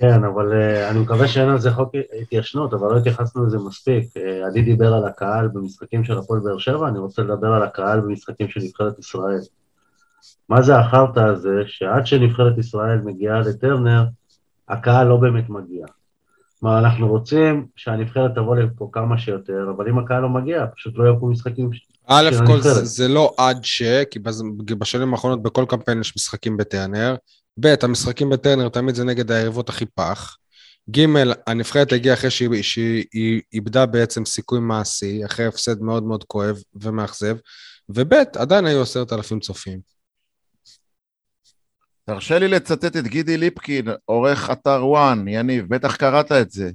כן, אבל uh, אני מקווה שאין על זה חוק התיישנות, אבל לא התייחסנו לזה מספיק. Uh, עדי דיבר על הקהל במשחקים של הפועל באר שבע, אני רוצה לדבר על הקהל במשחקים של נבחרת ישראל. מה זה החרטא הזה, שעד שנבחרת ישראל מגיעה לטרנר, הקהל לא באמת מגיע. כלומר, אנחנו רוצים שהנבחרת תבוא לפה כמה שיותר, אבל אם הקהל לא מגיע, פשוט לא יהיו משחקים ש- א', של כל הנבחרת. זה, זה לא עד ש, כי בשנים האחרונות בכל קמפיין יש משחקים בטרנר. ב', המשחקים בטרנר תמיד זה נגד היריבות הכי פח. ג', הנבחרת הגיעה אחרי שהיא, שהיא איבדה בעצם סיכוי מעשי, אחרי הפסד מאוד מאוד כואב ומאכזב. וב', עדיין היו עשרת אלפים צופים. תרשה לי לצטט את גידי ליפקין, עורך אתר וואן, יניב, בטח קראת את זה.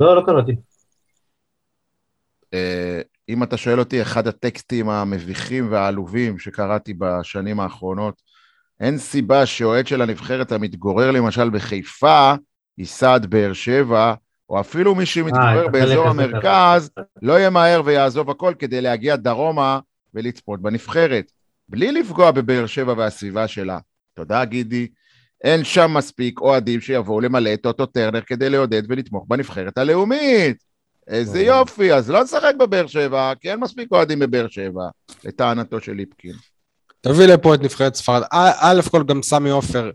לא, לא קראתי. אה, אם אתה שואל אותי, אחד הטקסטים המביכים והעלובים שקראתי בשנים האחרונות, אין סיבה שאוהד של הנבחרת המתגורר למשל בחיפה, ייסע עד באר שבע, או אפילו מי אה, שמתגורר את באזור המרכז. לא ימהר ויעזוב הכל כדי להגיע דרומה ולצפות בנבחרת, בלי לפגוע בבאר שבע והסביבה שלה. תודה, גידי. אין שם מספיק אוהדים שיבואו למלא את אוטו טרנר כדי לעודד ולתמוך בנבחרת הלאומית. איזה. יופי, אז לא נשחק בבאר שבע, כי אין מספיק אוהדים בבאר שבע, לטענתו של ליפקין. תביא לפה את נבחרת ספרד. א- כל גם סמי עופר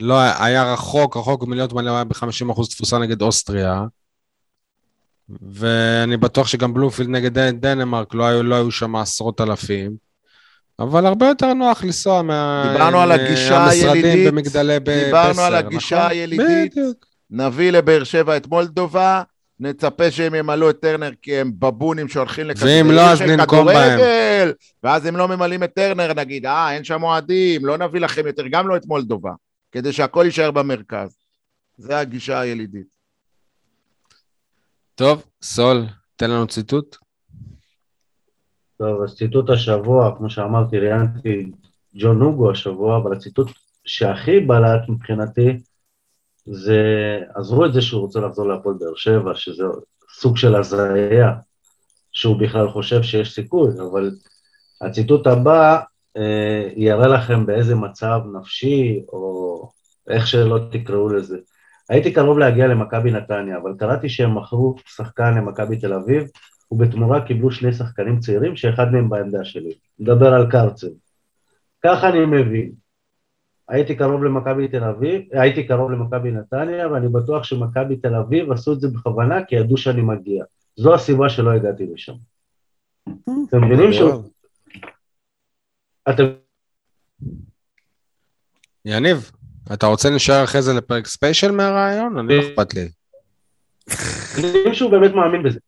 לא, היה רחוק, רחוק מלהיות מלא, היה ב-50% תפוסה נגד אוסטריה. ואני בטוח שגם בלומפילד נגד דנ- דנמרק לא היו, לא היו שם עשרות אלפים. אבל הרבה יותר נוח לנסוע מה... דיברנו על הגישה הילידית, במגדלי ב- דיברנו על הגישה נכון? הילידית. בדיוק. נביא לבאר שבע את מולדובה, נצפה שהם ימלאו את טרנר כי הם בבונים שהולכים ואם לא, אז של ננקום בהם. כדורגל, ואז הם לא ממלאים את טרנר, נגיד, אה, אין שם אוהדים, לא נביא לכם יותר, גם לא את מולדובה, כדי שהכל יישאר במרכז. זה הגישה הילידית. טוב, סול, תן לנו ציטוט. טוב, אז ציטוט השבוע, כמו שאמרתי, ראיינתי ג'ון נוגו השבוע, אבל הציטוט שהכי בלט מבחינתי, זה, עזבו את זה שהוא רוצה לחזור להפועל באר שבע, שזה סוג של הזיה, שהוא בכלל חושב שיש סיכוי, אבל הציטוט הבא אה, יראה לכם באיזה מצב נפשי, או איך שלא תקראו לזה. הייתי קרוב להגיע למכבי נתניה, אבל קראתי שהם מכרו שחקן למכבי תל אביב, ובתמורה קיבלו שני שחקנים צעירים, שאחד מהם בעמדה שלי. מדבר על קרצב. ככה אני מבין. הייתי קרוב למכבי תל אביב, הייתי קרוב למכבי נתניה, ואני בטוח שמכבי תל אביב עשו את זה בכוונה, כי ידעו שאני מגיע. זו הסיבה שלא הגעתי לשם. אתם מבינים שהוא... אתם... יניב, אתה רוצה להישאר אחרי זה לפרק ספיישל מהרעיון? אני לא אכפת לי. מבינים שהוא באמת מאמין בזה.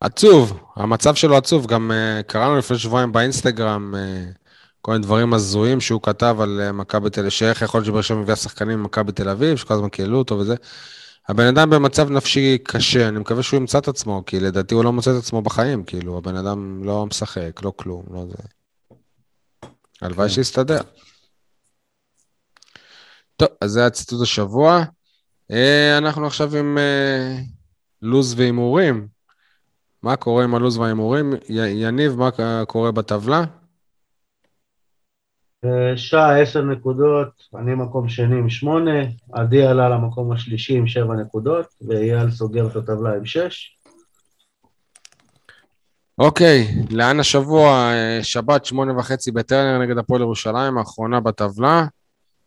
עצוב, המצב שלו עצוב, גם uh, קראנו לפני שבועיים באינסטגרם uh, כל מיני דברים הזויים שהוא כתב על uh, מכבי תל אביב, שאיך יכול להיות שבאר שבע מביאה שחקנים ממכבי תל אביב, שכל הזמן קיללו אותו וזה. הבן אדם במצב נפשי קשה, אני מקווה שהוא ימצא את עצמו, כי לדעתי הוא לא מוצא את עצמו בחיים, כאילו, הבן אדם לא משחק, לא כלום, לא זה. הלוואי כן. שיסתדר. טוב, אז זה הציטוט השבוע. אה, אנחנו עכשיו עם אה, לוז והימורים. מה קורה עם הלו"ז וההימורים? יניב, מה קורה בטבלה? אה, שעה עשר נקודות, אני מקום שני עם שמונה, עדי עלה למקום השלישי עם שבע נקודות, ואייל סוגר את הטבלה עם שש. אוקיי, לאן השבוע? אה, שבת, שמונה וחצי בטרנר נגד הפועל ירושלים, האחרונה בטבלה.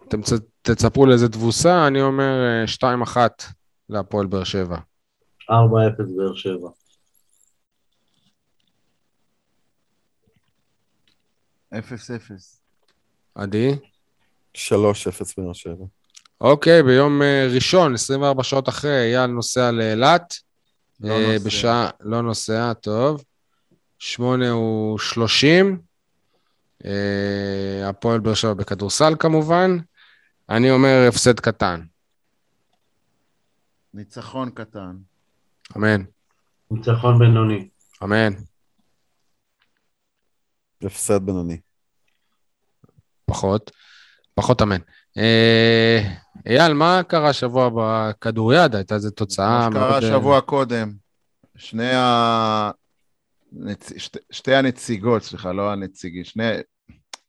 אתם תצפו לאיזה תבוסה, אני אומר אה, שתיים אחת להפועל באר שבע. ארבע אפס באר שבע. אפס אפס. עדי? 3-0 באר שבע. אוקיי, ביום אה, ראשון, 24 שעות אחרי, אייל נוסע לאילת. לא אה, נוסע. בשעה, לא נוסע, טוב. שמונה הוא שלושים. אה, הפועל באר שבע בכדורסל כמובן. אני אומר הפסד קטן. ניצחון קטן. אמן, ניצחון בינוני. אמן. הפסד בינוני. פחות, פחות אמן. אה, אייל, מה קרה השבוע בכדוריד? הייתה איזו תוצאה מה שקרה מאוד... אה, שבוע קודם. שני ה... נצ... שתי, שתי הנציגות, סליחה, לא הנציגי, שני...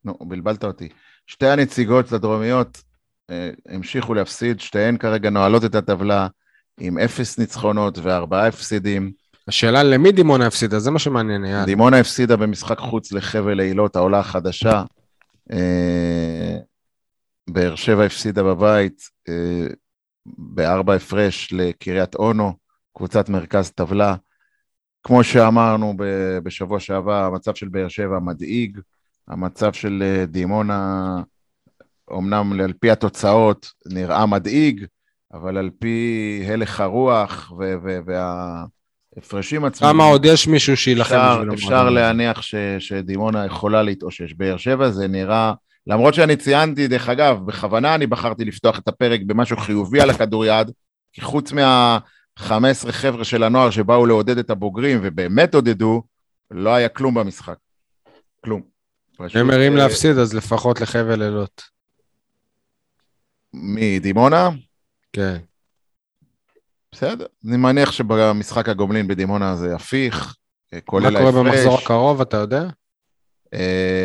נו, בלבלת אותי. שתי הנציגות הדרומיות אה, המשיכו להפסיד, שתיהן כרגע נועלות את הטבלה עם אפס ניצחונות וארבעה הפסידים. השאלה למי דימונה הפסידה, זה מה שמעניין, אייל. דימונה הפסידה במשחק חוץ לחבל אילות, העולה החדשה. אה, באר שבע הפסידה בבית אה, בארבע הפרש לקריית אונו, קבוצת מרכז טבלה. כמו שאמרנו בשבוע שעבר, המצב של באר שבע מדאיג, המצב של אה, דימונה, אמנם על פי התוצאות נראה מדאיג, אבל על פי הלך הרוח ו- וההפרשים עצמם... כמה עוד יש מישהו שיילחם אפשר, בשביל אפשר המועדון הזה? להניח ש, שדימונה יכולה להתאושש. באר שבע זה נראה, למרות שאני ציינתי, דרך אגב, בכוונה אני בחרתי לפתוח את הפרק במשהו חיובי על הכדוריד, כי חוץ מה-15 חבר'ה של הנוער שבאו לעודד את הבוגרים, ובאמת עודדו, לא היה כלום במשחק. כלום. הם מרים אה, להפסיד, אז לפחות לחבל אילות. מדימונה? כן. בסדר. אני מניח שבמשחק הגומלין בדימונה זה הפיך, אה, כולל מה קורה ההפרש. במחזור הקרוב, אתה יודע? Uh,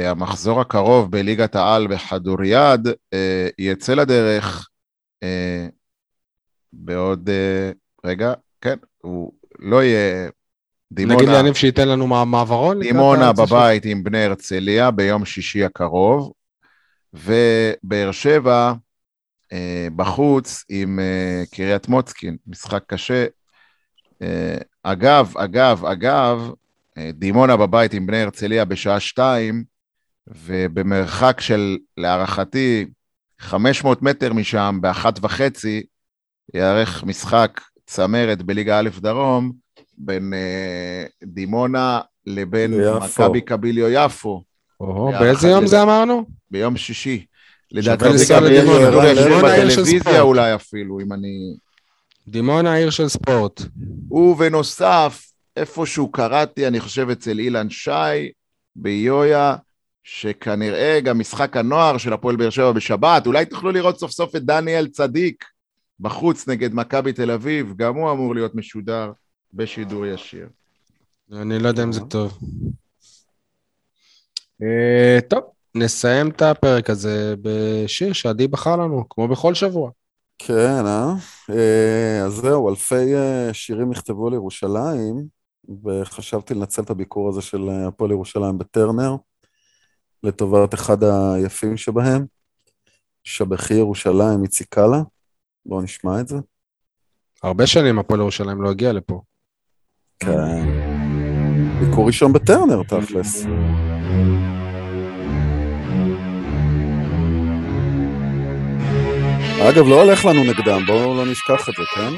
המחזור הקרוב בליגת העל בכדוריד uh, יצא לדרך uh, בעוד... Uh, רגע, כן, הוא לא יהיה... נגיד דימונה, ליניב שייתן לנו מעברון? דימונה בבית עם בני הרצליה ביום שישי הקרוב. ובאר שבע אה, בחוץ עם אה, קריית מוצקין, משחק קשה. אה, אגב, אגב, אגב, אה, דימונה בבית עם בני הרצליה בשעה שתיים, ובמרחק של, להערכתי, 500 מטר משם, באחת וחצי, ייערך משחק צמרת בליגה א' דרום, בין אה, דימונה לבין. מכבי קביליו יפו, או, באיזה יום זה אמרנו? ביום שישי. לדעתי לנסוע גם לדימונה. דימונה עיר של בטלוויזיה ספורט. אולי אפילו, אם אני... דימונה עיר של ספורט. ובנוסף, איפשהו קראתי, אני חושב אצל אילן שי, ביויה, שכנראה גם משחק הנוער של הפועל באר שבע בשבת, אולי תוכלו לראות סוף סוף את דניאל צדיק בחוץ נגד מכבי תל אביב, גם הוא אמור להיות משודר בשידור ישיר. אני לא יודע אם זה טוב. אה, טוב, נסיים את הפרק הזה בשיר שעדי בחר לנו, כמו בכל שבוע. כן, אה? אה, אז זהו, אלפי אה, שירים נכתבו על ירושלים, וחשבתי לנצל את הביקור הזה של אה, הפועל ירושלים בטרנר, לטובת אחד היפים שבהם, שבחי ירושלים איציק קאלה. בואו נשמע את זה. הרבה שנים הפועל ירושלים לא הגיע לפה. כן. ביקור ראשון בטרנר, תכלס. אגב, לא הולך לנו נגדם, בואו לא נשכח את זה, כן?